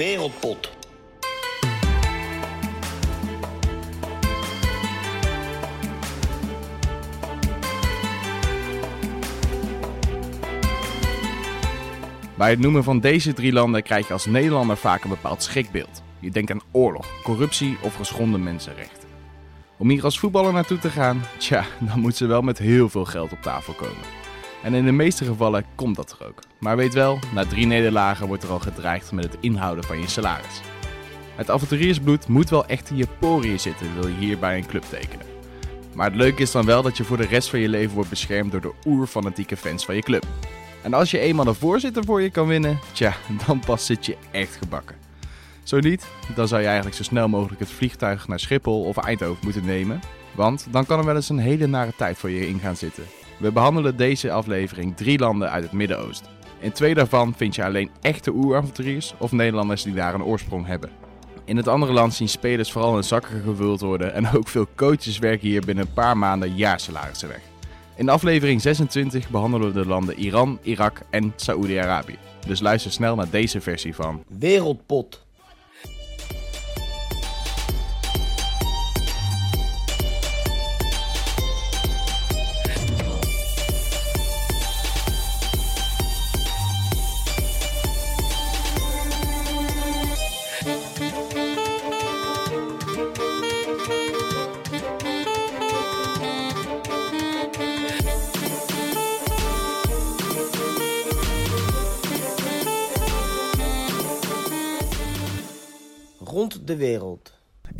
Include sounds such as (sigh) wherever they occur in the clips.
Wereldpot. Bij het noemen van deze drie landen krijg je als Nederlander vaak een bepaald schrikbeeld. Je denkt aan oorlog, corruptie of geschonden mensenrechten. Om hier als voetballer naartoe te gaan, tja, dan moet ze wel met heel veel geld op tafel komen. En in de meeste gevallen komt dat er ook. Maar weet wel, na drie nederlagen wordt er al gedreigd met het inhouden van je salaris. Het avonturiersbloed moet wel echt in je poriën zitten, wil je hier bij een club tekenen. Maar het leuke is dan wel dat je voor de rest van je leven wordt beschermd door de oerfanatieke fans van je club. En als je eenmaal de voorzitter voor je kan winnen, tja, dan pas zit je echt gebakken. Zo niet, dan zou je eigenlijk zo snel mogelijk het vliegtuig naar Schiphol of Eindhoven moeten nemen. Want dan kan er wel eens een hele nare tijd voor je in gaan zitten. We behandelen deze aflevering drie landen uit het Midden-Oosten. In twee daarvan vind je alleen echte oeravonturiers of Nederlanders die daar een oorsprong hebben. In het andere land zien spelers vooral in zakken gevuld worden en ook veel coaches werken hier binnen een paar maanden jaarsalarissen weg. In aflevering 26 behandelen we de landen Iran, Irak en Saoedi-Arabië. Dus luister snel naar deze versie van Wereldpot.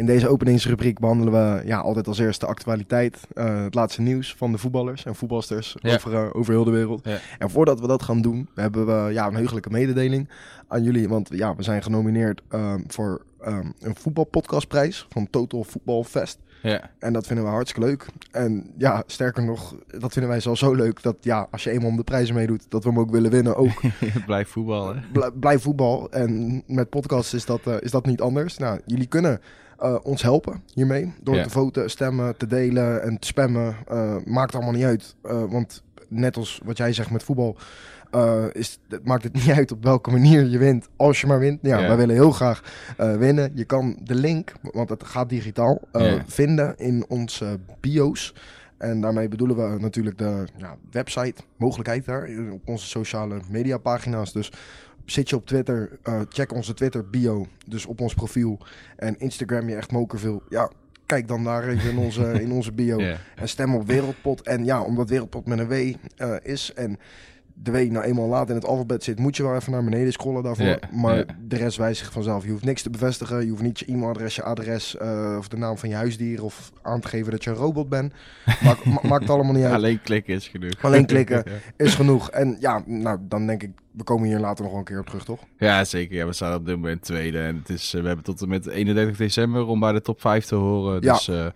In deze openingsrubriek behandelen we ja, altijd als eerste de actualiteit, eh, het laatste nieuws van de voetballers en voetbalsters Ja. over, eh, over heel de wereld. Ja. En voordat we dat gaan doen, hebben we ja, een heugelijke mededeling aan jullie. Want ja, we zijn genomineerd ehm, voor ehm, een voetbalpodcastprijs van Total Football Fest. Ja, En dat vinden we hartstikke leuk. En ja, sterker nog, dat vinden wij zelf zo leuk dat ja, als je eenmaal om de prijzen meedoet, dat we hem ook willen winnen. Ook (laughs) blijf voetballen. Bl- blijf voetbal. En met podcasts is dat, eh, is dat niet anders. Nou, jullie kunnen eh, ons helpen hiermee. Door Ja. te voten, stemmen, te delen en te spammen. Eh, maakt allemaal niet uit. Eh, want net als wat jij zegt met voetbal. is, het maakt het (laughs) niet uit op welke manier je wint. Als je maar wint. Ja, Ja. wij willen heel graag winnen. Je kan de link, want het gaat digitaal, Ja. vinden in onze bio's. En daarmee bedoelen we natuurlijk de ja, website, mogelijkheid daar, op onze sociale media pagina's. Dus zit je op Twitter, eh, check onze Twitter bio, dus op ons profiel. En Instagram je echt mokerveel. Ja, kijk dan daar even in onze, (laughs) in onze bio. En stem op Wereldpot. En ja, omdat Wereldpot met een W eh, is en de W nou eenmaal laat in het alfabet zit, moet je wel even naar beneden scrollen daarvoor. Maar de rest wijzigt vanzelf. Je hoeft niks te bevestigen. Je hoeft niet je e-mailadres, je adres eh, of de naam van je huisdier of aan te geven dat je een robot bent. Maakt, ma- maakt allemaal niet (laughs) uit. Alleen klikken is genoeg. Alleen klikken. (laughs) Ja. Is genoeg. En ja, nou dan denk ik, we komen hier later nog wel een keer op terug, toch? Ja, zeker. Ja, we staan op dit moment tweede. En het is, eh, we hebben tot en met 31 december om bij de top 5 te horen. Ja. Dus eh,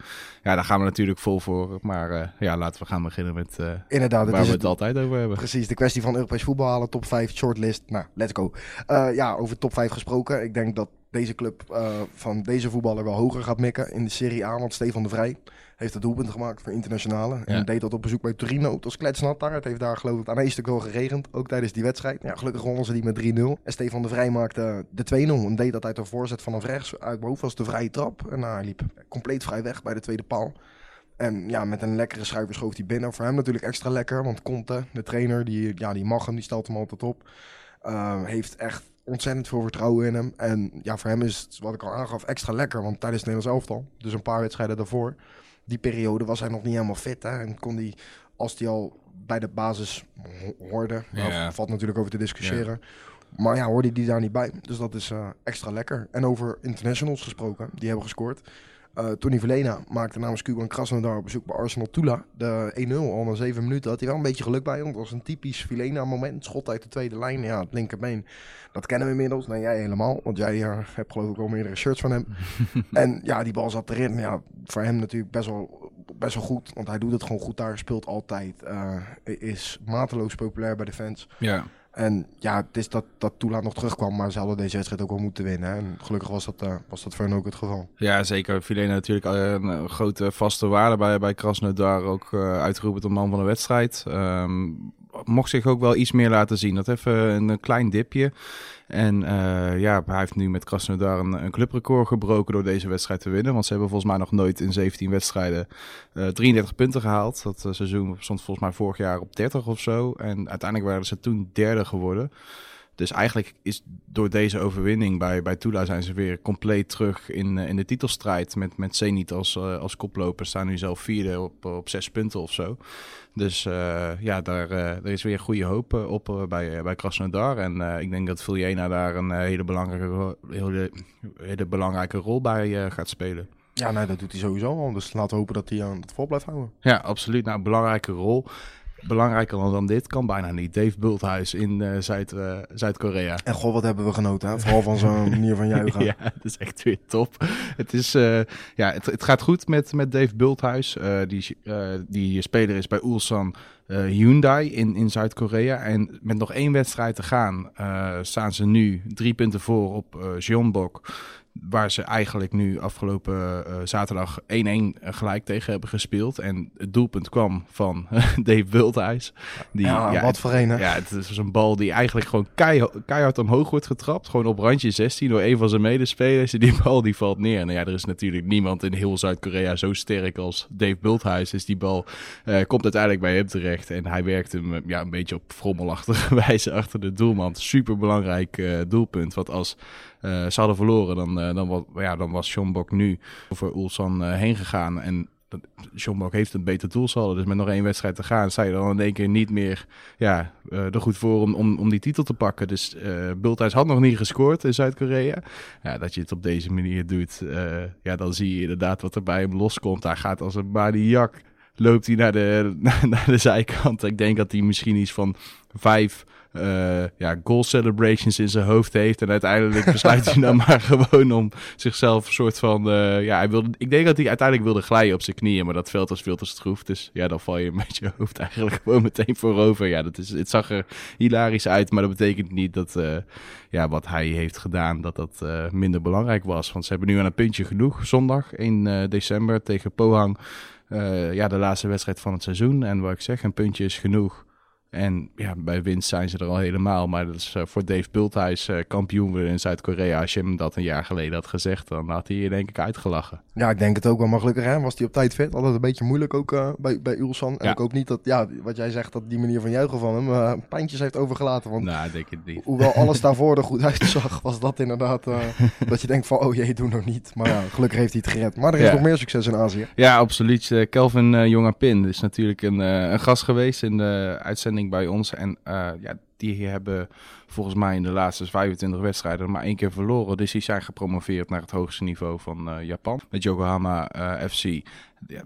ja, daar gaan we natuurlijk vol voor. Maar eh, ja, laten we gaan beginnen met Inderdaad, waar we het altijd over hebben. Precies, de kwestie van Europees voetbal halen, top 5, shortlist. Nou, let's go. Ja, over top 5 gesproken. Ik denk dat deze club van deze voetballer wel hoger gaat mikken in de Serie A. Want Stefan de Vrij heeft het doelpunt gemaakt voor internationale. En Ja. deed dat op bezoek bij Torino. Het was kletsnat daar. Het heeft daar geloof ik aan één stuk wel geregend. Ook tijdens die wedstrijd. Ja, gelukkig wonnen ze die met 3-0. En Stefan de Vrij maakte de 2-0. En deed dat uit de voorzet vanaf rechts. Uit hoofd was de vrije trap. En nou, hij liep compleet vrij weg bij de tweede paal. En ja, met een lekkere schuiver schoof hij binnen. Voor hem natuurlijk extra lekker. Want Conte, de trainer, die, ja, die mag hem. Die stelt hem altijd op. Uh, heeft echt ontzettend veel vertrouwen in hem. En ja, voor hem is het, wat ik al aangaf, extra lekker. Want tijdens het Nederlands elftal, dus een paar wedstrijden daarvoor... die periode was hij nog niet helemaal fit. Hè? En kon hij, als hij al bij de basis ho- hoorde... Ja. Nou, valt natuurlijk over te discussiëren... Maar ja, hoorde die daar niet bij. Dus dat is uh, extra lekker. En over internationals gesproken, die hebben gescoord. Uh, Tony Verlena maakte namens Cuban Krasnodar op bezoek bij Arsenal Tula. De 1-0 al na 7 minuten had hij wel een beetje geluk bij. Want het was een typisch Verlena moment. Schot uit de tweede lijn. Ja, het linkerbeen. Dat kennen we inmiddels. Nee, jij helemaal. Want jij uh, hebt geloof ik al meerdere shirts van hem. (laughs) en ja, die bal zat erin. Ja, voor hem natuurlijk best wel, best wel goed. Want hij doet het gewoon goed daar. Speelt altijd. Uh, is mateloos populair bij de fans. Ja. En ja, het is dat, dat Tula nog terugkwam, maar ze hadden deze wedstrijd ook wel moeten winnen. En gelukkig was dat, uh, was dat voor hen ook het geval. Ja, zeker. Filena natuurlijk een, een, grote vaste waarde bij, bij Krasnodar. Ook uh, uitgeroepen tot man van de wedstrijd. Um, mocht zich ook wel iets meer laten zien. Dat even een klein dipje. En uh, ja, hij heeft nu met Krasnodar een, een, clubrecord gebroken door deze wedstrijd te winnen. Want ze hebben volgens mij nog nooit in 17 wedstrijden uh, 33 punten gehaald. Dat uh, seizoen stond volgens mij vorig jaar op 30 of zo. En uiteindelijk waren ze toen derde geworden. Dus eigenlijk is door deze overwinning bij, bij Tula zijn ze weer compleet terug in, in de titelstrijd. Met, met Zenit als, als koploper staan nu zelf vierde op, op zes punten of zo. Dus uh, ja, daar, uh, er is weer goede hoop uh, op bij, bij Krasnodar. En ik denk dat Viljena daar een hele, belangrijke, hele, hele belangrijke rol bij gaat spelen. Ja, nee, dat doet hij sowieso al. Dus laten we hopen dat hij aan het vol blijft houden. Ja, absoluut. Nou, belangrijke rol belangrijker dan dit kan bijna niet. Dave Bulthuis in uh, Zuid, uh, Zuid-Korea. En goh, wat hebben we genoten, hè? Vooral van zo'n (laughs) manier van juichen. ja, (laughs) het is echt weer top. Het, is, uh, ja, het, het, gaat goed met, met Dave Bulthuis. die, die speler is bij Ulsan Hyundai in, in Zuid-Korea. En met nog één wedstrijd te gaan staan ze nu drie punten voor op Jeonbok waar ze eigenlijk nu afgelopen uh, zaterdag 1-1 gelijk tegen hebben gespeeld. En het doelpunt kwam van (laughs) Dave Wildhuis. Die, ja, ja, wat voor een, hè? Ja, het is een bal die eigenlijk gewoon keihard, keihard omhoog wordt getrapt. Gewoon op randje 16 door een van zijn medespelers. En (laughs) die bal die valt neer. En ja, er is natuurlijk niemand in heel Zuid-Korea zo sterk als Dave Wildhuis. Dus die bal uh, komt uiteindelijk bij hem terecht. En hij werkt hem ja, een beetje op frommelachtige (laughs) wijze achter de doelman. Super belangrijk uh, doelpunt. Wat als ze hadden verloren, dan, uh, dan, was, ja, dan was Schomburg nu over Ulsan uh, heen gegaan. En Schomburg heeft een beter doelsaldo. Dus met nog één wedstrijd te gaan, sta je dan in één keer niet meer ja, er goed voor om, om, om die titel te pakken. Dus uh, had nog niet gescoord in Zuid-Korea. Ja, dat je het op deze manier doet, ja, dan zie je inderdaad wat er bij hem loskomt. Hij gaat als een maniak, loopt hij naar de, (laughs) naar de zijkant. Ik denk dat hij misschien iets van vijf uh, ja, goal celebrations in zijn hoofd heeft. En uiteindelijk besluit hij dan (laughs) maar gewoon om zichzelf een soort van... Uh, ja, hij wilde, ik denk dat hij uiteindelijk wilde glijden op zijn knieën, maar dat veld was veel te stroef. Dus ja, dan val je (laughs) met je hoofd eigenlijk gewoon meteen voorover. Ja, dat is, het zag er hilarisch uit, maar dat betekent niet dat uh, ja, wat hij heeft gedaan, dat dat minder belangrijk was. Want ze hebben nu aan een puntje genoeg, zondag 1 december tegen Pohang. ja, de laatste wedstrijd van het seizoen. En wat ik zeg, een puntje is genoeg. En ja, bij winst zijn ze er al helemaal. Maar dat is uh, voor Dave Bulthuis uh, kampioen worden in Zuid-Korea. Als je hem dat een jaar geleden had gezegd, dan had hij je denk ik uitgelachen. Ja, ik denk het ook wel. Maar gelukkig hè, was hij op tijd fit. Altijd een beetje moeilijk ook uh, bij, bij Ulsan. En Ja. ik hoop niet dat, ja, wat jij zegt, dat die manier van juichen van hem uh, pijntjes heeft overgelaten. Want Nou, ik denk het niet. hoewel alles (laughs) daarvoor er goed uitzag, was dat inderdaad uh, (laughs) dat je denkt van, oh jee, doe nog niet. Maar ja, gelukkig heeft hij het gered. Maar er is Ja. nog meer succes in Azië. Ja, absoluut. Eh, Kelvin eh Jongapin is natuurlijk een, eh, een gast geweest in de uitzending bij ons. En eh, ja, die hebben volgens mij in de laatste 25 wedstrijden maar één keer verloren. Dus die zijn gepromoveerd naar het hoogste niveau van eh, Japan. Met Yokohama eh, FC. Ja,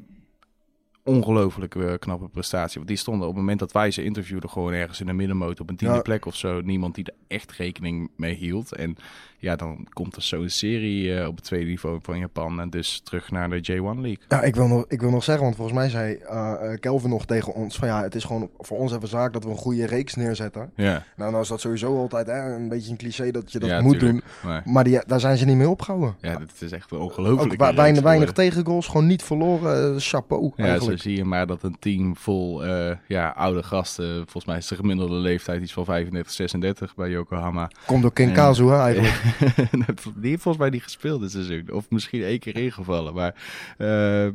ongelooflijk knappe prestatie. Want die stonden op het moment dat wij ze interviewden gewoon ergens in de middenmoot op een tiende Ja. plek of zo. Niemand die er echt rekening mee hield. En ja, dan komt er zo'n serie eh, op het tweede niveau van Japan. En dus terug naar de J1 League. Ja, ik wil, nog, ik wil nog zeggen, want volgens mij zei eh, eh, Kelvin nog tegen ons van ja, het is gewoon voor ons even zaak dat we een goede reeks neerzetten. Ja, Nou, dan is dat sowieso altijd hè, een beetje een cliché dat je dat Ja, moet tuurlijk. doen. maar Maar die, daar zijn ze niet mee opgehouden. ja, dat is echt Ook ongelooflijk. weinig, weinig tegengoals, gewoon niet verloren. eh, chapeau Ja, zo zie je maar dat een team vol eh, ja, oude gasten, volgens mij is de gemiddelde leeftijd iets van 35, 36 bij Yokohama. Komt door Kinkazu hè, eigenlijk. (laughs) (laughs) die volgens mij niet gespeeld dit seizoen. Of misschien één keer ingevallen. Maar eh,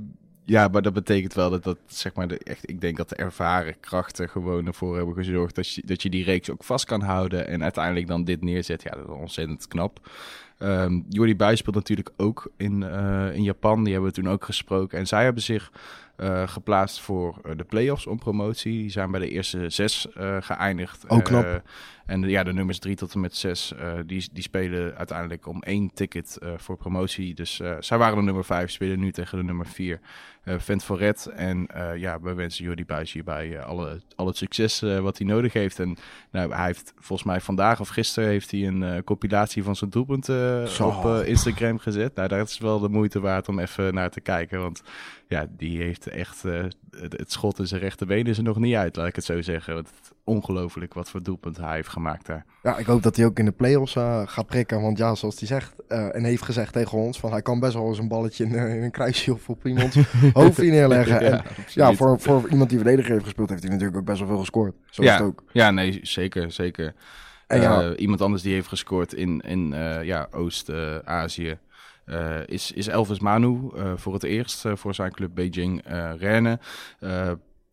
ja, maar dat betekent wel dat dat, zeg maar, de, echt, ik denk dat de ervaren krachten gewoon ervoor hebben gezorgd dat je, dat je die reeks ook vast kan houden. En uiteindelijk dan dit neerzet. Ja, dat is ontzettend knap. Ehm Jordi Buijs speelt natuurlijk ook in, eh, in Japan. Die hebben we toen ook gesproken. En zij hebben zich eh, geplaatst voor eh, de play-offs om promotie. Die zijn bij de eerste zes eh, geëindigd. Ook knap. Eh, en ja, de nummers drie tot en met zes, die, die spelen uiteindelijk om één ticket voor promotie. Dus zij waren de nummer vijf, spelen nu tegen de nummer vier. Vent Forret. En ja, we wensen Jordi Buijs hierbij alle, al het succes wat hij nodig heeft. En nou, hij heeft volgens mij vandaag of gisteren heeft hij een compilatie van zijn doelpunten op Instagram gezet. Nou, dat is wel de moeite waard om even naar te kijken. Want ja, die heeft echt, eh, het, het schot in zijn rechterbeen is er nog niet uit, laat ik het zo zeggen. Het, ongelooflijk wat voor doelpunt hij heeft gemaakt daar. Ja, ik hoop dat hij ook in de play-offs uh, gaat prikken. Want ja, zoals hij zegt uh, en heeft gezegd tegen ons, van hij kan best wel eens een balletje in, in een kruisje of op iemands (laughs) hoofdje neerleggen. ja, en, ja, voor, voor iemand die verdediger heeft gespeeld, heeft hij natuurlijk ook best wel veel gescoord. Zo ja, is het ook. Ja, nee, zeker, zeker. En ja, iemand anders die heeft gescoord in, in ja, Oost-Azië. Is, is Elvis Manu voor het eerst voor zijn club Beijing Rennes.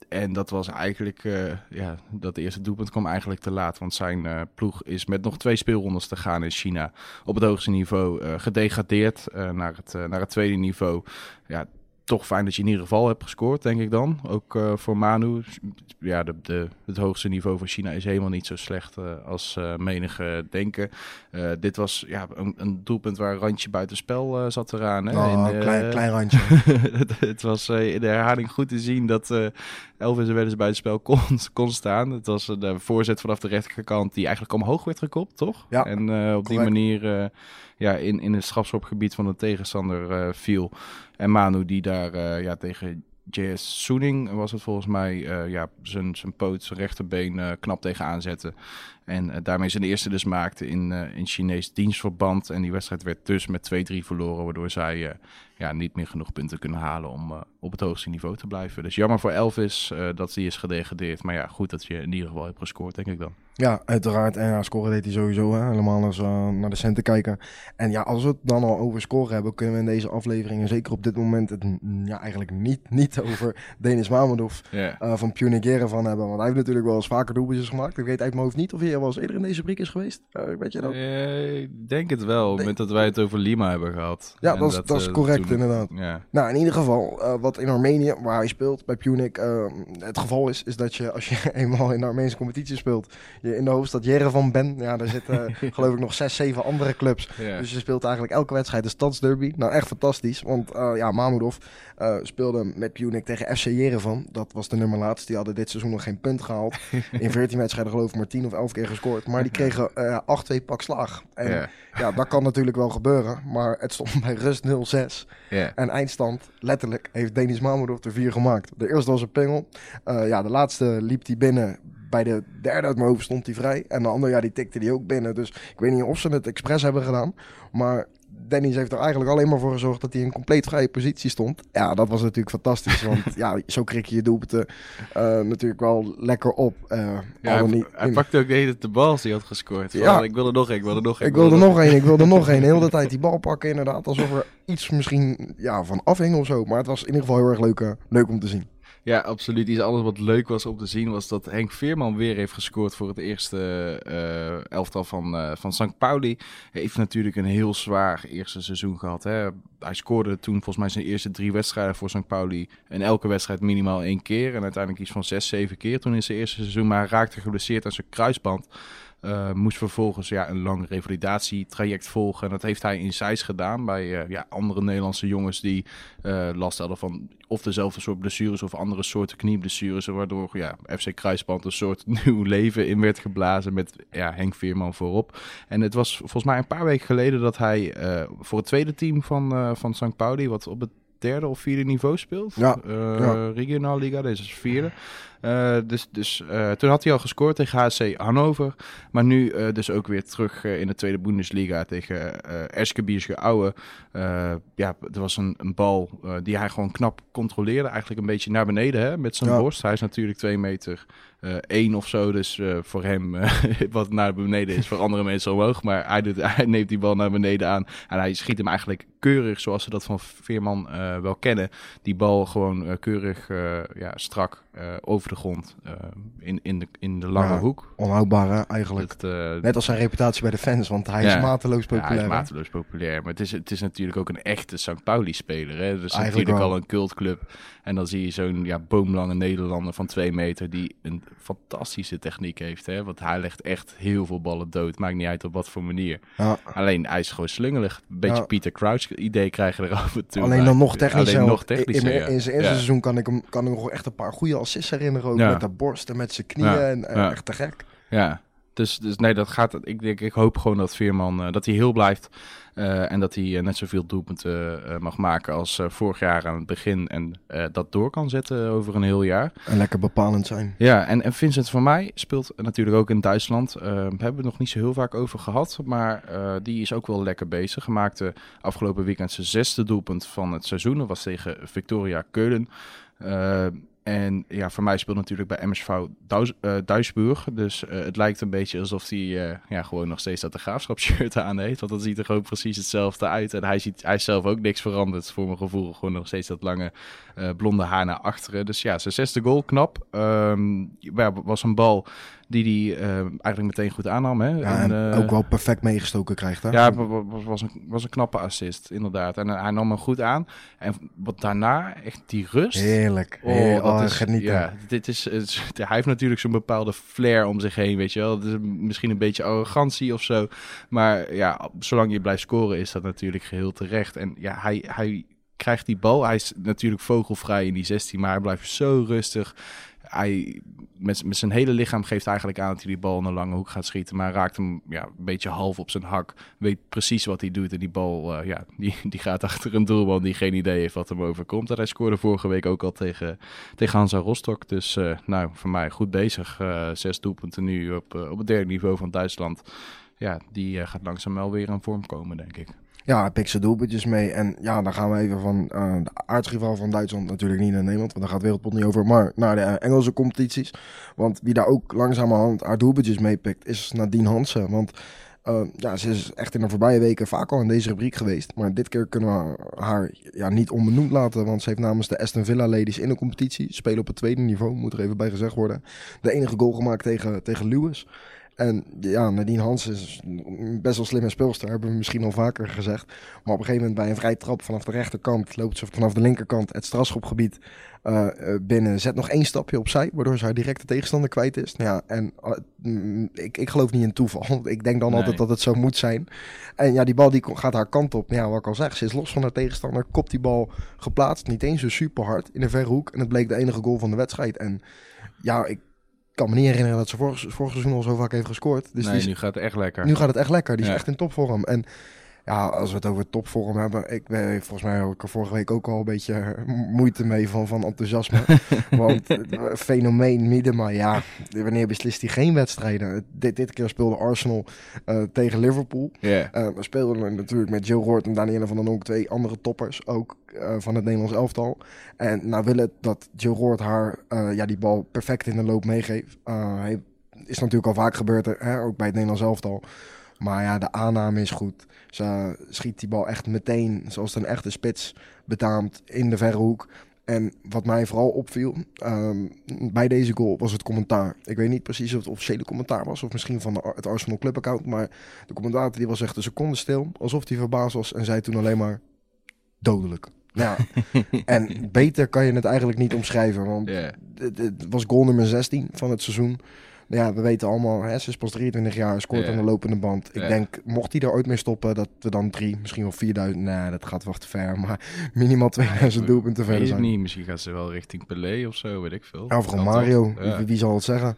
En dat was eigenlijk, ja, dat eerste doelpunt kwam eigenlijk te laat. Want zijn ploeg is met nog twee speelrondes te gaan in China op het hoogste niveau gedegradeerd naar, het, naar het tweede niveau. Ja, toch fijn dat je in ieder geval hebt gescoord, denk ik dan. Ook uh, voor Manu. Ja, de, de, het hoogste niveau van China is helemaal niet zo slecht uh, als uh, menige denken. dit was ja, een, een, doelpunt waar een randje buitenspel zat eraan. Hè? Oh, in, klein, klein randje. (laughs) het, het, was in de herhaling goed te zien dat Elvis er wel eens buitenspel kon, (laughs) kon staan. Het was een voorzet vanaf de rechterkant die eigenlijk omhoog werd gekopt, toch? Ja, en op correct. die manier ja, in, in het strafschopgebied van de tegenstander viel. En Manu die daar uh, ja, tegen JS Soening was het volgens mij uh, ja, zijn, zijn poot, zijn rechterbeen knap tegen aanzetten. En daarmee zijn eerste dus maakte in, in Chinees dienstverband. En die wedstrijd werd dus met 2-3 verloren, waardoor zij ja, niet meer genoeg punten kunnen halen om op het hoogste niveau te blijven. Dus jammer voor Elvis dat hij is gedegradeerd. Maar ja, goed dat je in ieder geval hebt gescoord, denk ik dan. Ja, uiteraard. En ja, scoren deed hij sowieso. Hè? Helemaal als uh, naar de centen kijken. En ja, als we het dan al over scoren hebben, kunnen we in deze aflevering, en zeker op dit moment, het ja, eigenlijk niet, niet (laughs) over Denis Mamedov yeah. uh, van Pune van hebben. Want hij heeft natuurlijk wel eens vaker doelpuntjes gemaakt. Ik weet uit mijn hoofd niet of hij wel eens eerder in deze briek is geweest. Uh, weet je dat? ik denk het wel, met dat wij het over Lima hebben gehad. Ja, dat, dat, dat is correct toen, inderdaad. Ja. Nou, in ieder geval, wat in Armenië, waar hij speelt, bij Punic, het geval is, is dat je als je (laughs) eenmaal in de Armeense competitie speelt, je in de hoofdstad Jere van Ben. Ja, daar zitten (laughs) geloof ik nog zes, zeven andere clubs. Ja. Dus je speelt eigenlijk elke wedstrijd de stadsderby. Nou, echt fantastisch. Want ja, Mamudov uh, speelde met Punic tegen FC Jerevan. Dat was de nummer laatst. Die hadden dit seizoen nog geen punt gehaald. (laughs) In 14 wedstrijden geloof ik maar 10 of 11 keer gescoord. Maar die kregen uh, 8-2 pak slaag. En Ja. ja, dat kan natuurlijk wel gebeuren. Maar het stond bij rust 0-6. Ja. En eindstand, letterlijk, heeft Denis Mamudov er vier gemaakt. De eerste was een pingel. Uh, ja, de laatste liep hij binnen. Bij de derde uit mijn hoofd stond hij vrij. En de andere, ja, die tikte die ook binnen. Dus ik weet niet of ze het expres hebben gedaan. Maar Dennis heeft er eigenlijk alleen maar voor gezorgd dat hij in een compleet vrije positie stond. Ja, dat was natuurlijk fantastisch. Want (laughs) ja, zo krik je je doelpunten uh, natuurlijk wel lekker op. Uh, Ja, hij, niet, hij pakte ook de hele de bal als hij had gescoord. Van, Ja. Ik wil er nog één, ik wil er nog één. Ik wilde nog één, ik wilde nog één. De hele tijd (laughs) die bal pakken, inderdaad. Alsof er iets misschien ja, van afhing of zo. Maar het was in ieder geval heel erg leuk, uh, leuk om te zien. Ja, absoluut. Iets anders wat leuk was om te zien was dat Henk Veerman weer heeft gescoord voor het eerste uh, elftal van, uh, van St. Pauli. Hij heeft natuurlijk een heel zwaar eerste seizoen gehad. Hè. Hij scoorde toen volgens mij zijn eerste drie wedstrijden voor St. Pauli. En elke wedstrijd minimaal één keer. En uiteindelijk iets van zes, zeven keer toen in zijn eerste seizoen. Maar raakte geblesseerd aan zijn kruisband. Uh, moest vervolgens ja, een lang revalidatietraject volgen. En dat heeft hij in Zeist gedaan bij uh, ja, andere Nederlandse jongens die uh, last hadden van of dezelfde soort blessures of andere soorten knieblessures. Waardoor ja, FC Kruisband een soort (laughs) nieuw leven in werd geblazen met ja, Henk Veerman voorop. En het was volgens mij een paar weken geleden dat hij voor het tweede team van, van St. Pauli, wat op het derde of vierde niveau speelt. Ja, uh, ja. Regionaal Liga, deze is vierde. Uh, dus dus uh, toen had hij al gescoord tegen HC Hannover. Maar nu uh, dus ook weer terug in de tweede Bundesliga tegen uh, Eschgebierske Aue. ja, er was een, een bal die hij gewoon knap controleerde. Eigenlijk een beetje naar beneden hè, met zijn Ja. borst. Hij is natuurlijk twee meter eh, één of zo. Dus eh, voor hem eh, (laughs) wat naar beneden is, voor andere mensen omhoog. Maar hij, doet, hij neemt die bal naar beneden aan. En hij schiet hem eigenlijk keurig, zoals ze dat van Veerman eh, wel kennen. Die bal gewoon eh, keurig eh, ja, strak over de grond in, in, de, in de lange Ja, hoek. Onhoudbaar eigenlijk. Het, Net als zijn reputatie bij de fans, want hij is Ja. mateloos ja, populair. hij is hè? mateloos populair. Maar het is, het is natuurlijk ook een echte St. Pauli-speler. Hè? Dus Eigenlijk natuurlijk wel. al een cultclub. En dan zie je zo'n ja, boomlange Nederlander van twee meter... die een fantastische techniek heeft. Hè? Want hij legt echt heel veel ballen dood. Maakt niet uit op wat voor manier. Ja. Alleen hij is gewoon slungelig. Een beetje Ja. Pieter Crouch idee krijgen er af en toe. Alleen dan nog technischer. Alleen nog want technischer, in, in, zijn eerste seizoen kan ik hem kan ik nog echt een paar goede assists herinneren. Ook met de borst en met zijn knieën. En, en Ja. echt te gek. Ja. Dus, dus nee, dat gaat. Ik, denk, ik hoop gewoon dat Veerman uh, dat hij heel blijft. Uh, en dat hij uh, net zoveel doelpunten mag maken als vorig jaar aan het begin. En dat door kan zetten over een heel jaar. En lekker bepalend zijn. Ja, en, en Vincent van mij speelt natuurlijk ook in Duitsland. Daar hebben we het nog niet zo heel vaak over gehad. Maar die is ook wel lekker bezig. Maakte afgelopen weekend zijn zesde doelpunt van het seizoen. Dat was tegen Victoria Keulen. En ja, voor mij speelt natuurlijk bij MSV uh, Duisburg. Dus uh, het lijkt een beetje alsof hij uh, ja, gewoon nog steeds dat de graafschapsshirt aan heeft. Want dat ziet er gewoon precies hetzelfde uit. En hij, ziet, hij is zelf ook niks veranderd voor mijn gevoel. Gewoon nog steeds dat lange blonde haar naar achteren. Dus ja, zijn zesde goal, knap. Um, was een bal die hij uh, eigenlijk meteen goed aannam. Hè? Ja, en, uh, ook wel perfect meegestoken krijgt. Hè? Ja, was, was, een, was een knappe assist, inderdaad. En hij nam hem goed aan. En wat daarna, echt die rust. Heerlijk. Oh, Heerlijk. dat oh, is, genieten. Ja, dit is, het, (laughs) hij heeft natuurlijk zo'n bepaalde flair om zich heen, weet je wel. Misschien een beetje arrogantie of zo. Maar ja, zolang je blijft scoren is dat natuurlijk geheel terecht. En ja, hij... hij krijgt die bal. Hij is natuurlijk vogelvrij in die 16, maar hij blijft zo rustig hij met, zijn hele lichaam geeft eigenlijk aan dat hij die bal een lange hoek gaat schieten. Maar raakt hem ja, een beetje half op zijn hak. Weet precies wat hij doet. En die bal uh, ja, die, (laughs) die gaat achter een doelman die geen idee heeft wat hem overkomt. Hij scoorde vorige week ook al tegen, tegen Hansa Rostock. Dus uh, nou, voor mij goed bezig. Uh, zes doelpunten nu op, op het derde niveau van Duitsland. Ja, die gaat langzaam wel weer in vorm komen, denk ik. Ja, hij pikt zijn doelpuntjes mee. En ja, dan gaan we even van uh, de aardsrivaal van Duitsland natuurlijk niet naar Nederland. Want daar gaat Wereldpot niet over. Maar naar de Engelse competities. Want wie daar ook langzamerhand haar doelpuntjes mee pikt, is Nadine Hansen. Want uh, ja, ze is echt in de voorbije weken vaak al in deze rubriek geweest. Maar dit keer kunnen we haar ja, niet onbenoemd laten. Want ze heeft namens de Aston Villa Ladies in de competitie, spelen op het tweede niveau, moet er even bij gezegd worden, de enige goal gemaakt tegen, tegen Lewis. En ja, Nadine Hans is best wel slimme speelster, hebben we misschien al vaker gezegd. Maar op een gegeven moment bij een vrij trap vanaf de rechterkant loopt ze vanaf de linkerkant het strafschopgebied uh, binnen. Zet nog één stapje opzij, waardoor ze haar directe tegenstander kwijt is. Nou ja, en uh, ik, ik geloof niet in toeval. Ik denk dan nee. altijd dat het zo moet zijn. En ja, die bal die gaat haar kant op. Ja, wat ik al zeg, ze is los van haar tegenstander. Kopt die bal geplaatst, niet eens zo super hard in de verre hoek. En het bleek de enige goal van de wedstrijd. En ja, ik kan me niet herinneren dat ze vorig, vorig seizoen al zo vaak heeft gescoord. Dus nee, is, nu gaat het echt lekker. Nu gaat het echt lekker. Die is ja. echt in topvorm. En ja, als we het over topvorm hebben, ik ben volgens mij ook vorige week ook al een beetje moeite mee van, van enthousiasme. (laughs) Want fenomeen Miedema, ja, wanneer beslist hij geen wedstrijden? Dit, dit keer speelde Arsenal uh, tegen Liverpool. Yeah. Uh, we speelden natuurlijk met Joe Roord en Danielle van den Donk, twee andere toppers ook uh, van het Nederlands elftal. En nou wil het dat Joe Roord haar ja, die bal perfect in de loop meegeeft. hij is natuurlijk al vaak gebeurd, hè, ook bij het Nederlands elftal. Maar ja, de aanname is goed. Ze schiet die bal echt meteen, zoals een echte spits, betaamt in de verre hoek. En wat mij vooral opviel um, bij deze goal was het commentaar. Ik weet niet precies of het officiële commentaar was of misschien van de, het Arsenal Club account. Maar de commentator die was echt een seconde stil, alsof hij verbaasd was en zei toen alleen maar dodelijk. Ja, (laughs) en beter kan je het eigenlijk niet omschrijven. Want Yeah. het, het was goal nummer 16 van het seizoen. Ja, we weten allemaal, hè, ze is pas 23 jaar, scoort aan de lopende band. Ik denk, mocht hij er ooit mee stoppen, dat we dan drie, misschien wel 4000, nee, dat gaat wel te ver, maar minimaal 2000 doelpunten verder zijn. niet, misschien gaat ze wel richting Pelé of zo, weet ik veel. Ja, of? Ja. wie, wie zal het zeggen?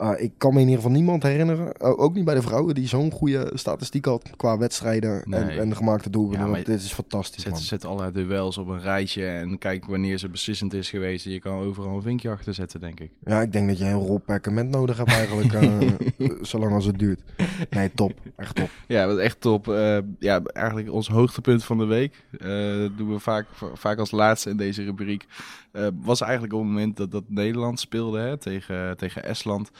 Uh, ik kan me in ieder geval niemand herinneren, uh, ook niet bij de vrouwen, die zo'n goede statistiek had qua wedstrijden en, en gemaakte doelpunten. Ja, want maar dit is fantastisch, Zet, man. zet alle duels op een rijtje en kijk wanneer ze beslissend is geweest. Je kan overal een vinkje achter zetten, denk ik. Ja, ik denk dat je een rol perkament nodig hebt eigenlijk, uh, (laughs) zolang als het duurt. Nee, top. Echt top. Ja, wat echt top. Eh, ja, eigenlijk ons hoogtepunt van de week. eh, doen we vaak, vaak als laatste in deze rubriek. Eh, was eigenlijk op het moment dat, dat Nederland speelde hè, tegen, tegen Estland.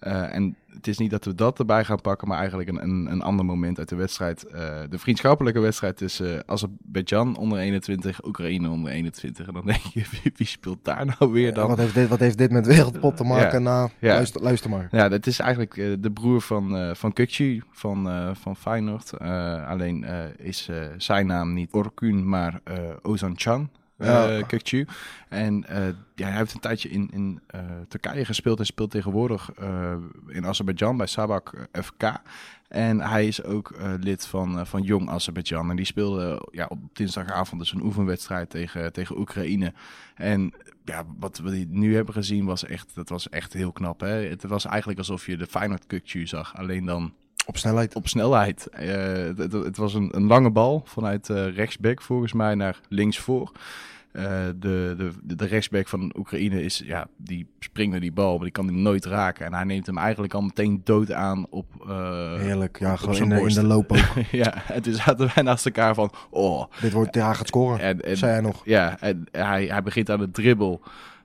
Eh, en het is niet dat we dat erbij gaan pakken, maar eigenlijk een, een, een ander moment uit de wedstrijd. Eh, de vriendschappelijke wedstrijd tussen uh, Azerbeidzjan onder 21, Oekraïne onder 21. En dan denk je, (laughs) wie, wie speelt daar nou weer dan? Wat heeft dit, wat heeft dit met wereldpot te maken? Ja. Nou, Ja. Luister, luister maar. Ja, dat is eigenlijk de broer van, van Kukcu van, van Feyenoord. Alleen is zijn naam niet Orkun, maar Ozan Chan. Ja. Ja. Kukçu. En eh, ja, hij heeft een tijdje in, in eh, Turkije gespeeld en speelt tegenwoordig eh, in Azerbeidzjan bij Sabak FK. En hij is ook eh, lid van, eh, van Jong Azerbeidzjan. En die speelde eh, ja, op dinsdagavond dus een oefenwedstrijd tegen, tegen Oekraïne. En ja, wat we nu hebben gezien was echt, dat was echt heel knap. Hè? Het was eigenlijk alsof je de Feyenoord Kukçu zag. Alleen dan Op snelheid. op snelheid. Eh, het, het- het was een, een lange bal vanuit eh, rechtsback volgens mij naar linksvoor. Eh de, de, de, rechtsback van Oekraïne is, ja, die springt naar die bal, maar die kan hem nooit raken. En hij neemt hem eigenlijk al meteen dood aan op... eh, Heerlijk. Ja, op gewoon in de, in borst. de loop ook. (laughs) ja, en toen zaten wij naast elkaar van, oh. Dit wordt, ja, gaat scoren. En, en, Zei hij nog. ja, en hij, hij begint aan de dribbel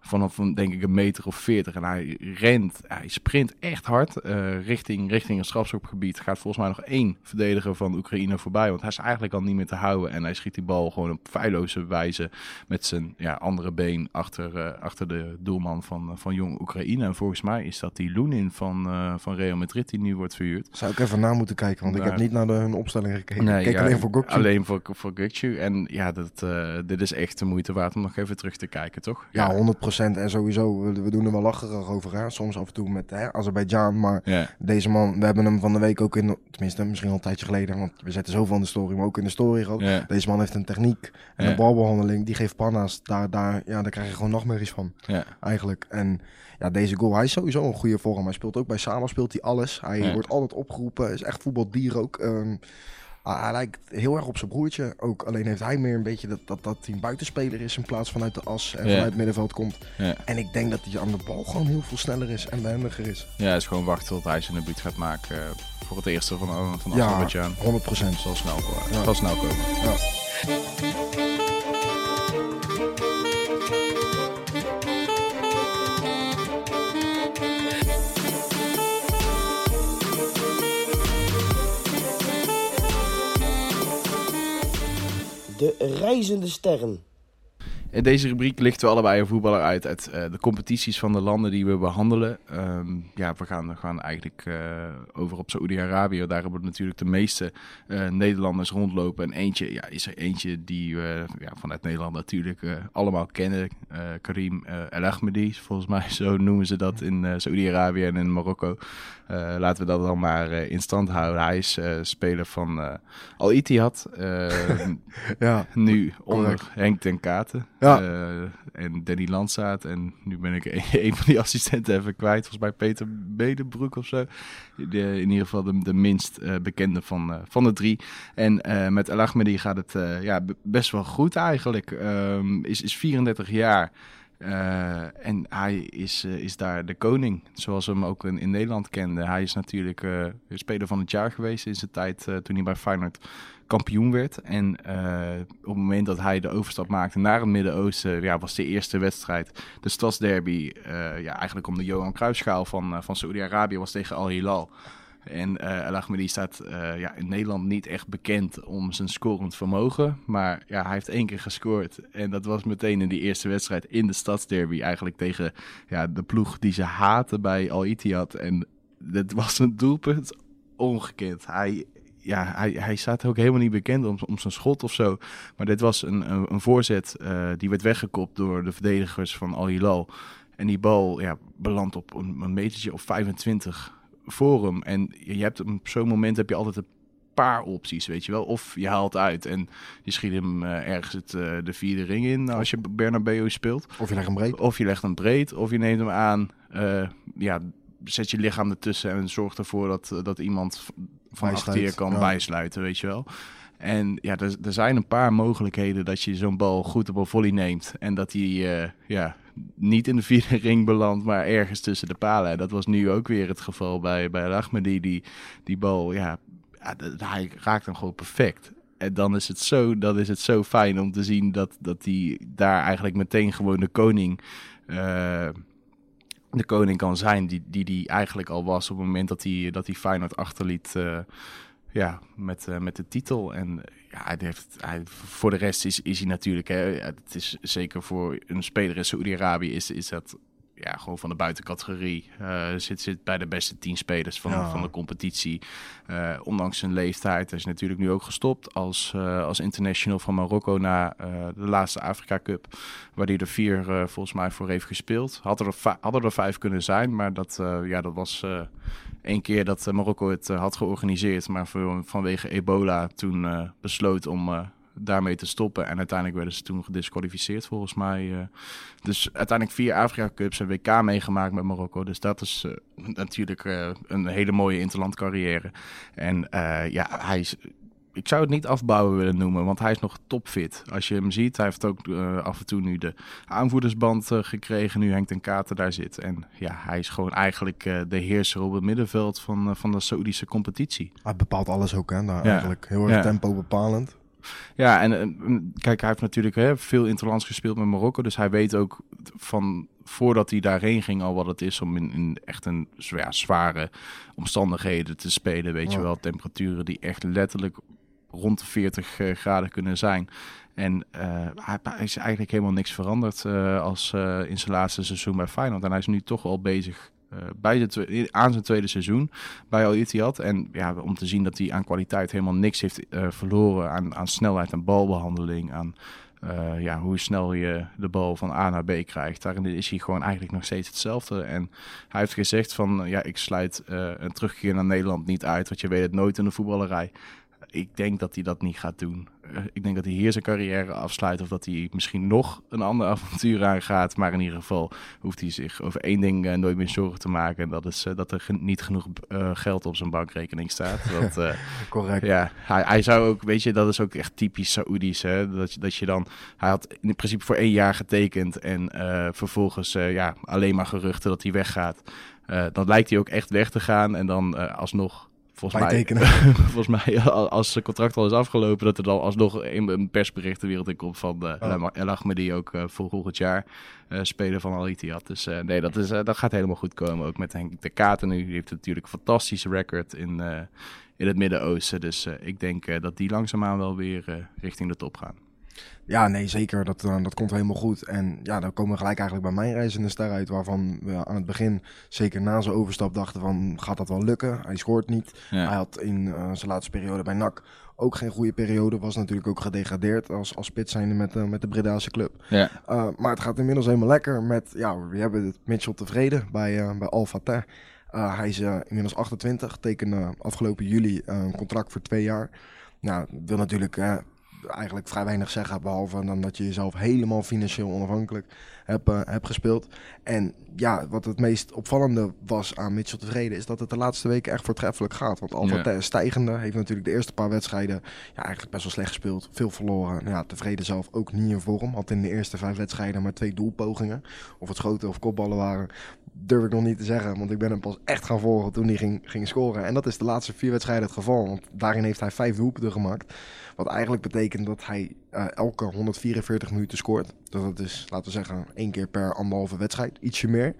vanaf een, denk ik een meter of veertig. En hij rent, hij sprint echt hard eh, richting, richting een strafschopgebied. Gaat volgens mij nog één verdediger van Oekraïne voorbij. Want hij is eigenlijk al niet meer te houden. En hij schiet die bal gewoon op feilloze wijze met zijn ja, andere been achter, eh, achter de doelman van, eh, van Jong Oekraïne. En volgens mij is dat die Lunin van, eh, van Real Madrid die nu wordt verhuurd. Zou ik even na moeten kijken, want ik heb niet naar de, hun opstelling gekeken. ik keek ja, alleen voor Gokje. Alleen voor, voor Gukcu. En ja, dat, dit is echt de moeite waard om nog even terug te kijken, toch? Ja, 100%. En sowieso, we, we doen er wel lacherig over. Hè? Soms af en toe met hè, Azerbeidzjan. Maar deze man, we hebben hem van de week ook in, tenminste misschien al een tijdje geleden. Want we zetten zoveel in de story, maar ook in de story gehad. ja, Deze man heeft een techniek en een balbehandeling. Die geeft panna's. Daar, daar, ja, daar krijg je gewoon nachtmerries van. Eigenlijk. En ja, deze goal, hij is sowieso een goede vorm. Hij speelt ook bij Sama, speelt hij alles. Hij wordt altijd opgeroepen. Is echt voetbaldier ook. Ehm, hij hij lijkt heel erg op zijn broertje ook. Alleen heeft hij meer een beetje dat, dat, dat hij een buitenspeler is in plaats vanuit de as en Ja. vanuit het middenveld komt. Ja. En ik denk dat hij aan de bal gewoon heel veel sneller is en behendiger is. ja, het is gewoon wachten tot hij zijn debuut gaat maken eh, voor het eerste van, van Ja, Azerbeidzjan. 100%. Het zal snel. Ja. Zal snel komen. Ja. Reizende sterren. In deze rubriek lichten we allebei een voetballer uit uit eh, de competities van de landen die we behandelen. Ehm, ja, we gaan, we gaan eigenlijk eh, over op Saoedi-Arabië. Daar hebben natuurlijk de meeste eh, Nederlanders rondlopen. En eentje ja, is er eentje die we ja, vanuit Nederland natuurlijk allemaal kennen. Karim El Ahmedi, volgens mij zo noemen ze dat in Saoedi-Arabië en in Marokko. Laten we dat dan maar in stand houden. Hij is speler van Al Ittihad. (laughs) Ja, nu onder. Henk ten Katen Eh, en Danny Landsaat. En nu ben ik (laughs) een, van die assistenten even kwijt. Volgens mij Peter Bedenbroek of zo. De, in ieder geval de, minst eh, bekende van, eh, van de drie. En met El gaat het ja, best wel goed eigenlijk. Ehm, is, is 34 jaar. En hij is, is daar de koning, zoals we hem ook in, Nederland kenden. Hij is natuurlijk speler van het jaar geweest in zijn tijd toen hij bij Feyenoord kampioen werd. En eh, op het moment dat hij de overstap maakte naar het Midden-Oosten, ja, was de eerste wedstrijd, de stadsderby, eh, ja, eigenlijk om de Johan Cruijffschaal van, eh, van Saoedi-Arabië, was tegen Al Hilal. En eh El Ahmedi staat ja, in Nederland niet echt bekend om zijn scorend vermogen. Maar ja, hij heeft één keer gescoord. En dat was meteen in die eerste wedstrijd in de stadsderby. Eigenlijk tegen ja, de ploeg die ze haten bij Al Ittihad. En dat was een doelpunt ongekend. Hij, ja, hij, hij staat ook helemaal niet bekend om, om zijn schot of zo. Maar dit was een, een, een voorzet eh, die werd weggekopt door de verdedigers van Al Hilal. En die bal ja, belandt op een, een metertje of 25 voor hem. En je hebt op zo'n moment heb je altijd een paar opties, weet je wel. Of je haalt uit en je schiet hem eh, ergens het, eh, de vierde ring in als je Bernabeu speelt. of je legt hem breed. Of je legt hem breed, of je neemt hem aan. ja, zet je lichaam ertussen en zorg ervoor dat, eh, dat iemand van achter je kan ja. bijsluiten, weet je wel. En ja, er, er zijn een paar mogelijkheden dat je zo'n bal goed op een volley neemt. En dat hij eh, ja, niet in de vierde (laughs) ring belandt, maar ergens tussen de palen. En dat was nu ook weer het geval bij, bij El Ahmedi. Die, die bal, ja, hij raakt hem gewoon perfect. En dan is het zo, dan is het zo fijn om te zien dat, dat hij daar eigenlijk meteen gewoon de koning, eh, de koning kan zijn. Die, die die eigenlijk al was op het moment dat hij, dat hij Feyenoord achterliet eh, ja, met, eh, met de titel. En ja, hij heeft, hij, voor de rest is, is hij natuurlijk, hè, het is zeker voor een speler in Saoedi-Arabië is, is dat ja, gewoon van de buitencategorie. Uh, zit, zit bij de beste tien spelers van, van de competitie. Uh, ondanks zijn leeftijd. Hij is natuurlijk nu ook gestopt als, uh, als international van Marokko na de laatste Afrika Cup. Waar hij er vier volgens mij voor heeft gespeeld. Had er, hadden er vijf kunnen zijn, maar dat, ja, dat was één keer dat Marokko het had georganiseerd. Maar voor, vanwege ebola toen besloot om daarmee te stoppen. En uiteindelijk werden ze toen gedisqualificeerd volgens mij. Uh, dus uiteindelijk vier Afrika Cups en WK meegemaakt met Marokko. Dus dat is uh, natuurlijk uh, een hele mooie interland carrière. En ja, hij is... Ik zou het niet afbouwen willen noemen, want hij is nog topfit. Als je hem ziet, hij heeft ook af en toe nu de aanvoerdersband gekregen, nu Henk ten Katen daar zit. En ja, hij is gewoon eigenlijk de heerser op het middenveld van, van de Saoedische competitie. Hij bepaalt alles ook, hè? Nou, eigenlijk heel erg tempo bepalend. Ja, en, kijk, hij heeft natuurlijk hè, veel interlands gespeeld met Marokko. Dus hij weet ook van voordat hij daarheen ging al wat het is om in, in echt een ja, zware omstandigheden te spelen. Weet je wel, temperaturen die echt letterlijk rond de 40 uh, graden kunnen zijn. En uh, hij, hij, is eigenlijk helemaal niks veranderd uh, als in zijn laatste seizoen bij Feyenoord. En hij is nu toch al bezig uh, bij de aan zijn tweede seizoen bij Al Ittihad. En ja, om te zien dat hij aan kwaliteit helemaal niks heeft uh, verloren. Aan, aan snelheid en balbehandeling. Aan uh, ja, hoe snel je de bal van A naar B krijgt. Daarin is hij gewoon eigenlijk nog steeds hetzelfde. En hij heeft gezegd van ja, ik sluit een terugkeer naar Nederland niet uit. Want je weet het nooit in de voetballerij ik denk dat hij dat niet gaat doen. Eh, ik denk dat hij hier zijn carrière afsluit of dat hij misschien nog een ander (laughs) avontuur aangaat. Maar in ieder geval hoeft hij zich over één ding uh, nooit meer zorgen te maken. En dat is uh, dat er niet genoeg geld op zijn bankrekening staat. (laughs) Dat, Correct. Ja, hij, hij, zou ook, weet je, dat is ook echt typisch Saoedisch. Hè? Dat, je, dat je dan, hij had in principe voor één jaar getekend en vervolgens ja, alleen maar geruchten dat hij weggaat. dan lijkt hij ook echt weg te gaan en dan alsnog (laughs) volgens mij, volgens mij, als het contract al is afgelopen, dat er dan alsnog een, een persbericht de wereld in komt van uh, oh. El Ahmadi ook uh, voor volgend jaar uh, spelen van Al Ittihad. Dus nee, dat, is, dat gaat helemaal goed komen. Ook met Henk de Katen nu. Die heeft natuurlijk een fantastische record in, in het Midden-Oosten. Dus ik denk dat die langzaamaan wel weer richting de top gaan. Ja, nee, zeker. Dat, uh, dat komt helemaal goed. En ja, dan komen we gelijk eigenlijk bij mijn reizende ster uit. Waarvan we aan het begin, zeker na zijn overstap, dachten van... gaat dat wel lukken? Hij scoort niet. Hij had in uh, zijn laatste periode bij NAC ook geen goede periode. Was natuurlijk ook gedegradeerd als, als spits zijnde met, uh, met de Bredaanse club. Ja. maar het gaat inmiddels helemaal lekker met... Ja, we hebben het Mitchell tevreden bij, bij Alfa hij is inmiddels 28, tekende afgelopen juli een contract voor twee jaar. Nou, wil natuurlijk eigenlijk vrij weinig zeggen. Behalve dan dat je jezelf helemaal financieel onafhankelijk hebt, uh, hebt gespeeld. En ja, wat het meest opvallende was aan Mitchell tevreden... is dat het de laatste weken echt voortreffelijk gaat. Want Alfa ja. stijgende heeft natuurlijk de eerste paar wedstrijden... ja, eigenlijk best wel slecht gespeeld. Veel verloren. Ja, tevreden zelf ook niet in vorm. Had in de eerste vijf wedstrijden maar twee doelpogingen. Of het schoten of kopballen waren durf ik nog niet te zeggen. Want ik ben hem pas echt gaan volgen toen hij ging, ging scoren. En dat is de laatste vier wedstrijden het geval. Want daarin heeft hij vijf doelpunten gemaakt. Wat eigenlijk betekent dat hij uh, elke 144 minuten scoort. Dus dat is, laten we zeggen, één keer per anderhalve wedstrijd. Ietsje meer.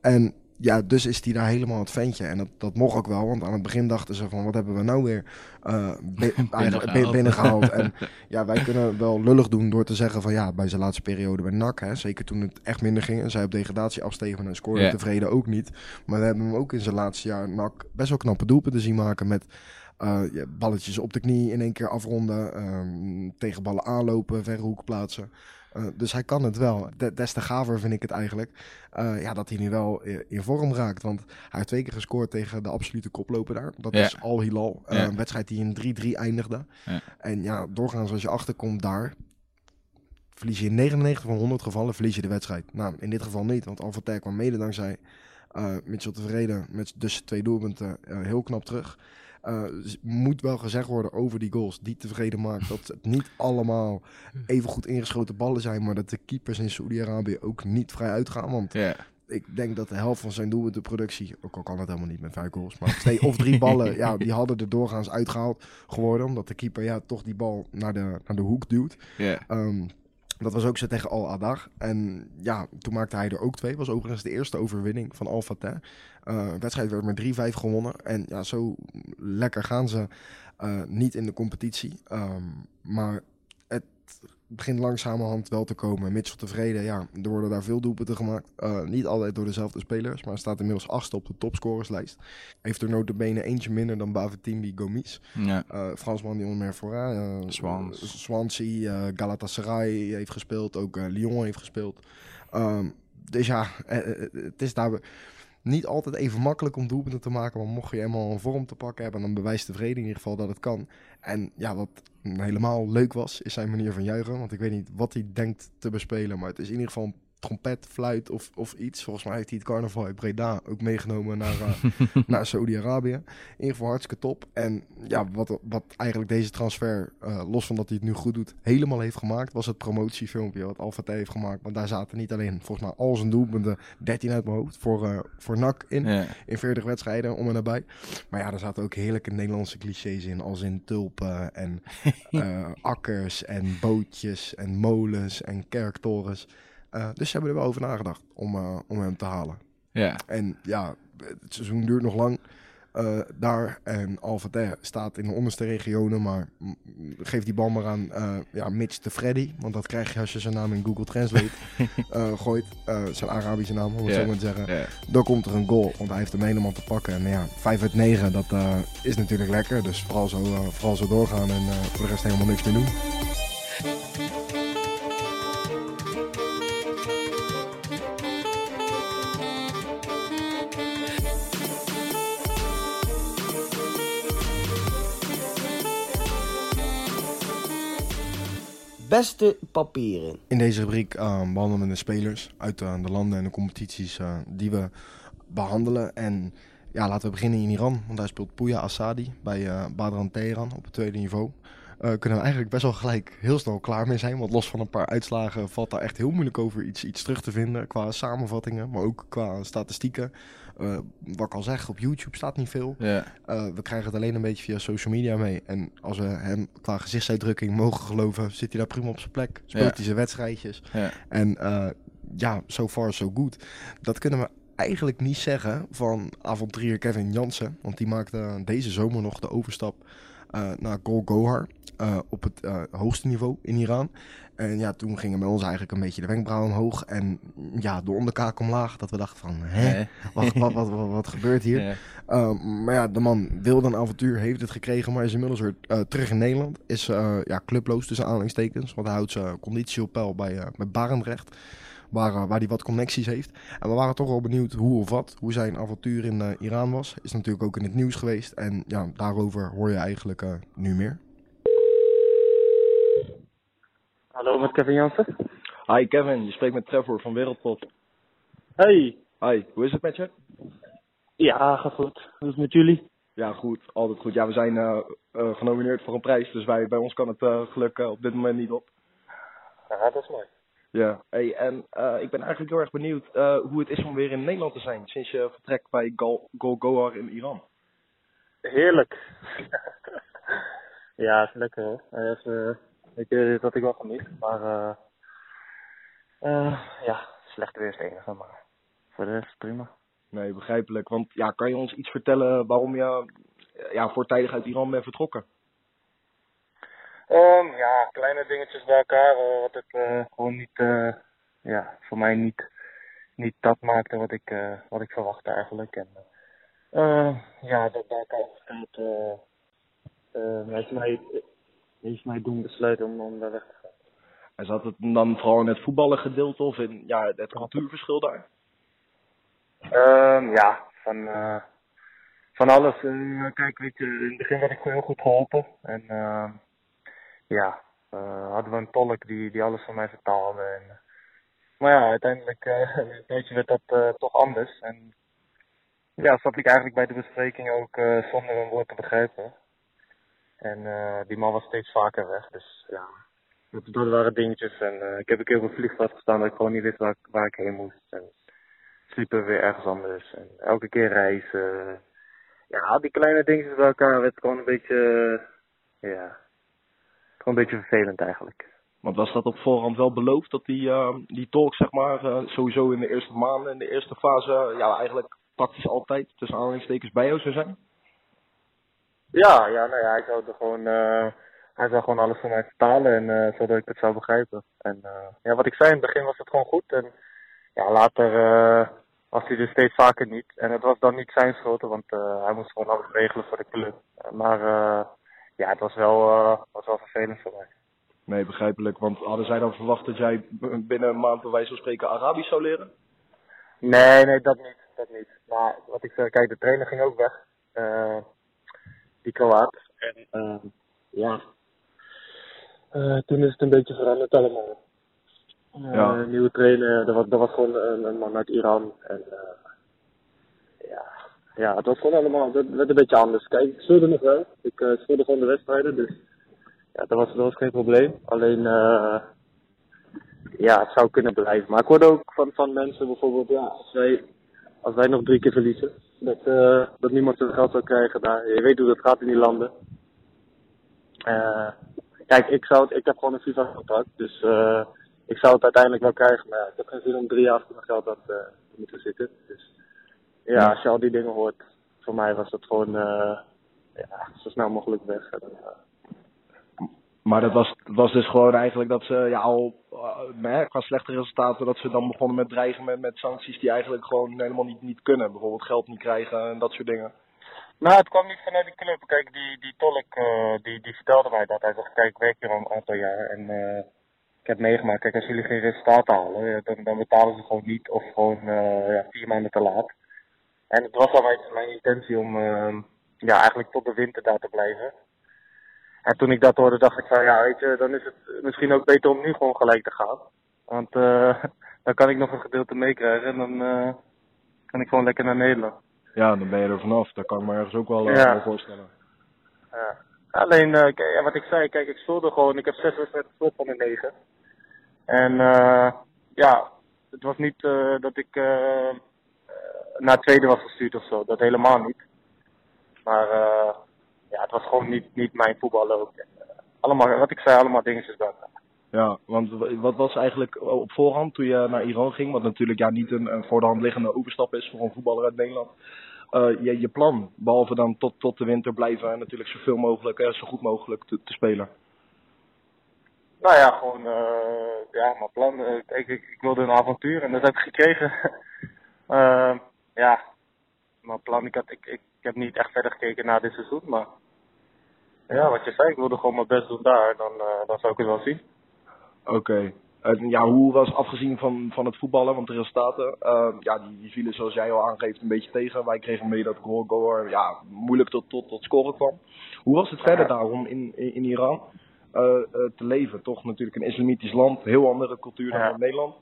En ja, dus is hij daar helemaal het ventje. En dat, dat mocht ook wel, want aan het begin dachten ze van... wat hebben we nou weer uh, (laughs) binnengehaald. binnengehaald. en (laughs) ja, wij kunnen wel lullig doen door te zeggen van... ja, bij zijn laatste periode bij NAC, hè, zeker toen het echt minder ging... en zij op degradatie afsteven en scoorde tevreden ook niet. Maar we hebben hem ook in zijn laatste jaar NAC best wel knappe doelpunten zien maken... met uh, balletjes op de knie in één keer afronden, um, tegen ballen aanlopen, verre hoek plaatsen. Uh, dus hij kan het wel. De, des te gaver vind ik het eigenlijk. Uh, ja, dat hij nu wel in vorm raakt. Want hij heeft twee keer gescoord tegen de absolute koploper daar. Dat is Al Hilal. Ja. Een wedstrijd die in 3-3 eindigde. Ja. En ja, doorgaans als je achterkomt daar... verlies je in 99 van 100 gevallen verlies je de wedstrijd. Nou, in dit geval niet. Want Alvater kwam mede dankzij uh, Mitchell tevreden met dus twee doelpunten heel knap terug. Uh, moet wel gezegd worden over die goals die tevreden maakt. Dat het niet allemaal even goed ingeschoten ballen zijn. Maar dat de keepers in Saudi-Arabië ook niet vrij uitgaan. Want yeah. ik denk dat de helft van zijn doelpuntenproductie... Ook al kan het helemaal niet met vijf goals. Maar twee of drie ballen, (laughs) ja, die hadden er doorgaans uitgehaald geworden. Omdat de keeper ja, toch die bal naar de, naar de hoek duwt. Yeah. Um, dat was ook zo tegen Al Adar. En ja, toen maakte hij er ook twee. Was overigens de eerste overwinning van Al Fateh. Uh, de wedstrijd werd met 3-5 gewonnen. En ja, zo lekker gaan ze uh, niet in de competitie. Um, maar het begint langzamerhand wel te komen. Mitchell tevreden, ja, er worden daar veel doelpunten gemaakt. Uh, niet altijd door dezelfde spelers, maar staat inmiddels achtste op de topscorerslijst. Heeft er notabene eentje minder dan Bavetimbi Gomis. Ja. Uh, Fransman die onder meer voor uh, Swans. Swansea, Galatasaray heeft gespeeld, ook Lyon heeft gespeeld. Um, dus ja, het is daar niet altijd even makkelijk om doelpunten te maken. Maar mocht je eenmaal een vorm te pakken hebben, dan bewijst tevreden in ieder geval dat het kan. En ja, wat helemaal leuk was, is zijn manier van juichen. Want ik weet niet wat hij denkt te bespelen. Maar het is in ieder geval een trompet, fluit of, of iets. Volgens mij heeft hij het carnaval uit Breda ook meegenomen naar, uh, (laughs) naar Saudi-Arabië. In ieder geval hartstikke top. En ja, wat, wat eigenlijk deze transfer, uh, los van dat hij het nu goed doet, helemaal heeft gemaakt, was het promotiefilmpje wat Alpha T heeft gemaakt. Want daar zaten niet alleen, volgens mij, al zijn doelpunten, 13 uit mijn hoofd, voor, uh, voor NAC in. Ja. In 40 wedstrijden, om en nabij. Maar ja, er zaten ook heerlijke Nederlandse clichés in, als in tulpen en (laughs) akkers en bootjes en molens en kerktorens. Uh, dus ze hebben er wel over nagedacht om, uh, om hem te halen. Ja. En ja, het seizoen duurt nog lang uh, daar. En Alvater staat in de onderste regionen. Maar geef die bal maar aan ja, Mitch de Freddy. Want dat krijg je als je zijn naam in Google Translate (laughs) gooit. zijn Arabische naam, om het Yeah. zo maar te zeggen. Ja. Dan komt er een goal. Want hij heeft hem helemaal te pakken. En ja, 5 uit 9, dat is natuurlijk lekker. Dus vooral zo, vooral zo doorgaan en voor de rest helemaal niks meer doen. Beste papieren. In deze rubriek uh, behandelen we de spelers uit uh, de landen en de competities uh, die we behandelen. En ja, laten we beginnen in Iran, want daar speelt Pouya Assadi bij Badran Teheran op het tweede niveau. kunnen we eigenlijk best wel gelijk heel snel klaar mee zijn. Want los van een paar uitslagen valt daar echt heel moeilijk over iets, iets terug te vinden. Qua samenvattingen, maar ook qua statistieken. Uh, wat ik al zeg, op YouTube staat niet veel. Ja. Uh, we krijgen het alleen een beetje via social media mee. En als we hem qua gezichtsuitdrukking mogen geloven, zit hij daar prima op zijn plek. Speelt Ja. hij zijn wedstrijdjes. Ja. En uh, ja, so far so good. Dat kunnen we eigenlijk niet zeggen van avonturier Kevin Jansen. Want die maakte deze zomer nog de overstap naar Gol Gohar. Op het hoogste niveau in Iran. En ja, toen gingen bij ons eigenlijk een beetje de wenkbrauwen omhoog. En ja, de onderkaak omlaag. Dat we dachten van, hè, wat, wat, wat, gebeurt hier? Ja. Uh, maar ja, de man wilde een avontuur, heeft het gekregen, maar is inmiddels weer uh, terug in Nederland. Is uh, ja, clubloos tussen aanhalingstekens, want hij houdt zijn conditie op peil bij, uh, bij Barendrecht. Waar, waar hij wat connecties heeft. En we waren toch wel benieuwd hoe of wat, hoe zijn avontuur in Iran was. Is natuurlijk ook in het nieuws geweest. En ja, daarover hoor je eigenlijk nu meer. Hallo, met Kevin Jansen. Hi Kevin, je spreekt met Trevor van Wereldpop. Hey. Hi, hoe is het met je? Ja, gaat goed. Hoe is het met jullie? Ja, goed, altijd goed. Ja, we zijn uh, uh, genomineerd voor een prijs, dus wij, bij ons kan het uh, geluk op dit moment niet op. Ja, dat is mooi. Ja, hey, en ik ben eigenlijk heel erg benieuwd hoe het is om weer in Nederland te zijn sinds je vertrekt bij Gol Golgohar in Iran. Heerlijk. (laughs) ja, is lekker hoor. Even, weet je, dat ik wel geniet, maar ja, slecht weer is het enige, maar voor de rest prima. Nee, begrijpelijk. Want ja, kan je ons iets vertellen waarom je ja, voortijdig uit Iran bent vertrokken? Um, ja, kleine dingetjes bij elkaar, uh, wat het uh, gewoon niet, uh, ja, voor mij niet, niet dat maakte wat ik, wat ik verwachtte eigenlijk. En ja, dat bij elkaar opgesteld heeft, mij, heeft mij doen besluiten om, om daar weg te gaan. En zat het dan vooral in het voetballen gedeelte of in ja, het cultuurverschil daar? Um, ja, van, uh, van alles. Uh, kijk, weet je, in het begin werd ik heel goed geholpen. En uh, ja, hadden we een tolk die, die alles voor mij vertaalde. En, maar ja, uiteindelijk (laughs) een tijdje werd dat toch anders. En ja, zat ik eigenlijk bij de bespreking ook zonder een woord te begrijpen. En die man was steeds vaker weg. Dus ja, dat, waren dingetjes. En ik heb een keer op een vliegveld gestaan dat ik gewoon niet wist waar, waar ik heen moest. En, sliepen we weer ergens anders. En elke keer reizen. Ja, die kleine dingetjes bij elkaar werd gewoon een beetje, eh, ja, gewoon een beetje vervelend eigenlijk. Want was dat op voorhand wel beloofd dat die, die talk, zeg maar, sowieso in de eerste maanden, in de eerste fase, ja, eigenlijk praktisch altijd tussen aanhalingstekens bij jou zou zijn? Ja, ja, nou ja, ik zou er gewoon uh, hij zou gewoon alles voor mij vertalen en eh, zodat ik het zou begrijpen. En eh, ja, wat ik zei, in het begin was het gewoon goed. En ja, later was hij er steeds vaker niet. En het was dan niet zijn schuld, want hij moest gewoon alles regelen voor de club. Maar ja, het was wel, was wel vervelend voor mij. Nee, begrijpelijk. Want hadden zij dan verwacht dat jij binnen een maand bij wijze van spreken Arabisch zou leren? Nee, nee, dat niet. Dat niet. Maar wat ik zeg, kijk, de trainer ging ook weg. Eh, die Kroaat. En eh, ja, Eh, toen is het een beetje veranderd allemaal. Eh, Ja. Een nieuwe trainer, dat was, dat was gewoon een, een man uit Iran. En eh, ja, ja, het was gewoon allemaal, het werd een beetje anders. Kijk, ik speelde nog wel. Ik eh, speelde gewoon de wedstrijden, dus ja, dat was, dat was geen probleem. Alleen, eh ja, het zou kunnen blijven. Maar ik hoorde ook van, van mensen bijvoorbeeld, ja, als wij, als wij nog drie keer verliezen, dat, eh, dat niemand zijn geld zou krijgen daar. Je weet hoe dat gaat in die landen. Eh, kijk, ik, zou het, ik heb gewoon een FIFA-contract, dus eh, ik zou het uiteindelijk wel krijgen. Maar ja, ik heb geen zin om drie jaar achter mijn geld aan te, te moeten zitten. Dus ja, als je al die dingen hoort, voor mij was dat gewoon ja, zo snel mogelijk weg. En, Maar dat was, was dus gewoon eigenlijk dat ze ja, al nee, qua slechte resultaten, dat ze dan begonnen met dreigen met, met sancties die eigenlijk gewoon helemaal niet, niet kunnen. Bijvoorbeeld geld niet krijgen en dat soort dingen. Nou, het kwam niet vanuit de club. Kijk, die, die tolk, eh, die, die vertelde mij dat. Hij zegt, kijk, ik werk hier al een aantal jaar en eh, ik heb meegemaakt. Kijk, als jullie geen resultaten halen, dan, dan betalen ze gewoon niet of gewoon eh, ja, vier maanden te laat. En het was al mijn, mijn intentie om eh, ja, eigenlijk tot de winter daar te blijven. En toen ik dat hoorde, dacht ik van, ja, weet je, dan is het misschien ook beter om nu gewoon gelijk te gaan. Want eh, (laughs) dan kan ik nog een gedeelte meekrijgen en dan eh, kan ik gewoon lekker naar Nederland. Ja, dan ben je er vanaf. Dat kan ik me ergens ook wel, eh, Ja. wel voorstellen. Ja. Alleen, ja, wat ik zei, kijk, ik speelde gewoon, ik heb zes wedstrijden gespeeld van de negen. En eh, ja, het was niet dat ik naar tweede was gestuurd of zo, dat helemaal niet. Maar eh, het was gewoon niet, niet mijn voetballen ook. En, eh, allemaal, wat ik zei, allemaal dingetjes bij elkaar. Ja, want wat was eigenlijk op voorhand toen je naar Iran ging, wat natuurlijk ja, niet een, een voor de hand liggende overstap is voor een voetballer uit Nederland, eh, je, je plan, behalve dan tot, tot de winter blijven en natuurlijk zoveel mogelijk, eh, zo goed mogelijk te, te spelen. Nou ja, gewoon, eh, ja, mijn plan. eh, ik, ik wilde een avontuur en dat heb ik gekregen. (laughs) Eh, ja, mijn plan, ik, had, ik, ik heb niet echt verder gekeken naar dit seizoen, maar ja, wat je zei, ik wilde gewoon mijn best doen daar, dan, eh, dan zou ik het wel zien. Oké. Eh, ja, hoe was afgezien van, van het voetballen, want de resultaten, eh, ja, die, die vielen zoals jij al aangeeft een beetje tegen. Wij kregen mee dat Goal Goer ja, moeilijk tot, tot, tot scoren kwam. Hoe was het verder daarom in, in, in Iran eh, te leven? Toch natuurlijk een islamitisch land, heel andere cultuur dan in Nederland.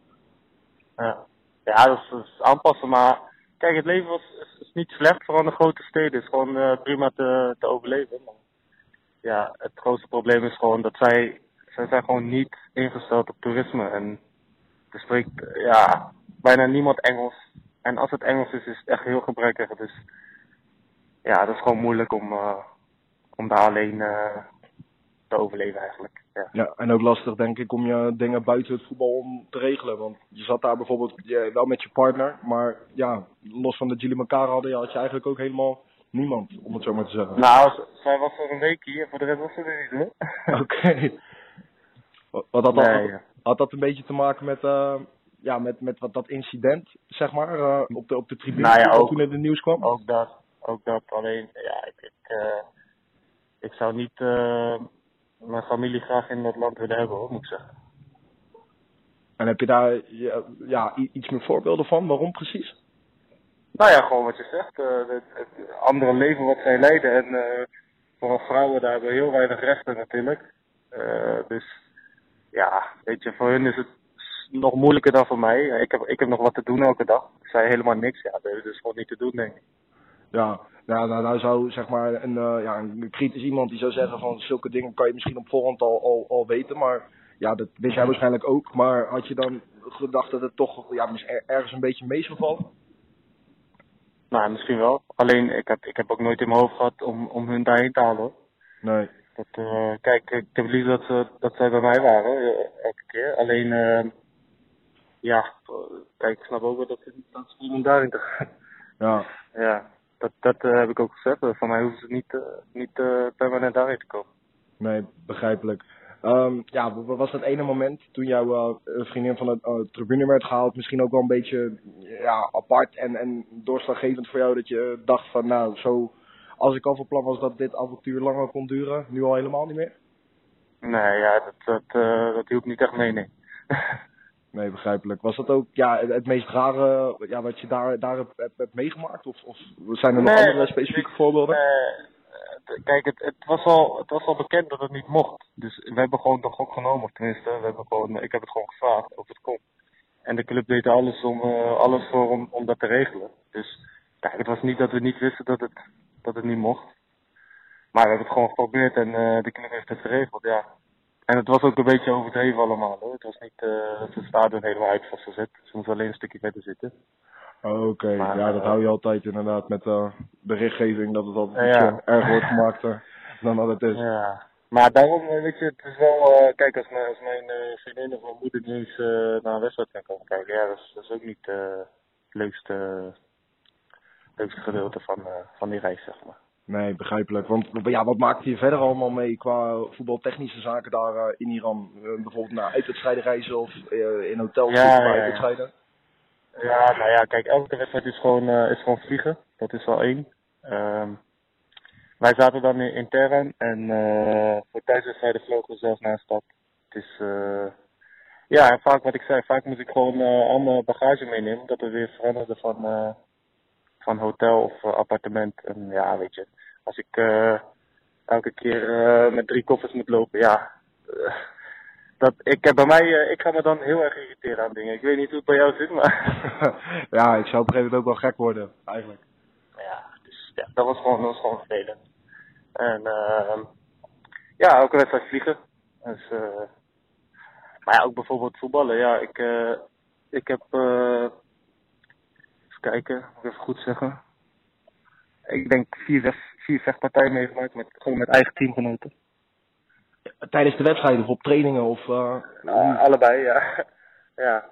Ja, ja dat, is, dat is aanpassen, maar kijk, het leven was, is, is niet slecht, vooral in de grote steden. Het is gewoon prima te, te overleven. Maar ja, het grootste probleem is gewoon dat zij, zij zijn gewoon niet ingesteld op toerisme. En er spreekt ja, bijna niemand Engels. En als het Engels is, is het echt heel gebrekkig. Dus ja, dat is gewoon moeilijk om, eh, om daar alleen eh, te overleven eigenlijk. Ja. En ook lastig denk ik om je dingen buiten het voetbal om te regelen. Want je zat daar bijvoorbeeld je, wel met je partner, maar ja, los van dat jullie elkaar hadden, had je eigenlijk ook helemaal niemand, om het zo maar te zeggen. Nou, zij was er een week hier, voor de rest was ze er niet hoor. (laughs) Oké. Wat, wat had, dat, Nee, had dat een beetje te maken met, eh, ja, met, met wat, dat incident, zeg maar, eh, op, de, op de tribune Nou ja, toen- ook. toen het in het nieuws kwam? Ook dat, ook dat. Alleen, ja, ik, ik, eh, ik zou niet mijn familie graag in dat land willen hebben, hoor, moet ik zeggen. En heb je daar ja, ja, iets meer voorbeelden van? Waarom precies? Nou ja, gewoon wat je zegt. eh, het, het andere leven wat zij leiden. En eh, vooral vrouwen daar hebben heel weinig rechten natuurlijk. Eh, dus ja, weet je, voor hun is het nog moeilijker dan voor mij. Ik heb, ik heb nog wat te doen elke dag. Zij helemaal niks. Ja, dat is dus gewoon niet te doen, denk ik. Ja, nou, nou, zou zeg maar een, ja, een kritisch iemand die zou zeggen van zulke dingen kan je misschien op voorhand al, al, weten, maar ja, dat wist jij waarschijnlijk ook. Maar had je dan gedacht dat het toch ja, er- ergens een beetje mee zou? Nou, misschien wel. Alleen, ik heb, ik heb ook nooit in mijn hoofd gehad om, om hun daarheen te halen, hoor. Nee. Dat, eh, kijk, ik heb liever dat, ze, dat zij bij mij waren, eh, elke keer. Alleen, eh, ja, kijk, ik snap ook wel dat ze niet aan het om daarin te gaan. (laughs) Ja. Ja, dat, dat heb ik ook gezegd. Van mij hoeven ze niet, niet permanent daarin te komen. Nee, begrijpelijk. Ehm, ja, wa- was dat ene moment toen jouw eh, vriendin van de eh, tribune werd gehaald misschien ook wel een beetje ja, apart en, en doorslaggevend voor jou dat je dacht van nou, zo als ik al van plan was dat dit avontuur langer kon duren, nu al helemaal niet meer? Nee, ja, dat, dat, eh, dat hielp niet echt mee, nee. (laughs) Nee, begrijpelijk. Was dat ook ja, het- meest rare ja, wat je daar, daar hebt, hebt, meegemaakt? Of, of zijn er nog Nee, andere specifieke voorbeelden? Kijk, het, het, was al, het was al bekend dat het niet mocht. Dus we hebben gewoon de gok genomen, tenminste, we hebben gewoon, ik heb het gewoon gevraagd of het kon. En de club deed alles, om, eh, alles voor om, om dat te regelen. Dus kijk, het was niet dat we niet wisten dat het, dat het niet mocht. Maar we hebben het gewoon geprobeerd en eh, de club heeft het geregeld, ja. En het was ook een beetje overdreven allemaal hoor. Het was niet eh, dat het stadion helemaal uit was gezet. Ze moesten alleen een stukje verder zitten. Oké, ja, dat eh, hou je altijd inderdaad met eh berichtgeving, dat het altijd Ja, eh, erger wordt gemaakt eh, dan dat het is. Ja, maar daarom, eh, weet je, het is wel, eh, kijk, als mijn, als mijn eh, vriendin of mijn moeder niet eens eh, naar een wedstrijd kan komen kijken, ja, dat is, dat is ook niet eh, het leukste, leukste gedeelte van, eh, van die reis, zeg maar. Nee, begrijpelijk. Want ja, wat maakte je verder allemaal mee qua voetbaltechnische zaken daar eh, in Iran? Eh, bijvoorbeeld naar uitwedstrijden reizen of eh, in hotels Ja, ja, ja. uitwedstrijden? Ja, nou ja, kijk, elke wedstrijd is gewoon, eh, is gewoon vliegen. Dat is al één. Ehm, wij zaten dan in, in Teheran en eh voor thuiswedstrijden vlogen we zelfs naar een stad. Het is, eh ja, en vaak wat ik zei, vaak moest ik gewoon al mijn bagage meenemen, omdat we weer veranderden van, van hotel of appartement. En ja, weet je, als ik elke keer met drie koffers moet lopen, ja. Dat, ik, heb bij mij, eh, ik ga me dan heel erg irriteren aan dingen. Ik weet niet hoe het bij jou zit, maar... (laughs) ja, ik zou op een gegeven moment ook wel gek worden, eigenlijk. Ja, dus ja, dat was gewoon, dat was gewoon vervelend. En ehm ja, elke wedstrijd vliegen. Dus, eh maar ja, ook bijvoorbeeld voetballen. Ja, ik, eh ik heb, eh even kijken, moet ik even goed zeggen. Ik denk vier, vier vechtpartijen meegemaakt, met, gewoon met eigen teamgenoten. Tijdens de wedstrijden of op trainingen of... eh, Nou, allebei, ja. (laughs) ja.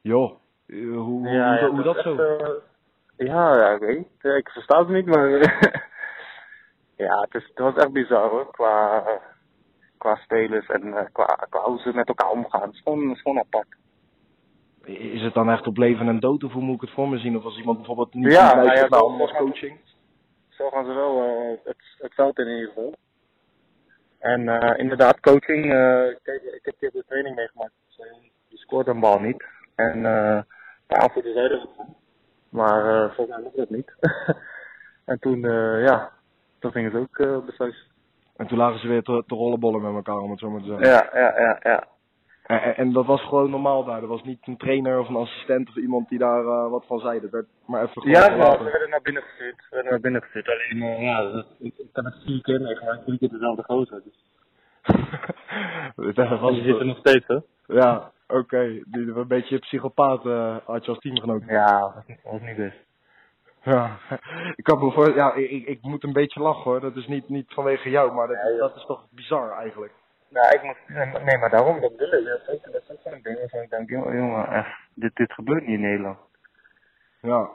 joh, eh, hoe, hoe, ja, hoe, dat zo? echt, eh, ja, ja, ik weet niet. Ik versta het niet, maar... (laughs) ja, het, is, het was echt bizar hoor, qua, qua spelers en qua, qua hoe ze met elkaar omgaan. Het is gewoon, het is gewoon apart. Is het dan echt op leven en dood of hoe moet ik het voor me zien? Of als iemand bijvoorbeeld niet Ja, ja, nou ja, coaching? Zo gaan ze wel eh, het, het veld in ieder geval. En eh, inderdaad, coaching. eh, kijk, ik heb hier de training meegemaakt. Dus, eh, je scoort een bal niet. En eh de aanvoerder zei er wat van. Maar eh volgens mij mocht dat niet. (laughs) en toen, eh, ja, toen ging het ook uh, besluit. En toen lagen ze weer te, te rollenbollen met elkaar, om het zo maar te zeggen. Ja, ja, ja, ja. En, dat was gewoon normaal daar. Er was niet een trainer of een assistent of iemand die daar eh, wat van zei. Dat werd maar even gewoon Ja, we werden naar binnen gestuurd. We werden naar binnen gestuurd. Alleen, eh, ja, dat- ik, ik heb het vier keer meegemaakt. Vier keer dezelfde gozer. Dus. (laughs) dat was Die zitten nog steeds, hè? Ja, oké. Die Een beetje psychopaat eh, had je als teamgenoot. Ja, dat was niet, best. Ja. (laughs) Ik kan me voor, ja, ik, ik, moet een beetje lachen hoor. Dat is niet, niet vanwege jou, maar dat, ja. dat is toch bizar eigenlijk. Nou, ik moet, nee, maar daarom, dat bedoel ik. Dat is ook- dat is ook zo'n ding waarvan ik denk, jongen, jongen echt, dit, dit gebeurt niet in Nederland. Ja.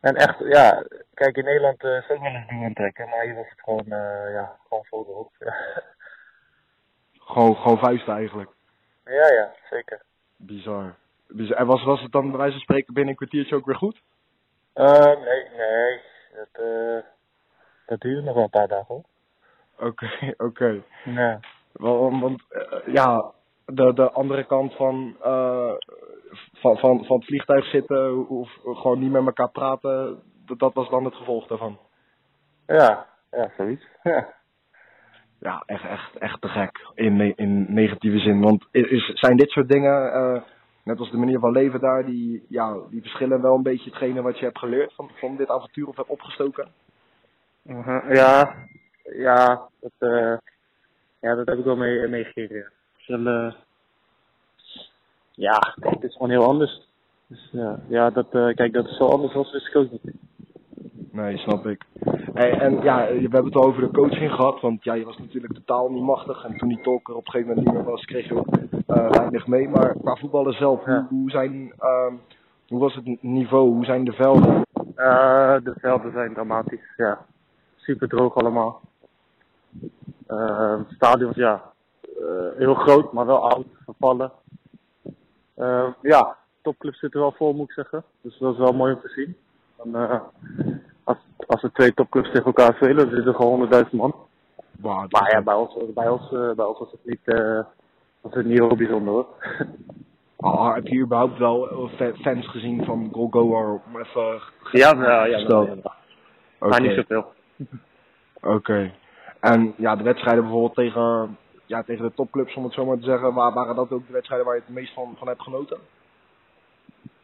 En echt, ja, kijk, in Nederland eh is ook wel eens doen trekken, maar hier was het gewoon, eh, ja, gewoon vol (laughs) erop. Gewoon, gewoon vuist eigenlijk. ja, ja, zeker. Bizar. Bizar. En was, was het dan bij wijze van spreken binnen een kwartiertje ook weer goed? Eh, nee, nee, dat, eh, dat duurde nog wel een paar dagen, hoor. Oké, (laughs) oké. Ja. Want eh, ja, de, de andere kant van, eh, van, van, van het vliegtuig zitten of gewoon niet met elkaar praten, dat, dat was dan het gevolg daarvan. Ja, ja, zoiets. Ja. (laughs) Ja, echt, echt, echt te gek in, in negatieve zin. Want is, zijn dit soort dingen, eh, net als de manier van leven daar, die, ja, die verschillen wel een beetje hetgene wat je hebt geleerd van, van dit avontuur of hebt opgestoken? Ja, ja, dat, eh, ja, dat heb ik wel mee, meegekregen. Ja. Verschillen, ja, kijk, het is gewoon heel anders. Dus ja, ja dat, eh, kijk, dat is zo anders als wist ik ook niet. Nee, snap ik. En, en ja, we hebben het al over de coaching gehad, want ja, je was natuurlijk totaal niet machtig. En toen die tolk er op een gegeven moment niet meer was, kreeg je ook eh, weinig mee. Maar qua voetballen zelf, Ja. hoe, hoe, zijn, ehm, hoe was het niveau? Hoe zijn de velden? Eh, de velden zijn dramatisch, ja. Super droog allemaal. Eh, het stadion is ja, eh, heel groot, maar wel oud, vervallen. Eh, ja, topclubs zitten wel vol, moet ik zeggen. Dus dat is wel mooi om te zien. Als, als er twee topclubs tegen elkaar spelen, dan zitten er gewoon 100.000 man. Maar ja, bij ons, bij ons, bij ons was het niet, was het niet heel bijzonder hoor. (laughs) Ah, heb je überhaupt wel fa- fans gezien van Golgoar? Ja, ja, ja, ja, ja. Oké, maar niet zoveel. oké. En ja, de wedstrijden bijvoorbeeld tegen, ja, tegen de topclubs, om het zo maar te zeggen, waar, waren dat ook de wedstrijden waar je het meest van, van hebt genoten?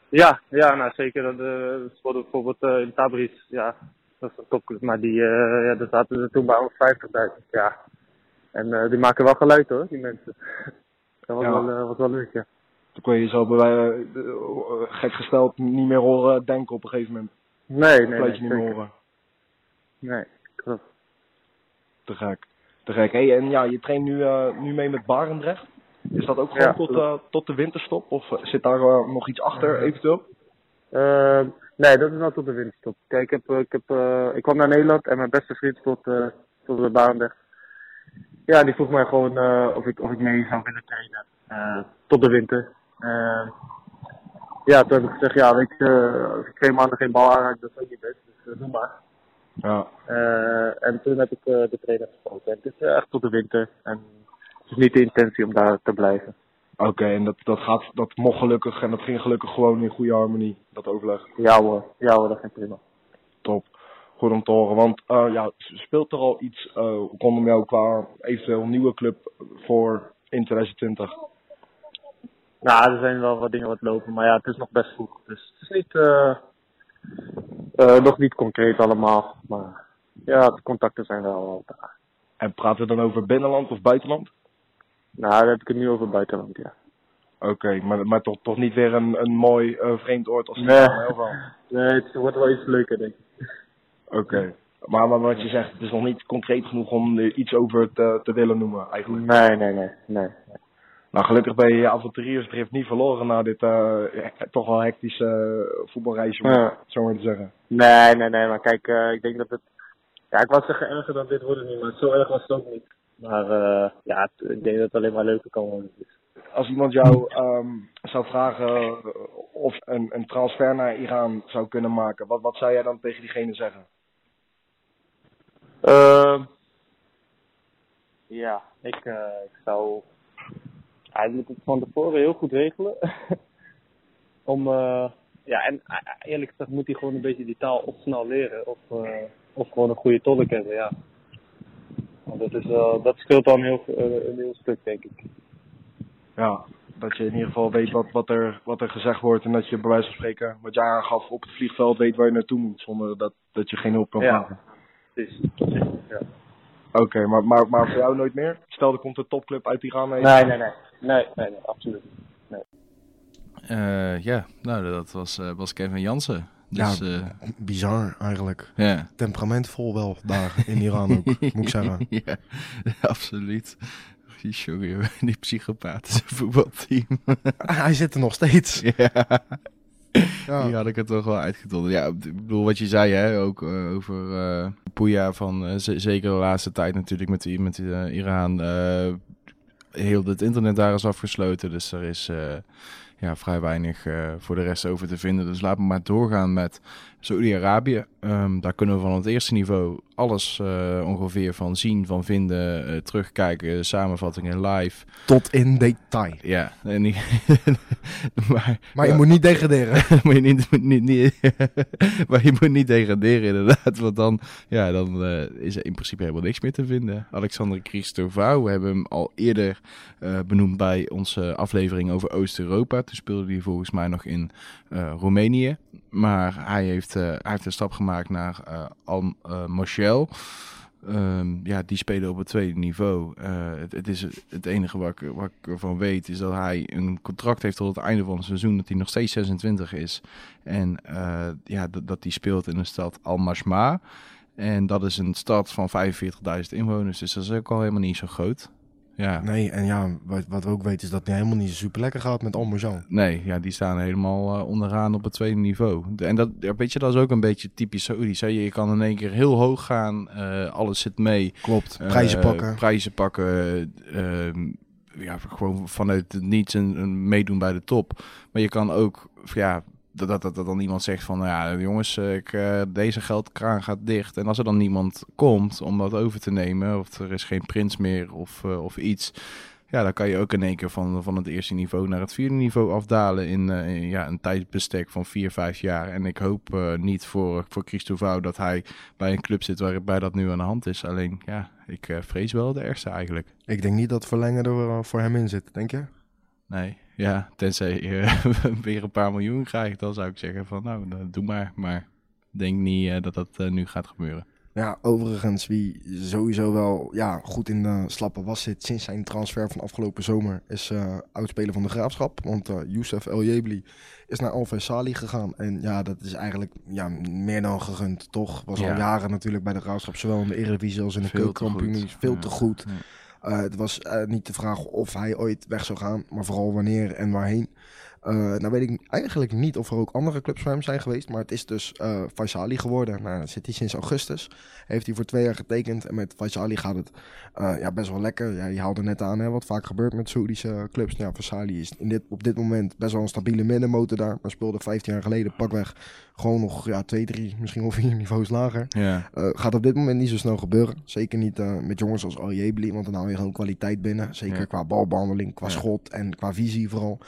Ja, ja, nou zeker. Dat, eh, bijvoorbeeld eh, in Tabriz, ja, dat is een topclub, maar die, eh, ja, daar zaten er toen bij 150.000, ja. En die maken wel geluid hoor, die mensen. (laughs) Dat was, Ja. wel, was wel leuk, ja. Toen kon je zo bij, gek gesteld niet meer horen denken op een gegeven moment. Nee, nee, laat nee, je niet meer horen. Nee, klopt. Te gek. Te gek. Hey, en ja, je traint nu, eh, nu mee met Barendrecht. Is dat ook gewoon Ja, tot, eh, tot de winterstop? Of eh, zit daar nog iets achter eventueel? Nee, dat is wel tot de winterstop. Kijk, ik, heb, ik, heb, ik kwam naar Nederland en mijn beste vriend tot, tot de Barendrecht. Ja, die vroeg mij gewoon of, ik, of ik mee zou willen trainen. tot de winter. Ja, toen heb ik gezegd, ja, weet je, als ik twee maanden geen bal aanraak, dat is ook niet best. Dus doe maar. Ja. Eh, en toen heb ik eh, de trainer gesproken. En het is eh, echt tot de winter. En het is niet de intentie om daar te blijven. Oké, en dat, dat, gaat, dat mocht gelukkig en dat ging gelukkig gewoon in goede harmonie, dat overleg. Ja hoor, ja hoor, dat ging prima. Top. Goed om te horen, want ja, speelt er al iets eh rondom jou qua eventueel nieuwe club voor in 2020? Nou, er zijn wel wat dingen wat lopen, maar ja, het is nog best vroeg. Dus het is niet, eh, nog niet concreet allemaal. Maar ja, de contacten zijn wel al daar. En praten we dan over binnenland of buitenland? Nou, daar heb ik het nu over buitenland, ja. Oké, maar, maar toch, toch niet weer een, een mooi eh, vreemd oord als Nee. Wel? (laughs) Nee, het wordt wel iets leuker, denk ik. Oké. Maar, maar wat je zegt, het is nog niet concreet genoeg om er iets over te, te willen noemen eigenlijk. Nee, nee, nee, nee. Nou, gelukkig ben je avonturiersdrift niet verloren na dit eh, toch wel hectische eh, voetbalreisje, om Ja. het zo maar te zeggen. Nee, nee, nee, maar kijk, eh, ik denk dat het... Ja, ik was zeggen erger dan dit wordt het niet, maar zo erg was het ook niet. Maar ja, ik denk dat het alleen maar leuker kan worden. Als iemand jou ehm, zou vragen of een, een transfer naar Iran zou kunnen maken, wat, wat zou jij dan tegen diegene zeggen? Ehm, ja, ik, ik zou. Hij moet het van tevoren heel goed regelen. (laughs) Om, eh, ja, en eh, eerlijk gezegd moet hij gewoon een beetje die taal of snel leren, of, eh, of gewoon een goede tolk hebben, ja. Want dat, is, dat scheelt al een heel, een heel stuk, denk ik. Ja, dat je in ieder geval weet wat, wat, er, wat er gezegd wordt en dat je bij wijze van spreken, wat jij aangaf, op het vliegveld weet waar je naartoe moet, zonder dat, dat je geen hulp kan Ja. vragen. Precies, precies, ja. Oké, maar, maar, maar voor jou nooit meer? Stel, er komt een topclub uit Iran heen. Nee, nee, nee. Nee, nee, nee, absoluut niet. Eh, ja, nou, dat was, eh, was Kevin Jansen. Dus, ja, ja, bizar eigenlijk. ja. Temperamentvol wel daar in Iran ook, (laughs) moet ik zeggen. ja, (laughs) absoluut. Sorry, (laughs) die psychopathische voetbalteam. Hij zit er nog steeds. ja. (laughs) Ja. Die had ik er toch wel uitgedonderd. Ja, ik bedoel wat je zei, hè, ook eh, over eh Pouya van z- zeker de laatste tijd natuurlijk met, die, met die, Iran. heel het internet daar is afgesloten, dus er is ja, vrij weinig voor de rest over te vinden. Dus laten we maar doorgaan met Saoedi-Arabië. Ehm, daar kunnen we van het eerste niveau alles eh, ongeveer van zien, van vinden, eh, terugkijken, samenvattingen live. Tot in detail. Ja, en (laughs) maar, Maar je moet niet degraderen. (laughs) maar je niet, moet niet, niet, (laughs) maar je moet niet degraderen inderdaad, want dan, ja, dan eh, is er in principe helemaal niks meer te vinden. Alexander Christovou, we hebben hem al eerder benoemd bij onze aflevering over Oost-Europa. Toen speelde hij volgens mij nog in Roemenië, maar hij heeft, eh, hij heeft een stap gemaakt naar eh Al eh, Moschel. Ehm, ja, die spelen op het tweede niveau. Het, is het enige wat ik, wat ik ervan weet, is dat hij een contract heeft tot het einde van het seizoen, dat hij nog steeds 26 is. En ja, dat, hij speelt in de stad Al-Mashma. En dat is een stad van 45.000 inwoners, dus dat is ook al helemaal niet zo groot. Ja. Nee, en ja, wat, wat we ook weten is dat het helemaal niet super lekker gaat met Almozan. Nee, ja, die staan helemaal eh, onderaan op het tweede niveau. En dat, weet je, dat is ook een beetje typisch Saoedi's. Je kan in één keer heel hoog gaan, eh, alles zit mee. Klopt. Eh, Prijzen pakken. Prijzen pakken. eh, ehm, ja, gewoon vanuit het niets een, een meedoen bij de top. Maar je kan ook, ja, dat, dat, dat, dan iemand zegt van, ja, jongens, ik, eh, deze geldkraan gaat dicht. En als er dan niemand komt om dat over te nemen, of er is geen prins meer of, eh, of iets. Ja, dan kan je ook in één keer van, van het eerste niveau naar het vierde niveau afdalen in, eh, in, ja, een tijdbestek van vier, vijf jaar. En ik hoop niet voor, voor Christophe dat hij bij een club zit waarbij dat nu aan de hand is. Alleen, ja, ik vrees wel de ergste eigenlijk. Ik denk niet dat verlengen er voor hem in zit, denk je? Nee, ja, tenzij je (laughs) weer een paar miljoen krijgt, dan zou ik zeggen van nou, doe maar. Maar ik denk niet eh, dat dat eh, nu gaat gebeuren. Ja, overigens, wie sowieso wel ja, goed in de slappe was zit sinds zijn transfer van afgelopen zomer, is eh oudspeler van de Graafschap. Want eh Youssef El Jebli is naar Al Sali gegaan. En ja, dat is eigenlijk ja, meer dan gegund, toch? Was Ja. al jaren natuurlijk bij de Graafschap, zowel in de Eredivisie als in de Veel te keukenkampioen. goed. Veel te goed. Ja. Eh, het was eh, niet de vraag of hij ooit weg zou gaan, maar vooral wanneer en waarheen. Eh nou weet ik eigenlijk niet of er ook andere clubs voor hem zijn geweest, maar het is dus eh Faisali geworden. Nou, zit hij sinds augustus. Heeft hij voor twee jaar getekend en met Faisali gaat het eh, ja, best wel lekker. Ja, je haalde net aan hè, wat vaak gebeurt met Saoedische clubs. Ja, Faisali is in dit, op dit moment best wel een stabiele middenmotor daar, maar speelde 15 jaar geleden pakweg gewoon nog ja, twee, drie, misschien wel (laughs) vier niveaus lager. Ja, Eh, gaat op dit moment niet zo snel gebeuren. Zeker niet met jongens als Aljebli, want dan haal je gewoon kwaliteit binnen. Zeker Ja. qua balbehandeling, qua schot en qua visie vooral.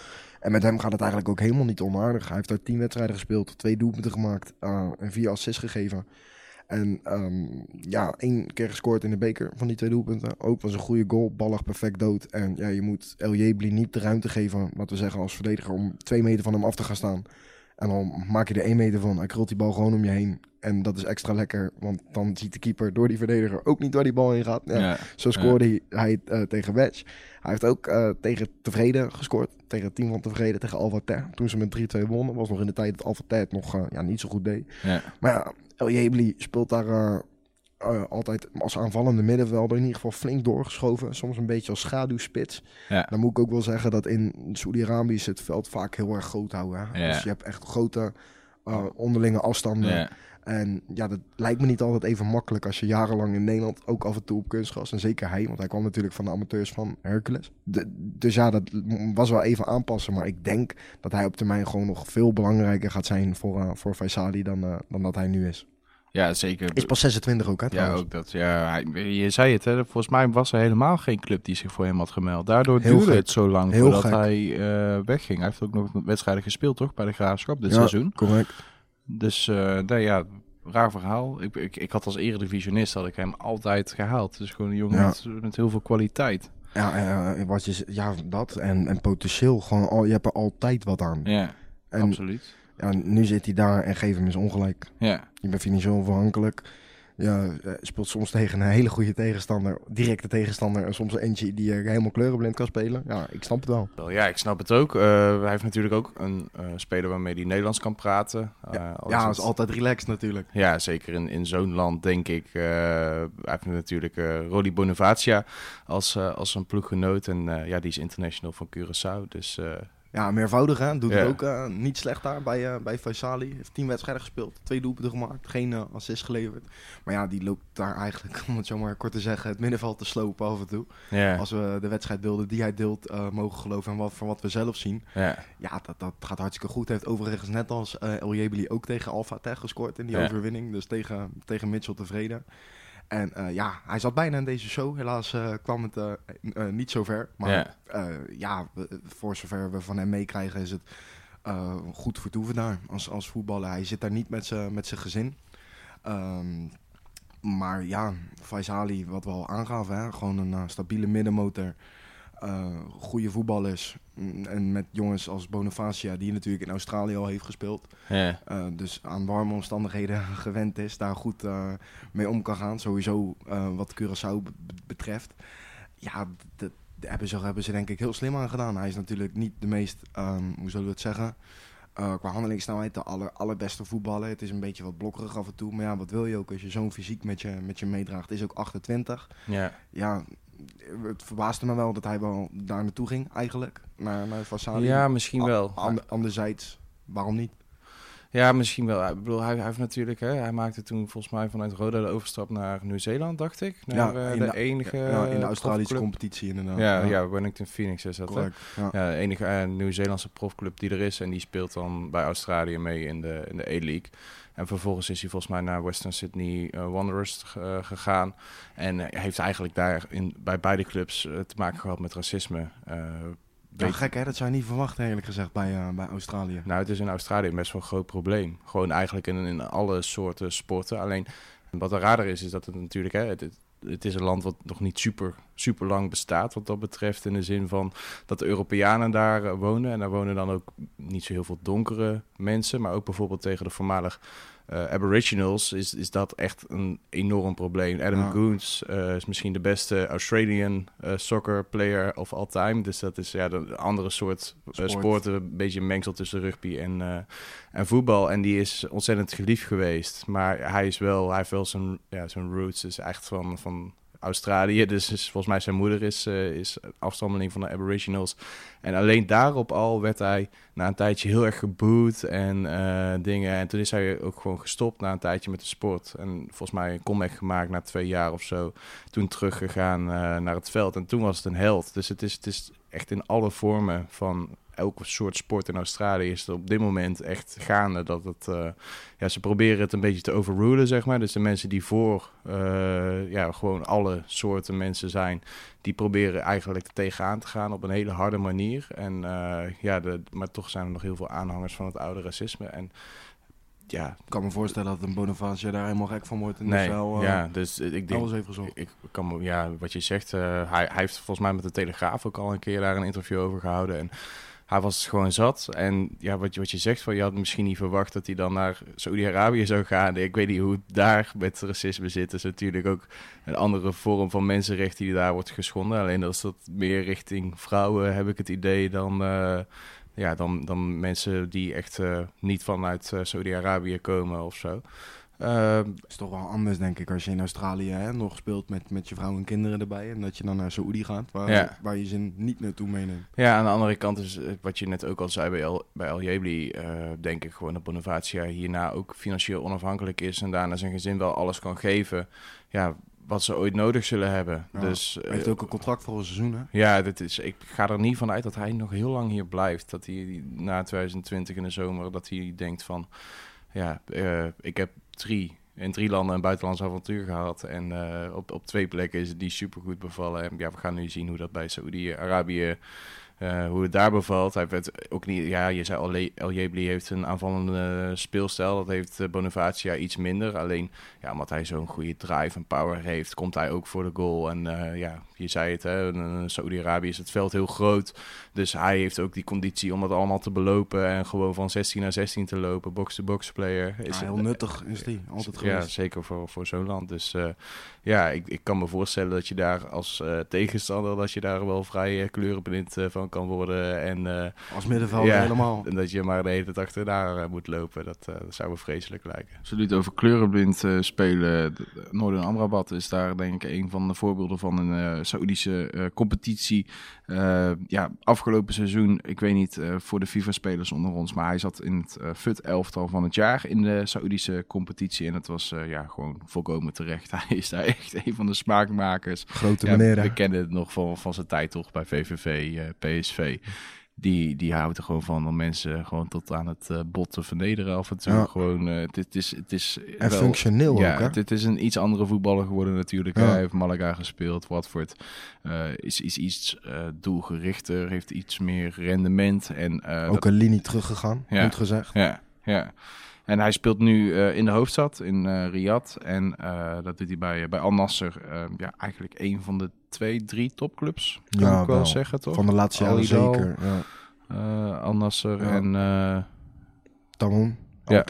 En met hem gaat het eigenlijk ook helemaal niet onaardig. Hij heeft daar tien wedstrijden gespeeld, twee doelpunten gemaakt eh, en vier assists gegeven. En ehm, ja, één keer gescoord in de beker van die twee doelpunten. Ook was een goede goal, ballig perfect dood. En ja, je moet El Jebli niet de ruimte geven, laten we zeggen als verdediger, om twee meter van hem af te gaan staan. En dan maak je er één meter van. Hij krult die bal gewoon om je heen. En dat is extra lekker, want dan ziet de keeper door die verdediger ook niet waar die bal heen gaat. Ja, ja. Zo scoorde hij, hij eh, tegen Wedge. Hij heeft ook eh, tegen Tevreden gescoord. Tegen het team van Tevreden, tegen Alvater. Toen ze met 3-2 wonnen, was nog in de tijd dat Alvater het nog eh, ja, niet zo goed deed. ja. Maar ja, El Jebli speelt daar eh, altijd als aanvallende middenvelder in ieder geval flink doorgeschoven. Soms een beetje als schaduwspits. Ja. Dan moet ik ook wel zeggen dat in Saudi-Arabië is het veld vaak heel erg groot houden. Hè? Ja. Dus je hebt echt grote eh, onderlinge afstanden. ja. En ja, dat lijkt me niet altijd even makkelijk als je jarenlang in Nederland ook af en toe op kunstgras. En zeker hij, want hij kwam natuurlijk van de amateurs van Hercules. De- dus ja, dat was wel even aanpassen. Maar ik denk dat hij op termijn gewoon nog veel belangrijker gaat zijn voor, eh voor Faisali dan, dan dat hij nu is. Ja, zeker. Is pas 26 ook, hè? Ja, ook dat. Ja, je zei het, hè. Volgens mij was er helemaal geen club die zich voor hem had gemeld. Daardoor Heel duurde gek. het zo lang Heel voordat gek. hij eh, wegging. Hij heeft ook nog wedstrijden gespeeld, toch? Bij de Graafschap dit Ja, seizoen. Correct. Dus, eh nee, ja, raar verhaal. Ik, ik, ik had als eredivisionist had ik hem altijd gehaald. Dus gewoon een jongen Ja. met, met heel veel kwaliteit. Ja, wat je, ja, dat en, en potentieel. Gewoon al, je hebt er altijd wat aan. Ja, En absoluut. Ja, nu zit hij daar en geef hem eens ongelijk. Ja, Je bent financieel afhankelijk. Ja, eh, speelt soms tegen een hele goede tegenstander, directe tegenstander. En soms eentje die je helemaal kleurenblind kan spelen. Ja, ik snap het wel. Wel, ja, ik snap het ook. Eh, hij heeft natuurlijk ook een eh, speler waarmee hij Nederlands kan praten. Eh, ja, dat is altijd relaxed natuurlijk. Ja, zeker in, in zo'n land, denk ik. eh, hij heeft natuurlijk eh Rodi Bonifacia als, eh, als een ploeggenoot. En eh, ja, die is international van Curaçao. Dus eh, Ja, meervoudig hè. Doet het ook eh, niet slecht daar bij, eh bij Faisali. Heeft tien wedstrijden gespeeld, twee doelpunten gemaakt, geen eh, assist geleverd. Maar ja, die loopt daar eigenlijk, (laughs) om het zo maar kort te zeggen, het middenveld te slopen af en toe. Als we de wedstrijdbeelden die hij deelt mogen geloven en wat, van wat we zelf zien. ja, Ja, dat, dat gaat hartstikke goed. Hij heeft overigens net als El Jebeli ook tegen Alfa Tech gescoord in die overwinning. Dus tegen, tegen Mitchell tevreden. En eh, ja, hij zat bijna in deze show. Helaas eh, kwam het eh, niet zo ver. Maar Ja. ja, ja we- voor zover we van hem meekrijgen is het goed vertoeven daar als, als voetballer. Hij zit daar niet met zijn gezin. Ehm, maar ja, Faisali, wat we al aangaven, hè? gewoon een stabiele middenmotor. Eh goede voetballers. Mm, En met jongens als Bonifacia, die natuurlijk in Australië al heeft gespeeld. ja, eh, dus aan warme omstandigheden (laughs) gewend is, daar goed eh, mee om kan gaan. Sowieso wat Curaçao be- betreft. Ja, dat daar hebben ze, hebben ze denk ik heel slim aan gedaan. Hij is natuurlijk niet de meest, ehm, hoe zullen we het zeggen... qua handelingssnelheid de aller, allerbeste voetballer. Het is een beetje wat blokkerig af en toe. Maar ja, wat wil je ook als je zo'n fysiek met je, met je meedraagt. Is ook 28 ja, ja, het verbaasde me wel dat hij wel daar naartoe ging, eigenlijk. Naar, naar Vassali. Ja, misschien wel. A- anderzijds, waarom niet? Ja, misschien wel. Ik bedoel, hij, hij heeft natuurlijk, hè, hij maakte toen volgens mij vanuit Roda de overstap naar Nieuw-Zeeland, dacht ik. Naar eh, in de, de- enige. ja, in de eh, Australische competitie inderdaad. Ja, ja, Wellington Phoenix is dat. correct. Ja. Ja, de enige eh, Nieuw-Zeelandse profclub die er is. En die speelt dan bij Australië mee in de, in de A-League. En vervolgens is hij volgens mij naar Western Sydney eh, Wanderers eh, gegaan. En eh, heeft eigenlijk daar in, bij beide clubs te maken gehad met racisme. Ja, gek hè, dat zou je niet verwachten eerlijk gezegd bij, bij Australië. nou, het is in Australië best wel een groot probleem. Gewoon eigenlijk in, in alle soorten sporten. Alleen wat er raar is, is dat het natuurlijk... Hè, het, het is een land wat nog niet super, super lang bestaat wat dat betreft. In de zin van dat de Europeanen daar eh, wonen. En daar wonen dan ook niet zo heel veel donkere mensen. Maar ook bijvoorbeeld tegen de voormalig eh, Aboriginals is, is dat echt een enorm probleem. Adam Ja. Goons eh, is misschien de beste Australian eh, soccer player of all time. Dus dat is ja, de andere soort Sport. sporten. Een beetje een mengsel tussen rugby en, en voetbal. En die is ontzettend geliefd geweest. Maar hij is wel, hij heeft wel zijn, ja, zijn roots is echt van, van Australië. Dus volgens mij zijn moeder is, eh, is afstammeling van de Aboriginals. En alleen daarop al werd hij na een tijdje heel erg geboet en eh, dingen. En toen is hij ook gewoon gestopt na een tijdje met de sport. En volgens mij een comeback gemaakt na twee jaar of zo. Toen teruggegaan eh, naar het veld. En toen was het een held. Dus het is, het is echt in alle vormen van elke soort sport in Australië is het op dit moment echt gaande. Dat het, eh, ja, ze proberen het een beetje te overrulen, zeg maar. Dus de mensen die voor eh, ja, gewoon alle soorten mensen zijn, die proberen eigenlijk er tegenaan te gaan op een hele harde manier. En, eh, ja, de, maar toch zijn er nog heel veel aanhangers van het oude racisme. En ja, Ik kan me voorstellen dat een Bonifacio daar helemaal gek van wordt. En nee, dus wel eh, ja, dus ik denk... alles heeft gezocht. Ik kan me, ja, wat je zegt, hij, hij heeft volgens mij met de Telegraaf ook al een keer daar een interview over gehouden. En hij was gewoon zat. En ja, wat wat je zegt, van, je had misschien niet verwacht dat hij dan naar Saoedi-Arabië zou gaan. Ik weet niet hoe het daar met racisme zit. Is natuurlijk ook een andere vorm van mensenrechten die daar wordt geschonden. Alleen als dat meer richting vrouwen, heb ik het idee, dan... eh, ja, dan, dan mensen die echt eh, niet vanuit eh, Saudi-Arabië komen of zo. Ehm, is toch wel anders, denk ik, als je in Australië hè, nog speelt met, met je vrouw en kinderen erbij. En dat je dan naar Saoedi gaat, waar, Ja. waar je ze niet naartoe meeneemt. Ja, aan de andere kant is wat je net ook al zei bij El, bij El Jebli, eh, denk ik gewoon dat Bonavacia hierna ook financieel onafhankelijk is en daarna zijn gezin wel alles kan geven. Ja, wat ze ooit nodig zullen hebben. Ja, dus Hij heeft eh, ook een contract voor een seizoen, hè? ja, dit is, ik ga er niet van uit dat hij nog heel lang hier blijft. Dat hij na 2020 in de zomer, dat hij denkt van... Ja, eh, ik heb drie, in drie landen een buitenlands avontuur gehad. En eh, op, op twee plekken is het niet super goed bevallen. En ja, we gaan nu zien hoe dat bij Saoedi-Arabië... eh, hoe het daar bevalt. Hij werd ook niet, ja, je zei al, Jebli heeft een aanvallende speelstijl. Dat heeft eh, Bonifacia iets minder. Alleen, ja, omdat hij zo'n goede drive en power heeft, komt hij ook voor de goal. En ja, je zei het, hè, in Saudi-Arabië is het veld heel groot. Dus hij heeft ook die conditie om dat allemaal te belopen. En gewoon van 16 naar 16 te lopen, box-to-box player. Is Ja, heel het- nuttig is die, altijd ja, geweest. zeker voor, voor zo'n land. Dus eh, ja, ik, ik kan me voorstellen dat je daar als eh, tegenstander, dat je daar wel vrij eh, kleurenblind van kan worden. En, eh, Als middenvelder Ja. helemaal. en (laughs) dat je maar de hele tijd achterna moet lopen. Dat, dat zou me vreselijk lijken. Absoluut, over kleurenblind spelen. De- de Noorden Amrabat is daar denk ik een van de voorbeelden van een eh Saoedische eh, competitie. Eh, ja, afgelopen seizoen, ik weet niet eh, voor de FIFA-spelers onder ons, maar hij zat in het eh FUT-elftal van het jaar in de Saoedische competitie. En dat was eh, ja, gewoon volkomen terecht. (laughs) Hij is daar echt een van de smaakmakers. Grote meneer, we kennen het nog van, van zijn tijd toch bij VVV, PSV. Die, die houdt er gewoon van om mensen gewoon tot aan het eh, bot te vernederen af en toe. Ja. Gewoon, eh, het, het is, het is En wel- functioneel ja, ook, hè? het, het is een iets andere voetballer geworden natuurlijk. Ja. Hij heeft Malaga gespeeld, Watford. eh is, is iets doelgerichter, heeft iets meer rendement. En, Ook dat- een linie teruggegaan, Ja. goed gezegd. ja, ja. En hij speelt nu in de hoofdstad, in eh Riyadh. En dat doet hij bij, bij Al Nasser. ja, eigenlijk een van de twee, drie topclubs. Kan Ja, ik wel, wel. zeggen, toch? Van de laatste jaren zeker. Ja. eh, Al Nasser Ja. en... Tamoun. Ja.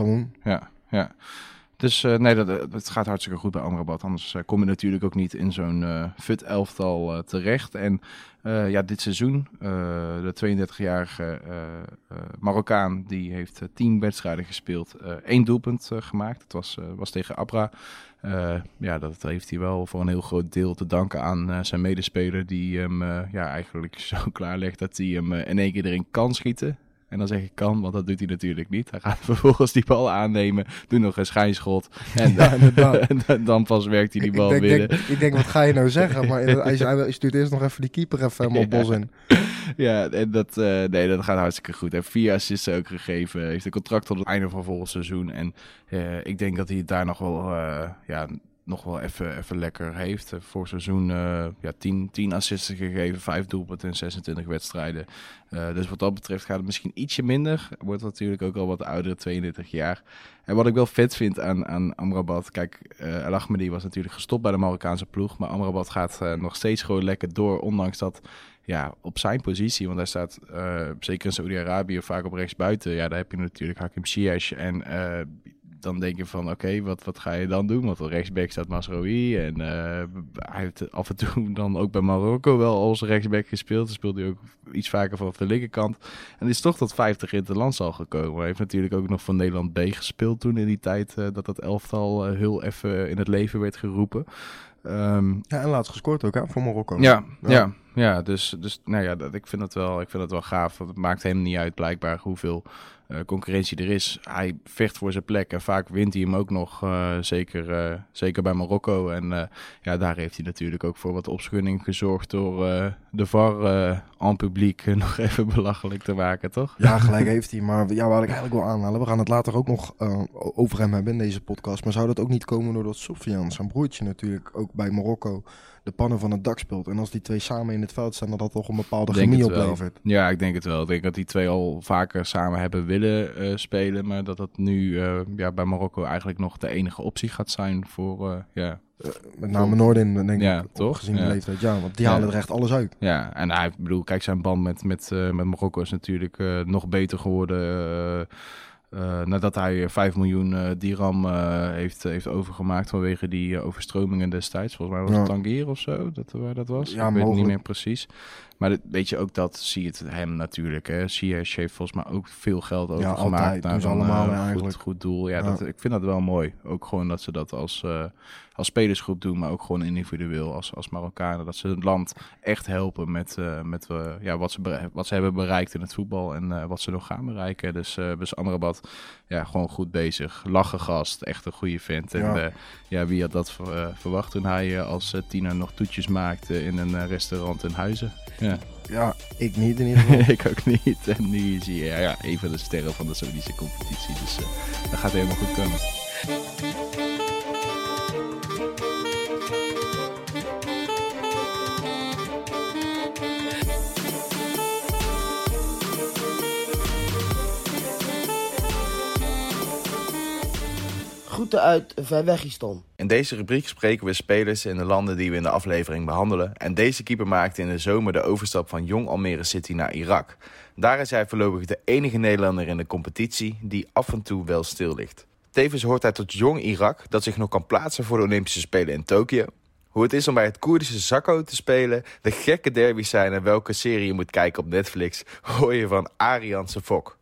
Ja, ja. Dus uh, nee, dat, het gaat hartstikke goed bij Amrabat. Anders uh, kom je natuurlijk ook niet in zo'n uh, fut elftal terecht. En ja, dit seizoen, de 32-jarige Marokkaan, die heeft tien wedstrijden gespeeld. één doelpunt gemaakt. Het was, was tegen Abra. ja, dat heeft hij wel voor een heel groot deel te danken aan zijn medespeler. Die hem ja, eigenlijk (laughs) zo klaarlegt dat hij hem in één keer erin kan schieten. En dan zeg ik kan, want dat doet hij natuurlijk niet. Hij gaat (laughs) vervolgens die bal aannemen, doet nog een schijnschot. (laughs) En, dan, dan pas werkt hij die bal ik binnen. Denk, ik denk, wat ga je nou zeggen? Maar (laughs) hij, hij stuurt eerst nog even die keeper even helemaal bos in. Ja, en dat, uh, nee, dat gaat hartstikke goed. Hij heeft vier assists ook gegeven. Heeft een contract tot het einde van volgend seizoen. En uh, ik denk dat hij daar nog wel uh, ja, nog wel even, even lekker heeft. Eh, voor seizoen uh, ja, 10, 10 assists gegeven, 5 doelpunten in 26 wedstrijden. Uh, dus wat dat betreft gaat het misschien ietsje minder. Wordt natuurlijk ook al wat ouder, 32 jaar. En wat ik wel vet vind aan, aan Amrabat, kijk, uh, El was natuurlijk gestopt bij de Marokkaanse ploeg, maar Amrabat gaat nog steeds gewoon lekker door, ondanks dat ja, op zijn positie, want hij staat zeker in Saudi-Arabië vaak op rechts buiten. Ja, daar heb je natuurlijk Hakim Ziyech en dan denk je van oké, wat, wat ga je dan doen? Want rechtsback staat Masrowi en uh, hij heeft af en toe (laughs) dan ook bij Marokko wel als rechtsback gespeeld. Dan speelde hij ook iets vaker vanaf de linkerkant. En is toch tot 50 in het land al gekomen. Hij heeft natuurlijk ook nog voor Nederland B gespeeld toen in die tijd uh, dat dat elftal uh, heel even in het leven werd geroepen. Um, ja, en laatst gescoord ook hè, voor Marokko. Ja, ja. ja, ja dus, dus nou ja, dat, ik, vind het wel, ik vind het wel gaaf. Want het maakt hem niet uit blijkbaar hoeveel concurrentie er is. Hij vecht voor zijn plek en vaak wint hij hem ook nog, uh, zeker, uh, zeker bij Marokko. En ja, daar heeft hij natuurlijk ook voor wat opschudding gezorgd door de VAR aan publiek (laughs) nog even belachelijk te maken, toch? Ja, gelijk heeft hij. Maar ja, waar ik eigenlijk wel aanhalen, we gaan het later ook nog over hem hebben in deze podcast. Maar zou dat ook niet komen doordat Sofian, zijn broertje natuurlijk, ook bij Marokko de pannen van het dak speelt. En als die twee samen in het veld staan, dat dat toch een bepaalde chemie oplevert. Ja, ik denk het wel. Ik denk dat die twee al vaker samen hebben willen uh, spelen. Maar dat dat nu uh, ja, bij Marokko eigenlijk nog de enige optie gaat zijn voor... Uh, ja, met name Noordin, denk ja, ik, toch? gezien de leeftijd. Ja, want die halen er echt alles uit. Ja, en hij, bedoel, kijk, zijn band met, met, met Marokko is natuurlijk nog beter geworden uh, nadat hij 5 miljoen uh, dirham uh, heeft, heeft overgemaakt vanwege die overstromingen destijds. Volgens mij was het Tangier of zo, dat, waar dat was. Ja, Ik weet het niet meer precies. Maar dit, weet je, ook dat zie je het hem natuurlijk. Hè. Ziyech heeft volgens mij ook veel geld overgemaakt. Ja, naar zo'n allemaal eigenlijk. Goed, goed doel. Ja, ja. Dat, ik vind dat wel mooi. Ook gewoon dat ze dat als, uh, als spelersgroep doen, maar ook gewoon individueel als, als Marokkanen. Dat ze het land echt helpen met, uh, met ja, wat, ze wat ze hebben bereikt in het voetbal en wat ze nog gaan bereiken. Dus, dus Amrabat, ja, gewoon goed bezig. Lachen gast, echt een goede vent. En ja, ja wie had dat verwacht toen hij als tiener nog toetjes maakte in een restaurant in Huizen? Ja. Ja, ik niet in ieder geval. (laughs) ik ook niet. En nu zie je ja, ja, een van de sterren van de Saudische competitie. Dus uh, dat gaat helemaal goed komen. Groeten uit Verwegistan. In deze rubriek spreken we spelers in de landen die we in de aflevering behandelen. En deze keeper maakte in de zomer de overstap van Jong Almere City naar Irak. Daar is hij voorlopig de enige Nederlander in de competitie die af en toe wel stil ligt. Tevens hoort hij tot Jong Irak dat zich nog kan plaatsen voor de Olympische Spelen in Tokio. Hoe het is om bij het Koerdische Zakko te spelen, de gekke derby's zijn en welke serie je moet kijken op Netflix, hoor je van Arianse Fok.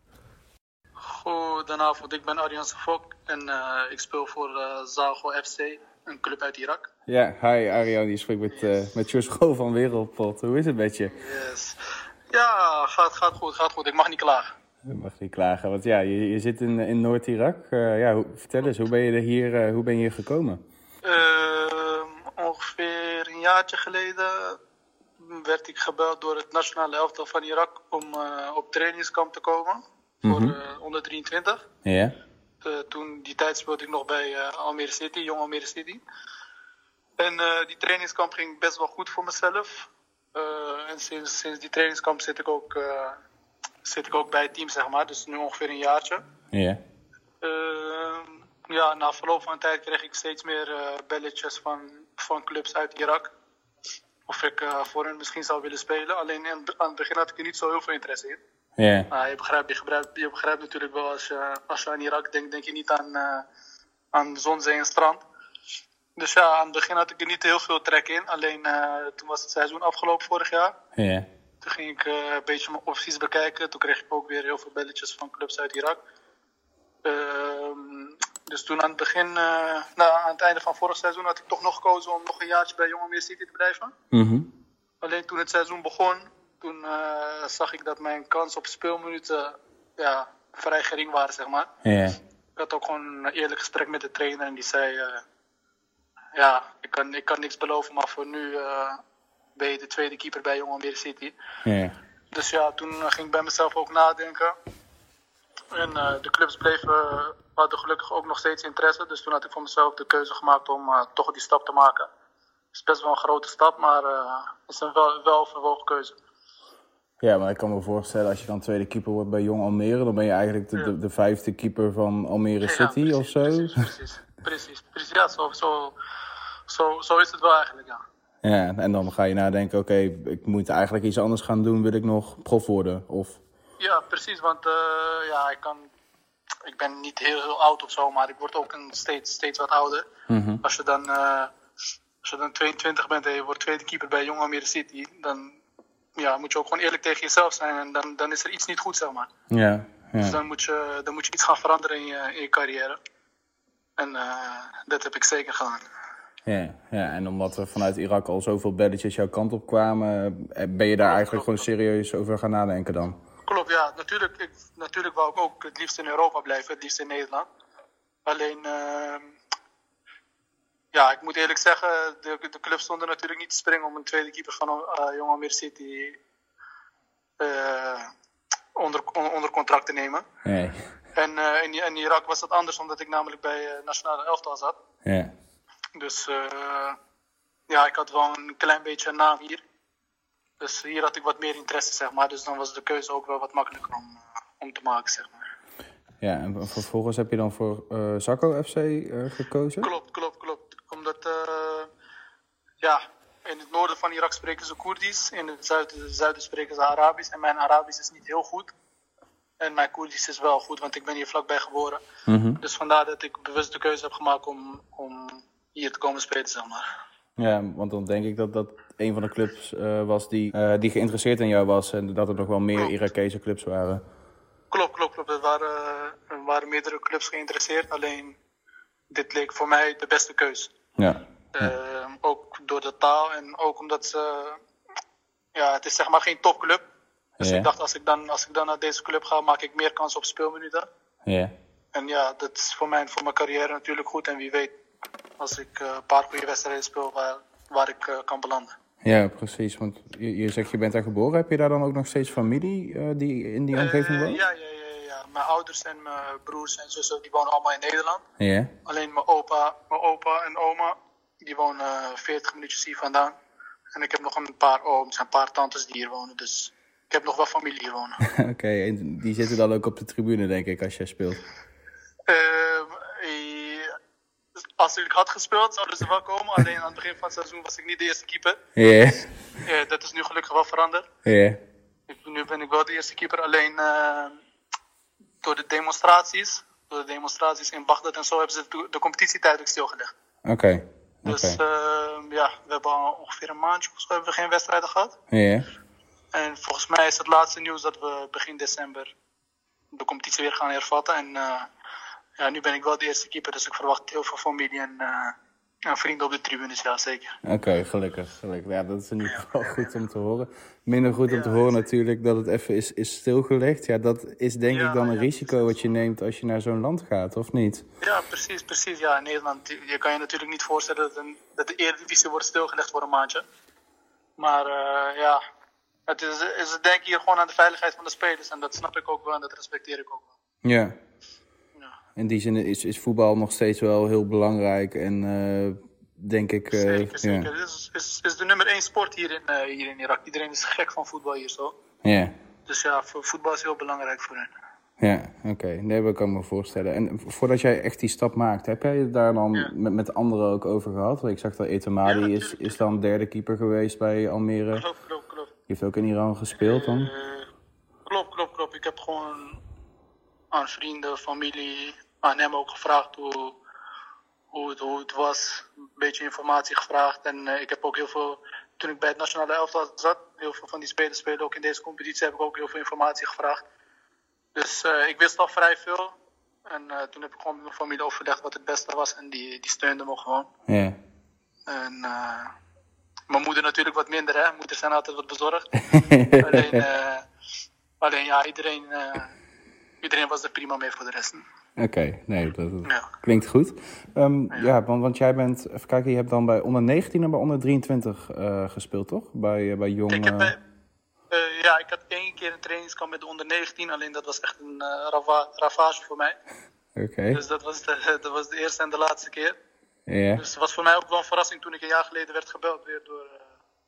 Goedenavond, ik ben Arjan Fok en uh, ik speel voor uh, Zago FC, een club uit Irak. Ja, hi Arjan, je spreekt met, uh, met Jos (laughs) van Wereldpot. Hoe is het met je? Yes. Ja, gaat, gaat goed, gaat goed. Ik mag niet klagen. Je mag niet klagen, want ja, je, je zit in, in Noord-Irak. ja, hoe, vertel eens, hoe ben je hier, hoe ben je hier gekomen? Ehm, ongeveer een jaartje geleden werd ik gebeld door het nationale elftal van Irak om op trainingskamp te komen voor mm -hmm. onder 23. Ja. Uh, toen die tijd speelde ik nog bij uh, Almere City, Jong Almere City. En uh, die trainingskamp ging best wel goed voor mezelf. en sinds, sinds die trainingskamp zit ik, ook, zit ik ook bij het team, zeg maar. Dus nu ongeveer een jaartje. Ja. Ja, na verloop van tijd kreeg ik steeds meer belletjes van, van clubs uit Irak. Of ik voor hen misschien zou willen spelen. Alleen in, aan het begin had ik er niet zo heel veel interesse in. Ja. Uh, je, begrijpt, je, begrijpt, je begrijpt natuurlijk wel, als je, als je aan Irak denkt, denk je niet aan, uh, aan zon, zee en strand. Dus ja, aan het begin had ik er niet heel veel trek in. Alleen eh, toen was het seizoen afgelopen vorig jaar. Ja. Toen ging ik eh, een beetje mijn opties bekijken. Toen kreeg ik ook weer heel veel belletjes van clubs uit Irak. Ehm, dus toen aan het begin, eh, nou, aan het einde van vorig seizoen, had ik toch nog gekozen om nog een jaartje bij Jong City te blijven. Mhm. Alleen toen het seizoen begon, toen eh, zag ik dat mijn kans op speelminuten ja, vrij gering waren, zeg maar. Ik had ook gewoon een eerlijk gesprek met de trainer en die zei: eh, Ja, ik kan, ik kan niks beloven, maar voor nu eh, ben je de tweede keeper bij Jong Almere City. Dus ja, toen ging ik bij mezelf ook nadenken. En de clubs bleven, hadden gelukkig ook nog steeds interesse. Dus toen had ik voor mezelf de keuze gemaakt om toch die stap te maken. Het is best wel een grote stap, maar het is een wel, wel verwogen keuze. Ja, maar ik kan me voorstellen, als je dan tweede keeper wordt bij Jong Almere, dan ben je eigenlijk de, de, de vijfde keeper van Almere Ja, City precies, of zo. Precies, precies, precies, precies. Ja, zo, zo, zo, zo is het wel eigenlijk, ja. Ja, en dan ga je nadenken, oké, ik moet eigenlijk iets anders gaan doen, wil ik nog prof worden? Of, Ja, precies, want eh, ja, ik, kan, ik ben niet heel, heel oud of zo, maar ik word ook een steeds, steeds wat ouder. Als, je dan, eh, als je dan 22 bent en je wordt tweede keeper bij Jong Almere City, dan ja, moet je ook gewoon eerlijk tegen jezelf zijn en dan, dan is er iets niet goed, zeg maar. ja, Dus dan moet, je, dan moet je iets gaan veranderen in je, in je carrière. En eh, dat heb ik zeker gedaan. Ja, ja, en omdat er vanuit Irak al zoveel belletjes jouw kant op kwamen, eh, ben je daar eigenlijk gewoon serieus over gaan nadenken dan? Klopt, ja. Natuurlijk, ik, natuurlijk wou ik ook het liefst in Europa blijven, het liefst in Nederland. Alleen, ehm, ja, ik moet eerlijk zeggen, de, de club stond er natuurlijk niet te springen om een tweede keeper van uh, Jong Almere City eh, onder, on- onder contract te nemen. Nee. En eh, in, in Irak was dat anders, omdat ik namelijk bij Nationale Elftal zat. Ja. Dus ja, ik had wel een klein beetje een naam hier. Dus hier had ik wat meer interesse, zeg maar. Dus dan was de keuze ook wel wat makkelijker om, om te maken, zeg maar. Ja, en vervolgens heb je dan voor Zakko FC gekozen? Klopt, klopt, klopt. Omdat, eh, ja, in het noorden van Irak spreken ze Koerdisch. In het zuiden, zuiden spreken ze Arabisch. En mijn Arabisch is niet heel goed. En mijn Koerdisch is wel goed, want ik ben hier vlakbij geboren. Mhm. Dus vandaar dat ik bewust de keuze heb gemaakt om, om hier te komen spelen, zeg maar. Ja, want dan denk ik dat dat een van de clubs eh, was die, eh, die geïnteresseerd in jou was en dat er nog wel meer. Irakese clubs waren. Klopt, klopt, klopt. Er waren, er waren meerdere clubs geïnteresseerd. Alleen, dit leek voor mij de beste keus. Ja. Ehm, ook door de taal en ook omdat ze... Ja, het is zeg maar geen topclub. Dus Ja. ik dacht, als ik, dan, als ik dan naar deze club ga, maak ik meer kans op speelminuten. Ja. En ja, dat is voor mij voor mijn carrière natuurlijk goed. En wie weet, als ik eh, een paar goede wedstrijden speel, waar, waar ik eh, kan belanden. Ja, precies. Want je, je zegt je bent daar geboren. Heb je daar dan ook nog steeds familie eh, die in die omgeving woont? ja, ja, ja, ja. Mijn ouders en mijn broers en zussen, die wonen allemaal in Nederland. Alleen mijn opa, mijn opa en oma, die wonen eh, 40 minuutjes hier vandaan. En ik heb nog een paar ooms en een paar tantes die hier wonen. Dus ik heb nog wel familie hier wonen. (laughs) Oké, en die zitten dan ook op de tribune, denk ik, als jij speelt. Ehm, eh, als ik had gespeeld, zouden ze wel komen. Alleen aan het begin van het seizoen was ik niet de eerste keeper. Ja. Eh, dat is nu gelukkig wel veranderd. Ja. Nu ben ik wel de eerste keeper. Alleen eh, door de demonstraties, door de demonstraties in Bagdad en zo, hebben ze de, de competitie tijdelijk stilgelegd. Oké. Dus ehm, ja, we hebben al ongeveer een maandje of zo hebben we geen wedstrijden gehad. Ja. En volgens mij is het laatste nieuws dat we begin december de competitie weer gaan hervatten. En eh, ja, nu ben ik wel de eerste keeper, dus ik verwacht heel veel familie en, eh, en vrienden op de tribunes, ja zeker. Oké, gelukkig, gelukkig. Ja, dat is in ieder geval (laughs) goed om te horen. Minder goed om te horen natuurlijk dat het even is, is stilgelegd. Ja, dat is denk Ja, ik dan een ja, risico wat je neemt als je naar zo'n land gaat, of niet? Ja, precies, precies. Ja, in Nederland, je kan je natuurlijk niet voorstellen dat, een, dat de Eredivisie wordt stilgelegd voor een maandje. Maar eh, ja, het is, is denk ik hier gewoon aan de veiligheid van de spelers. En dat snap ik ook wel en dat respecteer ik ook wel. Ja. Ja. In die zin is, is voetbal nog steeds wel heel belangrijk en eh, denk ik... eh, Zeker, zeker. Ja. Het is, is, is de nummer één sport hier in, eh, hier in Irak. Iedereen is gek van voetbal hier zo. ja. Dus ja, vo- voetbal is heel belangrijk voor hen. Ja, oké. Nee, dat kan ik me voorstellen. En voordat jij echt die stap maakt, heb jij het daar dan Ja. met, met anderen ook over gehad? Want ik zag dat Etamadi Ja, is, is dan derde keeper geweest bij Almere. Klopt, klopt, klopt. Die heeft ook in Iran gespeeld dan? Eh, klopt, klopt, klopt. Ik heb gewoon aan vrienden, familie, aan hem ook gevraagd hoe, hoe, het, hoe het was. Een beetje informatie gevraagd. En eh, ik heb ook heel veel, toen ik bij het nationale elftal zat, heel veel van die spelers spelen ook in deze competitie, heb ik ook heel veel informatie gevraagd. Dus eh, ik wist al vrij veel. En eh, toen heb ik gewoon met mijn familie overlegd wat het beste was. En die, die steunde me gewoon. Ja. En mijn moeder natuurlijk wat minder, hè. Moeders zijn altijd wat bezorgd. (laughs) alleen, alleen ja, iedereen, iedereen was er prima mee voor de rest. Oké, nee, dat, dat Ja. klinkt goed. Ehm, ja, want, want jij bent, even kijken, je hebt dan bij onder 19 en bij onder 23 eh, gespeeld, toch? Bij, eh, bij Jong. Ik heb, eh, ja, ik had één keer een trainingskamp met de onder 19, alleen dat was echt een rava- ravage voor mij. Oké, (laughs) Dus dat was, de, (laughs) dat was de eerste en de laatste keer. ja, Dus het was voor mij ook wel een verrassing toen ik een jaar geleden werd gebeld weer door,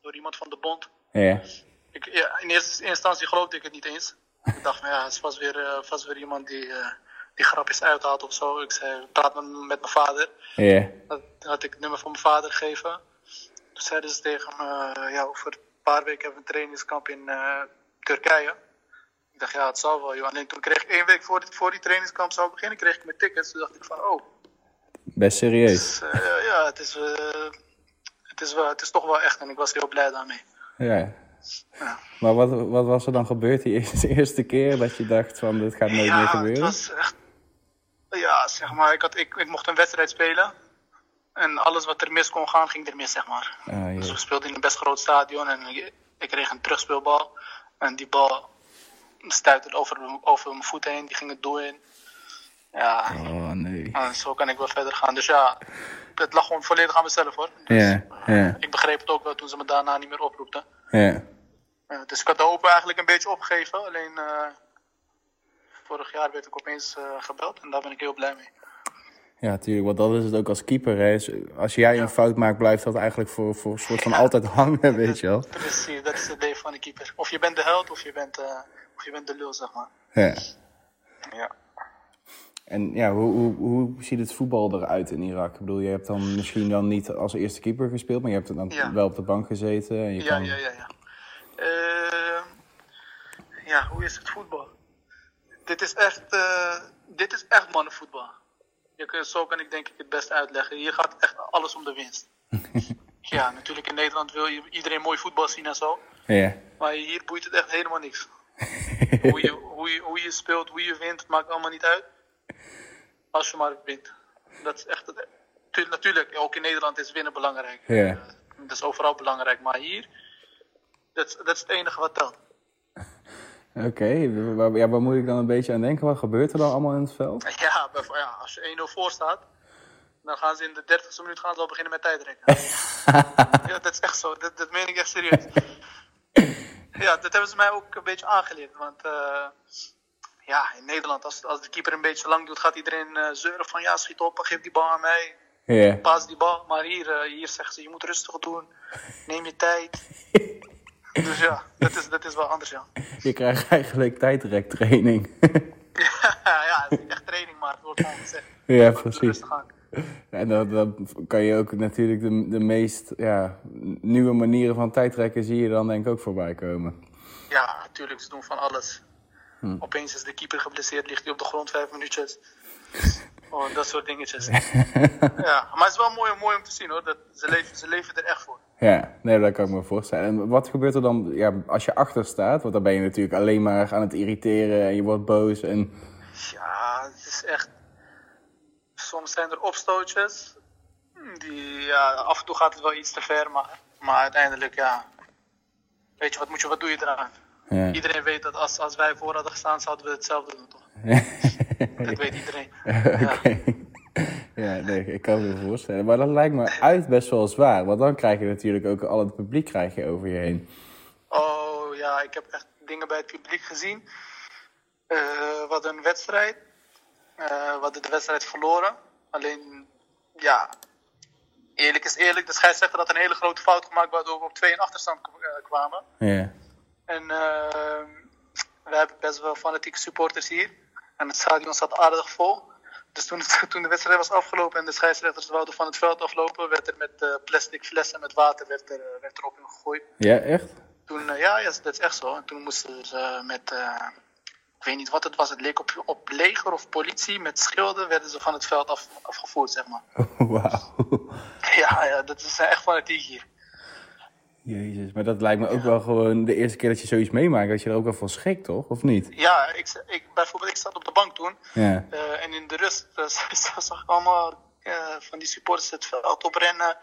door iemand van de bond. ja, Ik, ja, in eerste instantie geloofde ik het niet eens. Ik dacht van ja, het is vast weer, vast weer iemand die, die grapjes uithaalt of zo. Ik zei, praat met, met mijn vader. ja, Dat had ik het nummer van mijn vader gegeven. Toen zeiden ze tegen me, eh, ja, over een paar weken hebben we een trainingskamp in eh, Turkije. Ik dacht, ja, het zal wel, joh. Alleen toen kreeg ik één week voor, dit, voor die trainingskamp zou beginnen, kreeg ik mijn tickets. Toen dacht ik van, oh, best serieus. dus, eh, ja, het is, het, is wel, het is toch wel echt. En ik was heel blij daarmee. Ja. Ja. Maar wat, wat was er dan gebeurd die eerste, (laughs) eerste keer dat je dacht van dit gaat nooit meer ja, het gebeuren? was echt... Ja, zeg maar, ik, had, ik, ik mocht een wedstrijd spelen. En alles wat er mis kon gaan, ging er mis, zeg maar. Ah, Dus we speelden in een best groot stadion en ik, kreeg een terugspeelbal. En die bal stuitte over, over mijn voeten heen, die ging het doel in. Ja, Oh nee. en zo kan ik wel verder gaan. Dus ja, het lag gewoon volledig aan mezelf hoor. Dus, Ik begreep het ook wel toen ze me daarna niet meer oproepten. ja. Dus ik had de hoop eigenlijk een beetje opgegeven. Alleen eh, vorig jaar werd ik opeens eh, gebeld en daar ben ik heel blij mee. Ja, tuurlijk, want dat is het ook als keeper. Hè. Dus Als jij een fout maakt, blijft dat eigenlijk voor, voor een soort van altijd hangen, (laughs) weet je wel. Precies, dat is het leven van de keeper. Of je bent de held of je bent, eh, of je bent de lul, zeg maar. Ja. Ja. En ja, hoe, hoe, hoe ziet het voetbal eruit in Irak? Ik bedoel, je hebt dan misschien dan niet als eerste keeper gespeeld, maar je hebt dan Ja. wel op de bank gezeten. En je Ja, kan... ja, ja, ja. Eh, ja, hoe is het voetbal? Dit is echt, eh, dit is echt mannenvoetbal. Je, zo kan ik denk ik het best uitleggen. Hier gaat echt alles om de winst. (laughs) ja, natuurlijk in Nederland wil je iedereen mooi voetbal zien en zo. Ja. Maar hier boeit het echt helemaal niks. (laughs) hoe, je, hoe, je, hoe je speelt, hoe je wint, maakt allemaal niet uit. Als je maar wint. Dat is echt het. Natuurlijk, ook in Nederland is winnen belangrijk. Ja. Dat is overal belangrijk. Maar hier, dat is het enige wat telt. Oké, waar, ja, waar moet ik dan een beetje aan denken? Wat gebeurt er dan allemaal in het veld? (laughs) Ja, ja als je 1-0 voor staat, dan gaan ze in de 30ste minuut gaan ze al beginnen met tijdrekken. (laughs) ja, dat is echt zo. Dat, dat meen ik echt serieus. (laughs) ja, dat hebben ze mij ook een beetje aangeleerd. Want eh, ja, in Nederland, als, als de keeper een beetje lang doet, gaat iedereen eh, zeuren van ja, schiet op, geef die bal aan mij, Ja. paas die bal. Maar hier, eh, hier zeggen ze, je moet rustig doen, neem je tijd. Dus ja, dat is, dat is wel anders, ja. (laughs) Je krijgt eigenlijk tijdrektraining. (laughs) ja, het is niet echt training, maar het wordt gewoon gezegd. (laughs) ja, precies. En dan, dan kan je ook natuurlijk de, de meest ja, nieuwe manieren van tijdrekken zie je dan denk ik ook voorbij komen. Ja, natuurlijk, ze doen van alles. Opeens is de keeper geblesseerd, ligt hij op de grond vijf minuutjes. (laughs) Oh, dat soort dingetjes. ja, maar het is wel mooi, mooi om te zien hoor. Dat, ze, leven, ze leven er echt voor. Ja, nee, dat kan ik me voorstellen. En wat gebeurt er dan ja, als je achter staat? Want dan ben je natuurlijk alleen maar aan het irriteren en je wordt boos. En... Ja, het is echt. Soms zijn er opstootjes. Die, ja, af en toe gaat het wel iets te ver, maar, maar uiteindelijk, ja. Weet je, wat, moet je, wat doe je eraan? Ja. Iedereen weet dat als, als wij voor hadden gestaan, zouden we hetzelfde doen, toch? (laughs) Dat weet iedereen. (laughs) Oké. Ja, nee, ik kan me voorstellen. Maar dat lijkt me uit best wel zwaar. Want dan krijg je natuurlijk ook al het publiek krijg je over je heen. Oh ja, ik heb echt dingen bij het publiek gezien. Eh hadden een wedstrijd. Eh, we hadden de wedstrijd verloren. Alleen, ja, eerlijk is eerlijk. De scheidsrechter had een hele grote fout gemaakt waardoor we op 2 in achterstand eh, kwamen. Ja. En we hebben best wel fanatieke supporters hier. En het stadion zat aardig vol. Dus toen, toen de wedstrijd was afgelopen en de scheidsrechters wouden van het veld aflopen, werd er met eh, plastic flessen met water werd er, eh, werd er op gegooid. Ja, echt? Toen, eh, ja, ja, dat is echt zo. En toen moesten ze met, ik weet niet wat het was. Het leek op, op leger of politie. Met schilden werden ze van het veld af, afgevoerd, zeg maar. (laughs) Wauw. Ja, ja, dat is echt fanatiek hier. Jezus, maar dat lijkt me ook wel gewoon de eerste keer dat je zoiets meemaakt, dat je er ook wel van schrikt, toch? Of niet? Ja, ik, ik, bijvoorbeeld, ik zat op de bank toen. Ja. eh, en in de rust eh, (laughs) zag ik allemaal eh, van die supporters het veld oprennen.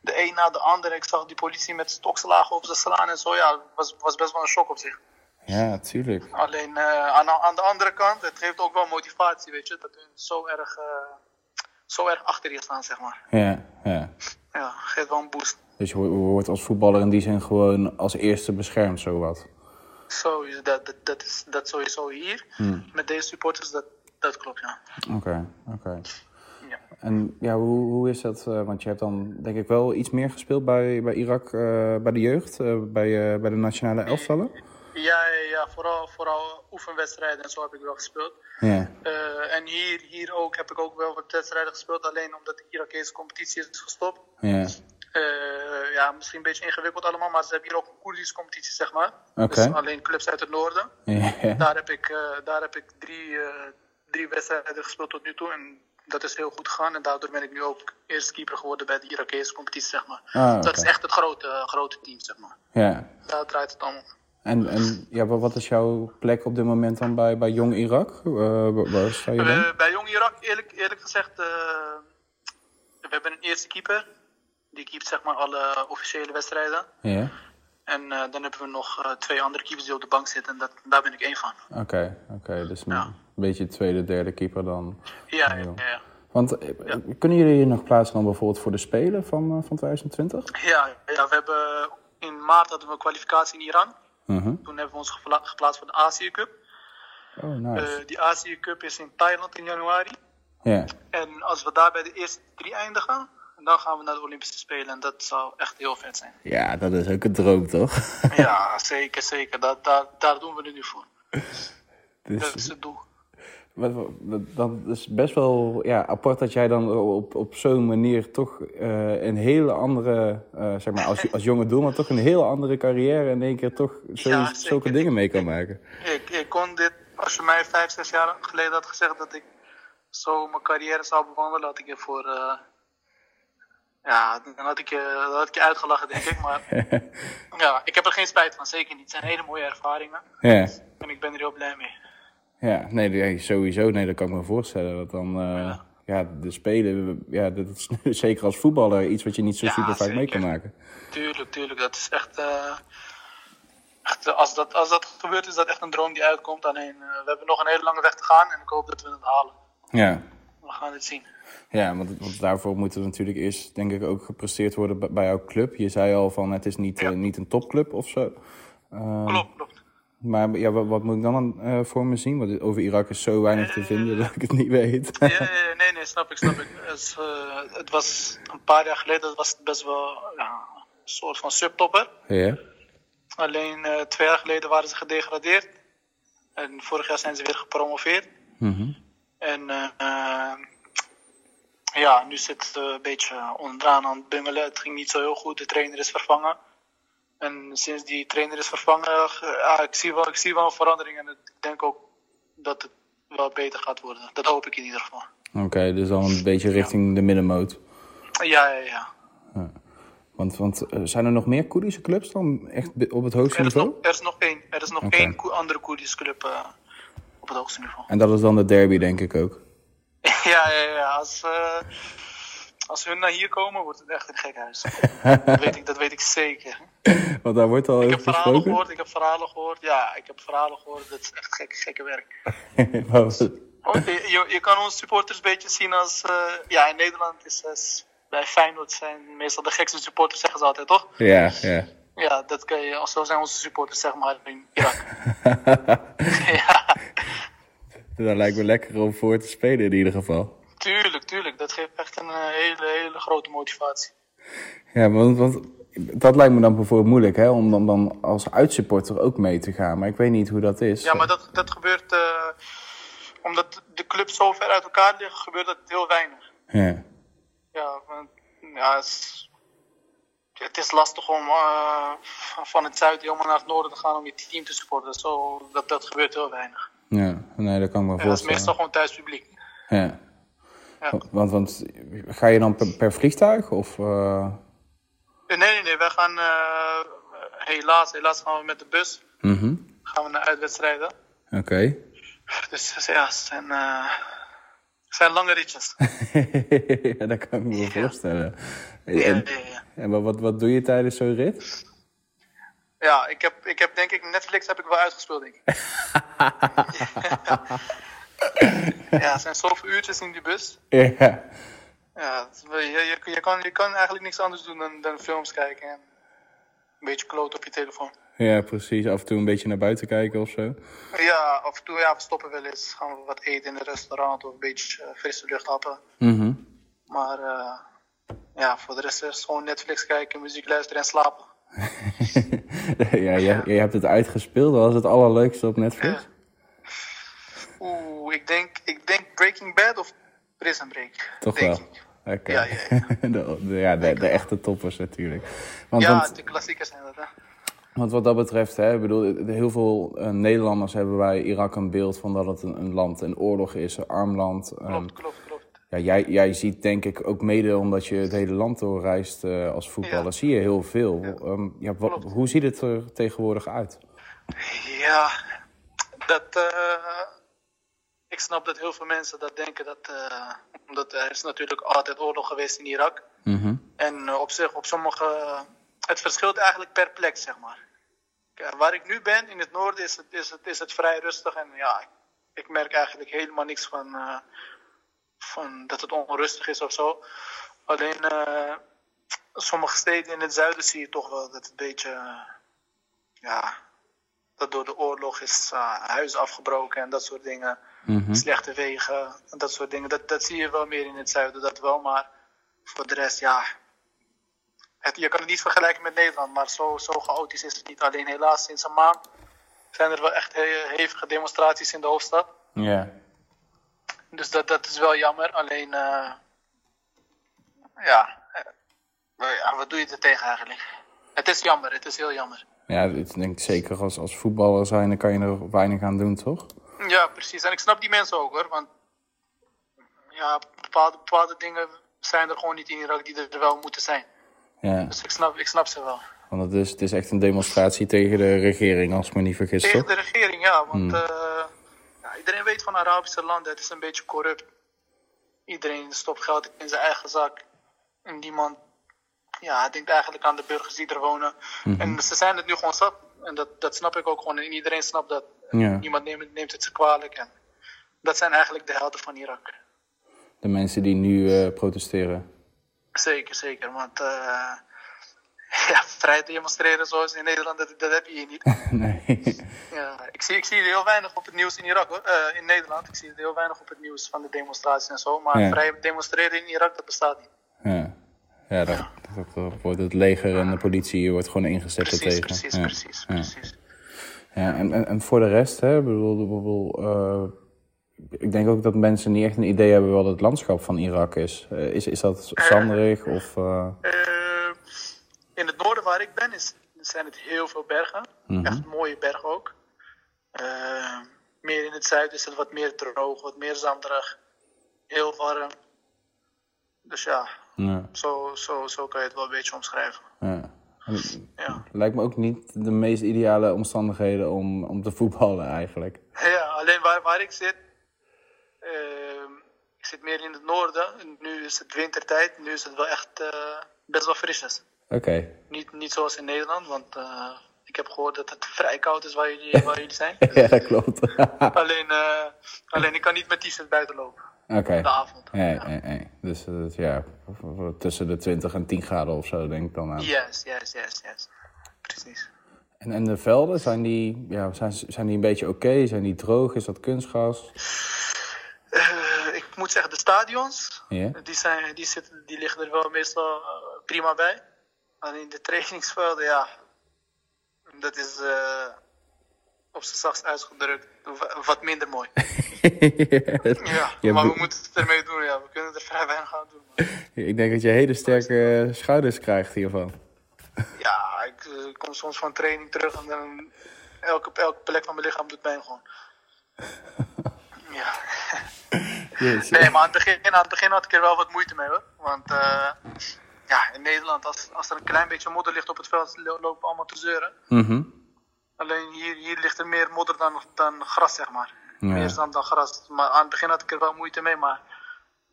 De een na de ander. Ik zag die politie met stokslagen op ze slaan en zo. Ja, het was, was best wel een shock op zich. Ja, tuurlijk. Alleen aan, aan de andere kant, het geeft ook wel motivatie, weet je. Dat hun zo erg, zo erg achter je staan, zeg maar. Ja, ja. Ja, geeft wel een boost. Dus je wo- wordt als voetballer in die zin gewoon als eerste beschermd, zowat. Sowieso, dat, dat, dat is dat sowieso hier. Met deze supporters, dat, dat klopt, ja. Oké, oké. Ja. En ja, hoe, hoe is dat? eh, want je hebt dan denk ik wel iets meer gespeeld bij, bij Irak, eh, bij de jeugd, eh, bij, bij de nationale elftallen. Ja, ja, vooral, vooral oefenwedstrijden en zo heb ik wel gespeeld. Ja, en hier, hier ook heb ik ook wel wat wedstrijden gespeeld, alleen omdat de Irakese competitie is gestopt. ja. Eh, ja, misschien een beetje ingewikkeld allemaal, maar ze hebben hier ook een Koerdische competitie, zeg maar. Dus alleen clubs uit het noorden. Daar heb ik, eh, daar heb ik drie, eh, drie wedstrijden gespeeld tot nu toe. En dat is heel goed gegaan. En daardoor ben ik nu ook eerste keeper geworden bij de Irakese competitie, zeg maar. Ah, Dat oké. is echt het grote, grote team, zeg maar. ja. Daar draait het allemaal. En, en ja, wa- wat is jouw plek op dit moment dan bij, bij Jong Irak? Eh, wa- waar sta je dan? Eh, bij Jong Irak, eerlijk, eerlijk gezegd, eh, we hebben een eerste keeper. Die keept zeg maar alle officiële wedstrijden. Ja, En eh, dan hebben we nog eh, twee andere keepers die op de bank zitten. En dat, daar ben ik één van. oké. oké. Dus een beetje tweede, derde keeper dan. Ja, ja. Want eh, kunnen jullie je nog plaatsen dan bijvoorbeeld voor de Spelen van, van 2020? Ja, ja, we hebben in maart hadden we een kwalificatie in Iran. Mhm. Toen hebben we ons gepla- geplaatst voor de Azië Cup. Oh, nice. Die Azië Cup is in Thailand in januari. ja. En als we daar bij de eerste drie eindigen, dan gaan we naar de Olympische Spelen. En dat zou echt heel vet zijn. ja, dat is ook een droom, toch? ja, (laughs) zeker, zeker. Dat, daar, daar doen we het nu voor. Dat is dus, het doel. dat is best wel ja, apart dat jij dan op, op zo'n manier toch eh, een hele andere, eh, zeg maar als, als jonge doelman, toch een hele andere carrière in één keer toch zo, Ja, zeker. zulke dingen mee kan maken. Ik, ik kon dit, als je mij vijf, zes jaar geleden had gezegd dat ik zo mijn carrière zou bewandelen, had ik voor. Eh, ja, dan had ik je, dan had ik je uitgelachen, denk ik. Maar (laughs) ja, ik heb er geen spijt van, zeker niet. Het zijn hele mooie ervaringen. Ja. En ik ben er heel blij mee. Ja, nee, sowieso. Nee, dat kan ik me voorstellen. Dat dan, eh, ja. de Spelen, ja, dat is (laughs) zeker als voetballer iets wat je niet zo Ja, super vaak mee kan maken. Tuurlijk, tuurlijk. Dat is echt. eh, echt eh, als, dat, als dat gebeurt, is dat echt een droom die uitkomt. Alleen, eh, we hebben nog een hele lange weg te gaan en ik hoop dat we het halen. Ja, We gaan het zien. ja want, want daarvoor moet er natuurlijk eerst, denk ik, ook gepresteerd worden bij- bij jouw club. Je zei al van, het is niet, Ja. eh, niet een topclub of zo. Eh, Klopt, klopt. Maar ja, wat, wat moet ik dan eh, voor me zien? Want over Irak is zo weinig te vinden dat ik het niet weet. (laughs) Ja, nee, nee, snap ik, snap ik. Het, eh, het was een paar jaar geleden was het best wel ja, een soort van subtopper. ja? Alleen eh, twee jaar geleden waren ze gedegradeerd. En vorig jaar zijn ze weer gepromoveerd. Mhm. En eh, ja, nu zit het een beetje onderaan aan het bungelen. Het ging niet zo heel goed. De trainer is vervangen. En sinds die trainer is vervangen, ja, ik, zie wel, ik zie wel een verandering. En ik denk ook dat het wel beter gaat worden. Dat hoop ik in ieder geval. Oké, dus dan een beetje richting de middenmoot. Ja, ja, ja. Want, want eh, zijn er nog meer Koerdische clubs dan echt op het hoogste Er nog, niveau? er is nog één, er is nog één andere Koerdische club eh, op het hoogste niveau. En dat is dan de derby, denk ik ook. (laughs) ja, ja, ja. Als, eh, als hun naar hier komen, wordt het echt een gek huis. (laughs) dat, weet ik, dat weet ik zeker. Want daar wordt al Ik heb verhalen gesproken. gehoord, ik heb verhalen gehoord. Ja, ik heb verhalen gehoord. Dat is echt gek, gekke werk. (laughs) Oh, je, je, je kan onze supporters een beetje zien als... eh, ja, in Nederland is... is bij Feyenoord zijn meestal de gekste supporters, zeggen ze altijd, toch? ja, ja. Ja, dat kan je, zo zijn onze supporters, zeg maar, in Irak. ja, Dat lijkt me lekker om voor te spelen in ieder geval. tuurlijk, tuurlijk. Dat geeft echt een eh, hele, hele grote motivatie. Ja, want, want dat lijkt me dan bijvoorbeeld moeilijk, hè? Om dan, dan als uitsupporter ook mee te gaan. Maar ik weet niet hoe dat is. Ja, maar dat, dat gebeurt... eh, omdat de clubs zo ver uit elkaar liggen, gebeurt dat heel weinig. Ja. Ja, want, ja het, is, het is lastig om eh, van het zuiden helemaal naar het noorden te gaan om je team te supporten. Zo, dat, dat gebeurt heel weinig. Ja, nee, dat kan ik me Ja, dat is voorstellen. meestal gewoon thuispubliek. Ja. Ja. Want, want ga je dan per, per vliegtuig? Of, eh, Nee, nee, nee. Wij gaan eh, helaas, helaas gaan we met de bus. mhm. Gaan we naar uitwedstrijden. Oké. (laughs) Dus dus ja, het zijn, eh, het zijn lange ritjes. (laughs) ja, dat kan ik me voorstellen. Ja, En, ja, en wat, wat doe je tijdens zo'n rit? Ja, ik heb, ik heb denk ik, Netflix heb ik wel uitgespeeld, denk ik. (laughs) ja, het zijn zoveel uurtjes in die bus. ja. Ja, je, je, je, kan, je kan eigenlijk niks anders doen dan, dan films kijken en een beetje kloot op je telefoon. ja, precies. Af en toe een beetje naar buiten kijken of zo. Ja, af en toe, ja, we stoppen wel eens. Gaan we wat eten in een restaurant of een beetje eh, frisse lucht happen. Mhm. Maar eh, ja, voor de rest is gewoon Netflix kijken, muziek luisteren en slapen. (laughs) ja, je, je hebt het uitgespeeld. Wat was het allerleukste op Netflix? (laughs) Oeh, ik denk, ik denk Breaking Bad of Prison Break. Toch wel? Oké. Ja, ja, ja. (laughs) de, de- ja, de, de echte toppers natuurlijk. Want, Ja, want, de klassiekers zijn dat, hè. want wat dat betreft, hè, bedoel, heel veel eh, Nederlanders hebben bij Irak een beeld van dat het een, een land in oorlog is, een arm land. Ehm, klopt, klopt. Ja, jij, jij ziet denk ik ook mede omdat je het hele land doorreist eh, als voetballer, Ja. zie je heel veel. Ehm, ja, wat- hoe ziet het er tegenwoordig uit? Ja, dat. eh, ik snap dat heel veel mensen dat denken dat. eh, omdat er is natuurlijk altijd oorlog geweest in Irak. Mhm. En op zich, op sommige. Het verschilt eigenlijk per plek, zeg maar. Kijk, waar ik nu ben, in het noorden, is het, is het, is het vrij rustig. En ja, ik, merk eigenlijk helemaal niks van, van dat het onrustig is of zo. Alleen eh, sommige steden in het zuiden zie je toch wel dat het een beetje. eh, ja, dat door de oorlog is uh, huis afgebroken en dat soort dingen. Mhm. Slechte wegen en dat soort dingen. Dat, dat zie je wel meer in het zuiden, dat wel. Maar voor de rest, ja. Het, je kan het niet vergelijken met Nederland, maar zo, zo chaotisch is het niet. Alleen helaas, sinds een maand zijn er wel echt he- hevige demonstraties in de hoofdstad. Ja. Dus dat, dat is wel jammer. Alleen, eh, ja, eh, maar ja, wat doe je er tegen eigenlijk? Het is jammer, het is heel jammer. Ja, ik denk zeker als, als voetballer zijn, dan kan je er weinig aan doen, toch? Ja, precies. En ik snap die mensen ook hoor. Want ja, bepaalde, bepaalde dingen zijn er gewoon niet in Irak die er wel moeten zijn. Ja, Dus ik snap, ik snap ze wel. want het is, het is echt een demonstratie tegen de regering, als ik me niet vergis, Tegen toch? de regering, ja. Want eh, iedereen weet van Arabische landen, het is een beetje corrupt. Iedereen stopt geld in zijn eigen zak. En niemand ja, denkt eigenlijk aan de burgers die er wonen. En ze zijn het nu gewoon zat. En dat, dat snap ik ook gewoon. En iedereen snapt dat. Ja, Niemand neemt, neemt het ze kwalijk. En dat zijn eigenlijk de helden van Irak. de mensen die nu eh, protesteren. Zeker, zeker. Want eh, (laughs) ja, vrij demonstreren zoals in Nederland, dat, dat heb je hier niet. (laughs) nee. Ja, ik, zie, ik zie heel weinig op het nieuws in Irak hoor. Eh, in Nederland. Ik zie heel weinig op het nieuws van de demonstraties en zo. Maar Ja. vrij demonstreren in Irak, dat bestaat niet. Ja, ja dat, dat, dat wordt het leger en de politie wordt gewoon ingezet Precies, tegen. precies, ja. precies, precies. Ja, en, en, en voor de rest, hè, ik bedoel, eh, ik denk ook dat mensen niet echt een idee hebben wat het landschap van Irak is. Eh, is, is dat zanderig of... in het noorden waar ik ben is, zijn het heel veel bergen. Mhm. Echt mooie bergen ook. Eh, meer in het zuiden is het wat meer droog, wat meer zanderig. Heel warm. Dus ja, ja, zo, zo, zo kan je het wel een beetje omschrijven. ja. Lijkt me ook niet de meest ideale omstandigheden om, om te voetballen eigenlijk. ja alleen waar, waar ik zit, ehm, ik zit meer in het noorden. En Nu is het wintertijd, nu is het wel echt eh, best wel frisjes. Oké. Niet, niet zoals in Nederland, want eh, ik heb gehoord dat het (laughs) vrij koud is waar jullie, waar jullie zijn. (laughs) ja, dat klopt. (laughs) alleen, eh, alleen ik kan niet met t-shirt buiten lopen. Oké. De avond. Nee, Ja. nee, nee. Dus eh, ja, tussen de 20 en 10 graden of zo denk ik dan aan. Yes, yes, yes, yes. Precies. En, en de velden, zijn die, ja, zijn, zijn die een beetje oké? Zijn die droog? Is dat kunstgras? Eh, ik moet zeggen, de stadions, Ja? die, zijn, die, zitten, die liggen er wel meestal eh, prima bij. Alleen de trainingsvelden, ja, dat is eh, op zijn zachtst uitgedrukt wa- wat minder mooi. (laughs) Ja, Je maar we moeten het ermee doen, ja. We kunnen er vrij weinig aan doen. maar- Ik denk dat je hele sterke schouders krijgt hiervan. Ja, ik eh, kom soms van training terug en dan elke, elke plek van mijn lichaam doet pijn gewoon. (laughs) Ja. Yes. Nee, maar aan het, begin, aan het begin had ik er wel wat moeite mee hoor. Want eh, ja, in Nederland, als, als er een klein beetje modder ligt op het veld, lo- lopen we allemaal te zeuren. Mhm. Alleen hier, hier ligt er meer modder dan, dan gras, zeg maar. Ja. Meer zand dan gras. Maar aan het begin had ik er wel moeite mee, maar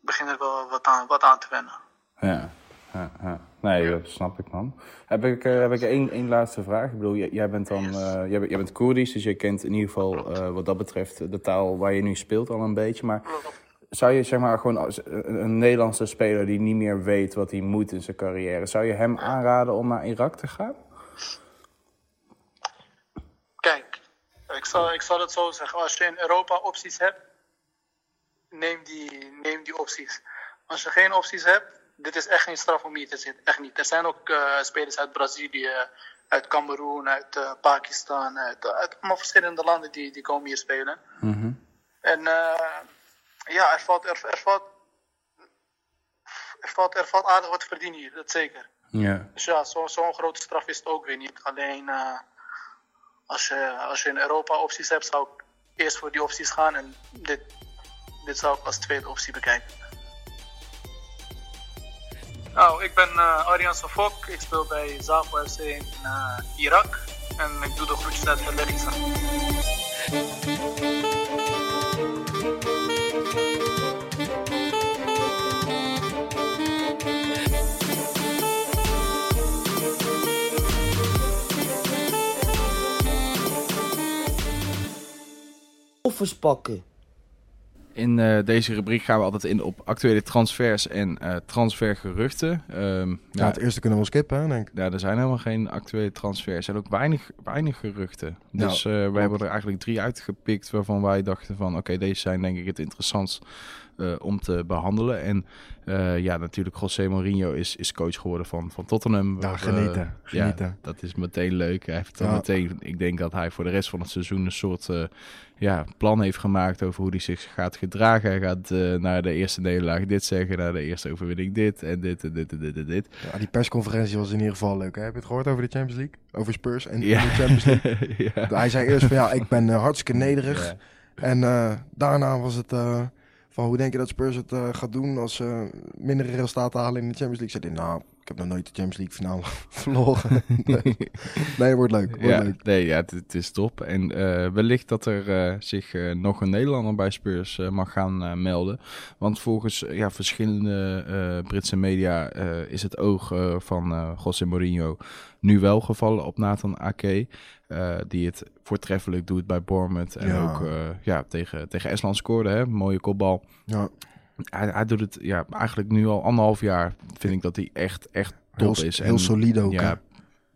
ik begin er wel wat aan, wat aan te wennen. Ja, ja, ja. Nee, dat snap ik man. Heb ik, eh, heb ik één, één laatste vraag? Ik bedoel, jij, jij bent dan, eh, jij, bent, jij bent Koerdisch, dus je kent in ieder geval eh, wat dat betreft de taal waar je nu speelt al een beetje. Maar zou je zeg maar gewoon als een Nederlandse speler die niet meer weet wat hij moet in zijn carrière, zou je hem aanraden om naar Irak te gaan? Kijk, ik zal, ik zal het zo zeggen. Als je in Europa opties hebt, neem die, neem die opties. Als je geen opties hebt, dit is echt geen straf om hier te zitten. Echt niet. Er zijn ook eh, spelers uit Brazilië, uit Cameroen, uit eh, Pakistan, uit, uit allemaal verschillende landen die, die komen hier spelen. En eh, ja, er valt, er, er, valt, er, valt, er valt aardig wat te verdienen hier, dat zeker. Ja. Dus ja, zo- zo'n grote straf is het ook weer niet. Alleen eh, als, je, als je in Europa opties hebt, zou ik eerst voor die opties gaan. En dit, dit zou ik als tweede optie bekijken. Nou, ik ben eh Arjan Sofok. Ik speel bij Zafo FC in eh, Irak. En ik doe de groetjes uit. Offers pakken. In eh, deze rubriek gaan we altijd in op actuele transfers en eh, transfergeruchten. Ehm, Ja, ja, het eerste kunnen we skippen, hè, denk ik. Ja, er zijn helemaal geen actuele transfers. en ook weinig, weinig geruchten. Dus eh, we hebben er eigenlijk drie uitgepikt waarvan wij dachten van... oké, deze zijn denk ik het interessantst eh, om te behandelen. En eh, ja, natuurlijk José Mourinho is, is coach geworden van, van Tottenham. Ja, genieten, eh, genieten. Ja, dat is meteen leuk. Hij heeft dan Ja. meteen... Ik denk dat hij voor de rest van het seizoen een soort... ja, plan heeft gemaakt over hoe hij zich gaat gedragen. Hij gaat naar de eerste nederlaag dit zeggen, naar de eerste overwinning dit en dit en dit en dit en dit. Ja, die persconferentie was in ieder geval leuk. Hè? Heb je het gehoord over de Champions League? Over Spurs en Ja. de Champions League? (laughs) ja. Hij zei eerst van ja, ik ben hartstikke nederig. En daarna was het van hoe denk je dat Spurs het eh, gaat doen als ze mindere resultaten halen in de Champions League? Zei hij, nou, ik heb nog nooit de Champions League finale (laughs) verloren. (laughs) nee. nee, wordt leuk. Wordt Ja, leuk. nee, ja, het, het is top. En eh, wellicht dat er eh, zich eh, nog een Nederlander bij Spurs mag gaan melden. Want volgens ja, verschillende Britse media is het oog van José Mourinho nu wel gevallen op Nathan Ake. die het voortreffelijk doet bij Bournemouth. En Ja. ook ja, tegen, tegen Estland scoorde, hè? mooie kopbal. Ja, Hij, hij doet het ja, eigenlijk nu al anderhalf jaar. Vind ik dat hij echt, echt top heel, is. heel En- solide ook. hè? ja,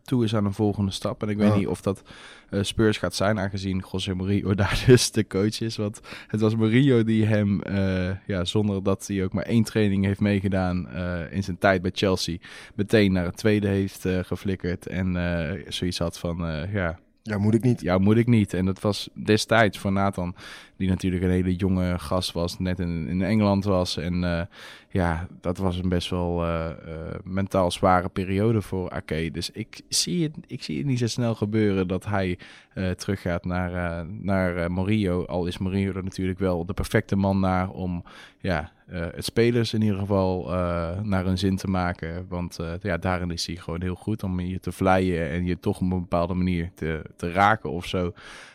toe is aan een volgende stap. En ik weet Ja. niet of dat eh, Spurs gaat zijn, aangezien José Mourinho (laughs) daar dus de coach is. Want het was Mourinho die hem, eh, ja, zonder dat hij ook maar één training heeft meegedaan eh, in zijn tijd bij Chelsea, meteen naar het tweede heeft geflikkerd. En zoiets had van, ja, Ja, moet ik niet. jou moet ik niet. En dat was destijds voor Nathan, die natuurlijk een hele jonge gast was, net in, in Engeland was. En eh, ja, dat was een best wel eh, eh, mentaal zware periode voor Ake. Dus ik zie, het, ik zie het niet zo snel gebeuren dat hij teruggaat naar, naar Mourinho. Al is Mourinho er natuurlijk wel de perfecte man naar om ja, het spelers in ieder geval eh, naar hun zin te maken. Want eh, ja, daarin is hij gewoon heel goed om je te vleien en je toch op een bepaalde manier te, te raken of zo.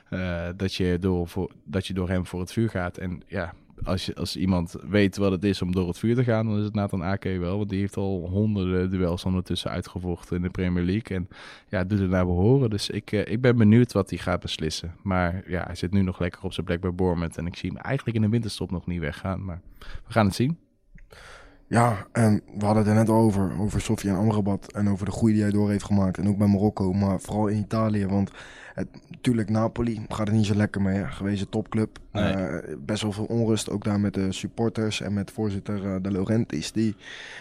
Eh, dat, je door, voor, dat je door hem voor het vuur gaat. En ja, als, je, als iemand weet wat het is om door het vuur te gaan, dan is het Nathan Ake wel. Want die heeft al honderden duels ondertussen uitgevochten in de Premier League. En ja, doet het naar behoren. Dus ik, eh, ik ben benieuwd wat hij gaat beslissen. Maar ja, hij zit nu nog lekker op zijn plek bij Bournemouth. En ik zie hem eigenlijk in de winterstop nog niet weggaan. Maar we gaan het zien. Ja, en we hadden het er net over, over Sofia en Amrabat en over de groei die hij door heeft gemaakt. En ook bij Marokko, maar vooral in Italië. Want het, natuurlijk, Napoli gaat het niet zo lekker mee. Hè? Gewezen topclub. Nee. Eh, best wel veel onrust, ook daar met de supporters en met voorzitter eh, De Laurentiis. Die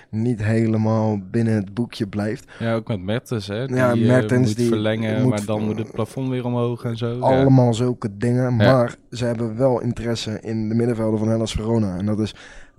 niet helemaal binnen het boekje blijft. Ja, ook met Mertens, hè? Die, Ja, eh, Mertens, moet die verlengen, moet- maar dan moet het plafond weer omhoog en zo. Ja. Allemaal zulke dingen. Ja. Maar ze hebben wel interesse in de middenvelden van Hellas Verona. En dat is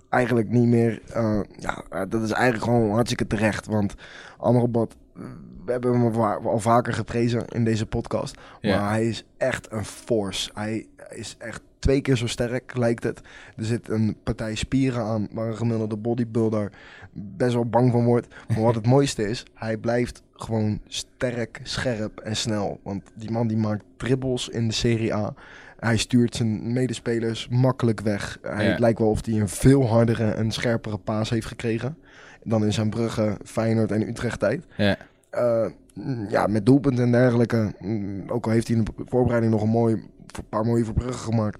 eigenlijk niet meer... eh, ja, eh, dat is eigenlijk gewoon hartstikke terecht. Want Amrabat, eh, we hebben hem al va- al vaker geprezen in deze podcast. Ja. Maar hij is echt een force. Hij is echt twee keer zo sterk, lijkt het. Er zit een partij spieren aan waar een gemiddelde bodybuilder best wel bang van wordt. Maar wat het (laughs) mooiste is, hij blijft gewoon sterk, scherp en snel. Want die man die maakt dribbles in de Serie A. Hij stuurt zijn medespelers makkelijk weg. Hij Ja. het lijkt wel of hij een veel hardere en scherpere paas heeft gekregen. Dan in zijn Brugge, Feyenoord en Utrecht tijd. Ja. Eh, mm, ja, met doelpunten en dergelijke. Mm, Ook al heeft hij in de voorbereiding nog een, mooi, een paar mooie verbruggen gemaakt.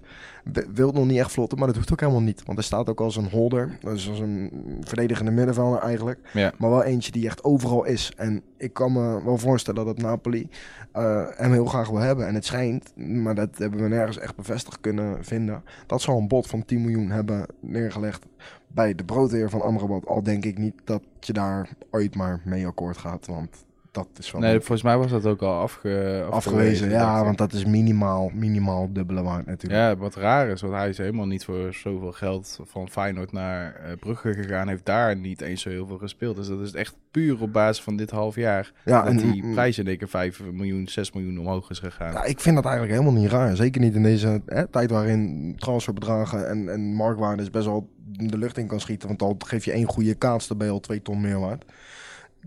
Wil nog niet echt vlotten, maar dat hoeft ook helemaal niet. Want hij staat ook als een holder. Dus als een verdedigende middenvelder eigenlijk. Ja. Maar wel eentje die echt overal is. En ik kan me wel voorstellen dat Napoli eh, hem heel graag wil hebben. En het schijnt, maar dat hebben we nergens echt bevestigd kunnen vinden. Dat ze al een bod van 10 miljoen hebben neergelegd bij de broodheer van Amrabat. Al denk ik niet dat je daar ooit maar mee akkoord gaat. Want dat is wel Nee, volgens mij was dat ook al afge, afgewezen. Ja, want dat is minimaal, minimaal dubbele waard natuurlijk. Ja, wat raar is, want hij is helemaal niet voor zoveel geld van Feyenoord naar eh, Brugge gegaan. Heeft daar niet eens zo heel veel gespeeld. Dus dat is echt puur op basis van dit half jaar. Ja, dat en- die prijs in één keer 5 miljoen, 6 miljoen omhoog is gegaan. Ja, ik vind dat eigenlijk helemaal niet raar. Zeker niet in deze hè, tijd waarin transferbedragen en, en marktwaardes best wel de lucht in kan schieten. Want al geef je één goede kaats, dan ben je al twee ton meer waard.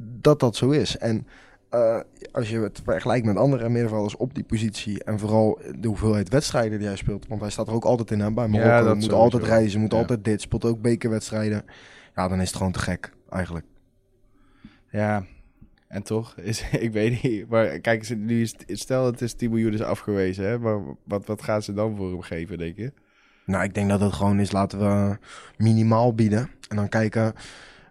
Dat dat zo is. En eh, als je het vergelijkt met andere middenvelders op die positie. En vooral de hoeveelheid wedstrijden die hij speelt. Want hij staat er ook altijd in. Hè? Bij Ja, Marokko dat moet sowieso. altijd reizen, moet Ja. altijd dit. Speelt ook bekerwedstrijden. Ja, dan is het gewoon te gek eigenlijk. Ja, en toch, is, (laughs) ik weet niet. Maar kijk, ze- nu is, stel het is 10 miljoen is afgewezen. Hè? Maar wat, wat gaan ze dan voor hem geven, denk je? Nou, ik denk dat het gewoon is, laten we minimaal bieden. En dan kijken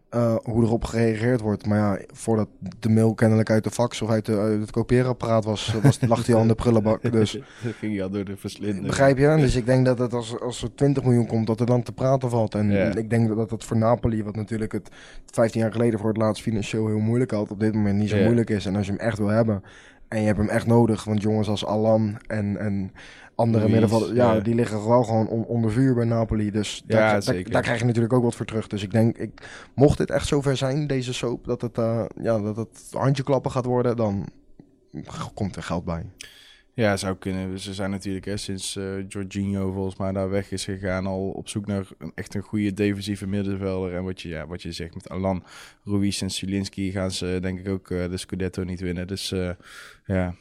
eh, hoe erop gereageerd wordt. Maar ja, voordat de mail kennelijk uit de fax of uit, de, uit het kopieerapparaat was, (laughs) was lag hij al in de prullenbak. Dus (laughs) dat ging je al door de verslinder. begrijp je? Dus ik denk dat het als, als er 20 miljoen komt, dat er dan te praten valt. En Ja. ik denk dat het voor Napoli, wat natuurlijk het 15 jaar geleden voor het laatst financieel heel moeilijk had, op dit moment niet zo Ja. moeilijk is. En als je hem echt wil hebben, en je hebt hem echt nodig, want jongens als Alan en, en andere Luiz, middenvelders, ja, ja. die liggen wel gewoon on- onder vuur bij Napoli. Dus Ja, daar, daar, daar krijg je natuurlijk ook wat voor terug. Dus ik denk, ik, mocht dit echt zover zijn, deze soap, dat het, eh, ja, dat het handjeklappen gaat worden, dan komt er geld bij. Ja, zou kunnen. Ze zijn natuurlijk hè, sinds Jorginho volgens mij daar weg is gegaan al op zoek naar een, echt een goede defensieve middenvelder. En wat je, ja, wat je zegt met Alan, Ruiz en Zulinski gaan ze denk ik ook eh, de Scudetto niet winnen. Dus ja,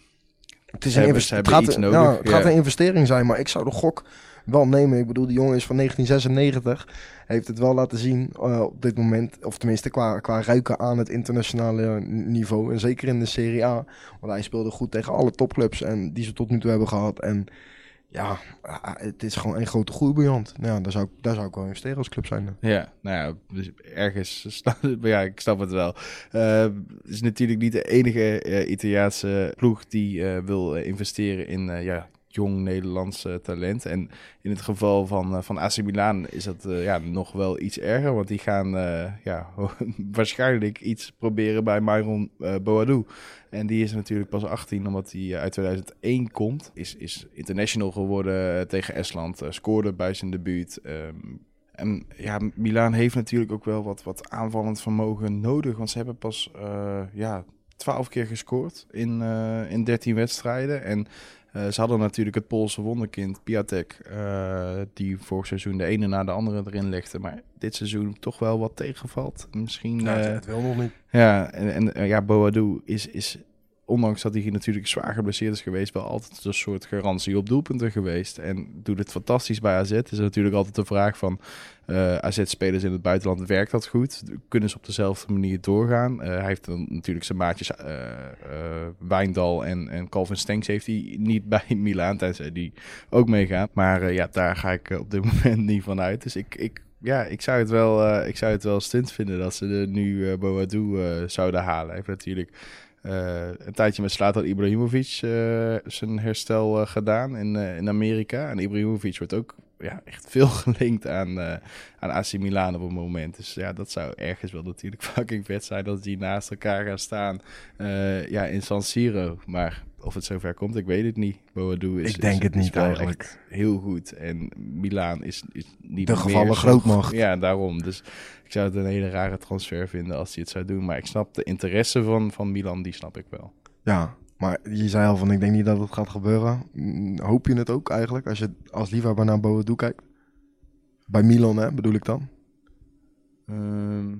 Het, is een ze het, gaat, iets nodig, ja, het ja. gaat een investering zijn, maar ik zou de gok wel nemen. Ik bedoel, die jongen is van 1996. Heeft het wel laten zien eh, op dit moment. Of tenminste qua, qua ruiken aan het internationale niveau. En zeker in de Serie A. Want hij speelde goed tegen alle topclubs en die ze tot nu toe hebben gehad. En ja, ah, het is gewoon een grote groeibriljant. Nou daar zou, daar zou ik wel investeren als club zijn. ja, nou ja, dus ergens, (laughs) ja, ik snap het wel. Eh, Het is natuurlijk niet de enige eh, Italiaanse ploeg die eh, wil investeren in ja, jong Nederlands eh, talent. En in het geval van, eh, van AC Milan is dat eh, ja, nog wel iets erger. Want die gaan eh, ja, (laughs) waarschijnlijk iets proberen bij Myron Boadou. En die is natuurlijk pas 18 omdat hij uit 2001 komt. Is, is international geworden tegen Estland. scoorde bij zijn debuut. ehm, en ja, Milaan heeft natuurlijk ook wel wat, wat aanvallend vermogen nodig. Want ze hebben pas ja, 12 keer gescoord in, in 13 wedstrijden. En eh, ze hadden natuurlijk het Poolse wonderkind Piatek. eh, die vorig seizoen de ene na de andere erin legde. Maar dit seizoen toch wel wat tegenvalt. Misschien... Ja, eh, het wil nog niet. ja, en, en ja, Boadou is, is, ondanks dat hij natuurlijk zwaar geblesseerd is geweest, wel altijd een soort garantie op doelpunten geweest. En doet het fantastisch bij AZ. Is natuurlijk altijd de vraag van, eh AZ-spelers in het buitenland, werkt dat goed? Kunnen ze op dezelfde manier doorgaan? Eh, hij heeft dan natuurlijk zijn maatjes eh, Wijndal en, en Calvin Stenks heeft hij niet (laughs) bij Milaan, tenzij die ook meegaan. Maar ja, daar ga ik op dit (laughs) moment niet van uit. Dus ik... ik ja, ik zou het wel, eh, ik zou het wel stunt vinden dat ze er nu eh, zouden halen. Hij heeft natuurlijk een tijdje met Slatan Ibrahimovic eh, zijn herstel eh, gedaan in, eh, in Amerika. En Ibrahimovic wordt ook ja, echt veel (laughs) gelinkt aan, eh, aan AC Milan op het moment. Dus ja, dat zou ergens wel natuurlijk (laughs) fucking vet zijn dat die naast elkaar gaan staan eh, ja, in San Siro. Maar of het zover komt, ik weet het niet. Boadou is, Ik denk is- het niet eigenlijk. heel goed. En Milaan is, is niet De gevallen grootmacht. Ja, daarom. Dus ik zou het een hele rare transfer vinden als hij het zou doen. Maar ik snap de interesse van, van Milan, die snap ik wel. Ja, Maar je zei al van, ik denk niet dat het gaat gebeuren. Mm, Hoop je het ook eigenlijk, als je als liefhebber naar Boadu kijkt? Bij Milan, hè, bedoel ik dan? Ehm,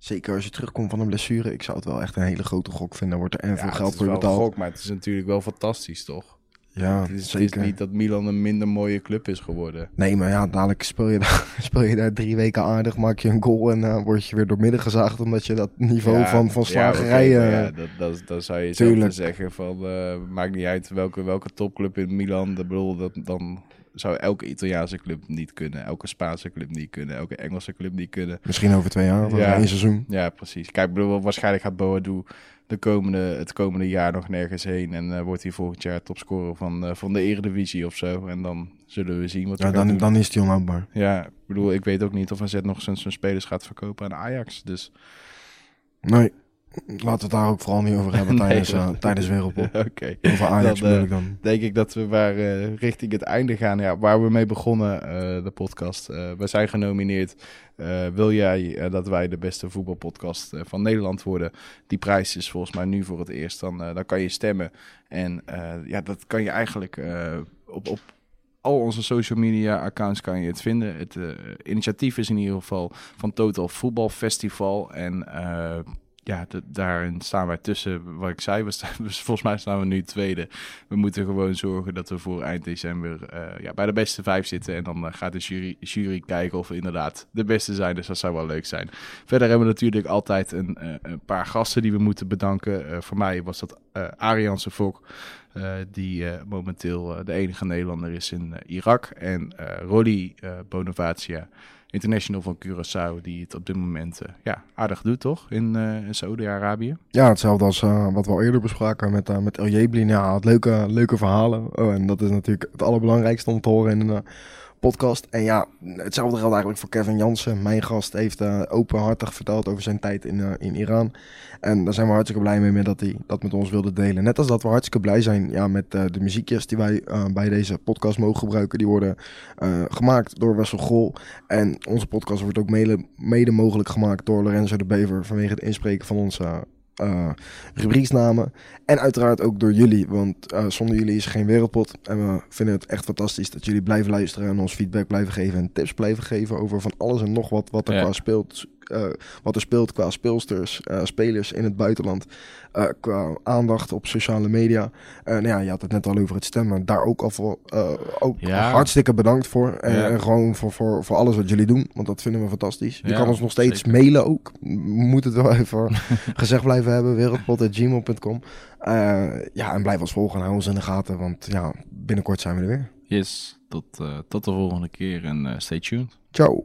Zeker als je terugkomt van een blessure. Ik zou het wel echt een hele grote gok vinden. Wordt er en ja, veel het geld is voor je wel een betaald. gok, maar het is natuurlijk wel fantastisch, toch? Ja, het, is, het is zeker. niet dat Milan een minder mooie club is geworden. Nee, maar ja, dadelijk speel je, daar, (laughs) speel je daar drie weken aardig, maak je een goal en eh, word je weer doormidden gezaagd omdat je dat niveau Ja, van, van ja, slagerij... oké, maar eh, ja, dat, dat, dat zou je tuurlijk. zeggen van, eh, maakt niet uit welke, welke topclub in Milan. Dat bedoel, dat, dan zou elke Italiaanse club niet kunnen, elke Spaanse club niet kunnen, elke Engelse club niet kunnen. Misschien over twee jaar of Ja. één seizoen. Ja, precies. Kijk, ik bedoel, waarschijnlijk gaat Boadu de komende, het komende jaar nog nergens heen. En eh, wordt hij volgend jaar topscorer van, eh, van de Eredivisie of zo. En dan zullen we zien wat Ja, hij dan, doen. dan is het onhoudbaar. Ja, ik bedoel, ik weet ook niet of AZ nog zijn, zijn spelers gaat verkopen aan Ajax. Dus Nee, laten we het daar ook vooral niet over hebben (laughs) Nee, tijdens, eh, tijdens Wereldpop. (laughs) oké. Over Ajax Dan, eh, ik dan. denk ik dat we waar, eh, richting het einde gaan. Ja, waar we mee begonnen, de podcast. We zijn genomineerd. Wil jij dat wij de beste voetbalpodcast van Nederland worden? Die prijs is volgens mij nu voor het eerst. Dan, dan kan je stemmen. En ja, dat kan je eigenlijk op, op al onze social media accounts kan je het vinden. Het initiatief is in ieder geval van Total Voetbal Festival. En ja, daarin staan wij tussen, wat ik zei, we (laughs) dus volgens mij staan we nu tweede. We moeten gewoon zorgen dat we voor eind december eh, ja, bij de beste vijf zitten. En dan eh, gaat de jury, jury kijken of we inderdaad de beste zijn. Dus dat zou wel leuk zijn. Verder hebben we natuurlijk altijd een, eh, een paar gasten die we moeten bedanken. Voor mij was dat Arianse Fok. die momenteel de enige Nederlander is in Irak. En Rolly Bonavacia, international van Curaçao, die het op dit moment eh, ja, aardig doet, toch? In, eh, in Saudi-Arabië. Ja, hetzelfde als eh, wat we al eerder bespraken met, eh, met El Jeblin. Ja, leuke, leuke verhalen. Oh, en dat is natuurlijk het allerbelangrijkste om te horen in podcast. En ja, hetzelfde geldt eigenlijk voor Kevin Jansen. Mijn gast heeft eh, openhartig verteld over zijn tijd in, eh, in Iran. En daar zijn we hartstikke blij mee dat hij dat met ons wilde delen. Net als dat we hartstikke blij zijn ja, met eh, de muziekjes die wij bij deze podcast mogen gebruiken. Die worden gemaakt door Wessel Grol. En onze podcast wordt ook mede, mede mogelijk gemaakt door Lorenzo de Bever vanwege het inspreken van onze eh rubrieksnamen. En uiteraard ook door jullie, want eh, zonder jullie is er geen wereldpot. En we vinden het echt fantastisch dat jullie blijven luisteren en ons feedback blijven geven en tips blijven geven over van alles en nog wat wat er Ja. qua speelt. Eh, wat er speelt qua speelsters, eh, spelers in het buitenland, eh, qua aandacht op sociale media. En nou ja, je had het net al over het stemmen. Daar ook al voor, ook Ja. hartstikke bedankt voor. En, Ja. en gewoon voor, voor, voor alles wat jullie doen, want dat vinden we fantastisch. Je Ja, kan ons nog steeds zeker. mailen ook. We moeten het wel even (laughs) gezegd blijven hebben. Wereldpot.gmail.com Ja, en blijf ons volgen en hou ons in de gaten, want ja, binnenkort zijn we er weer. Yes, tot, tot de volgende keer en stay tuned. Ciao.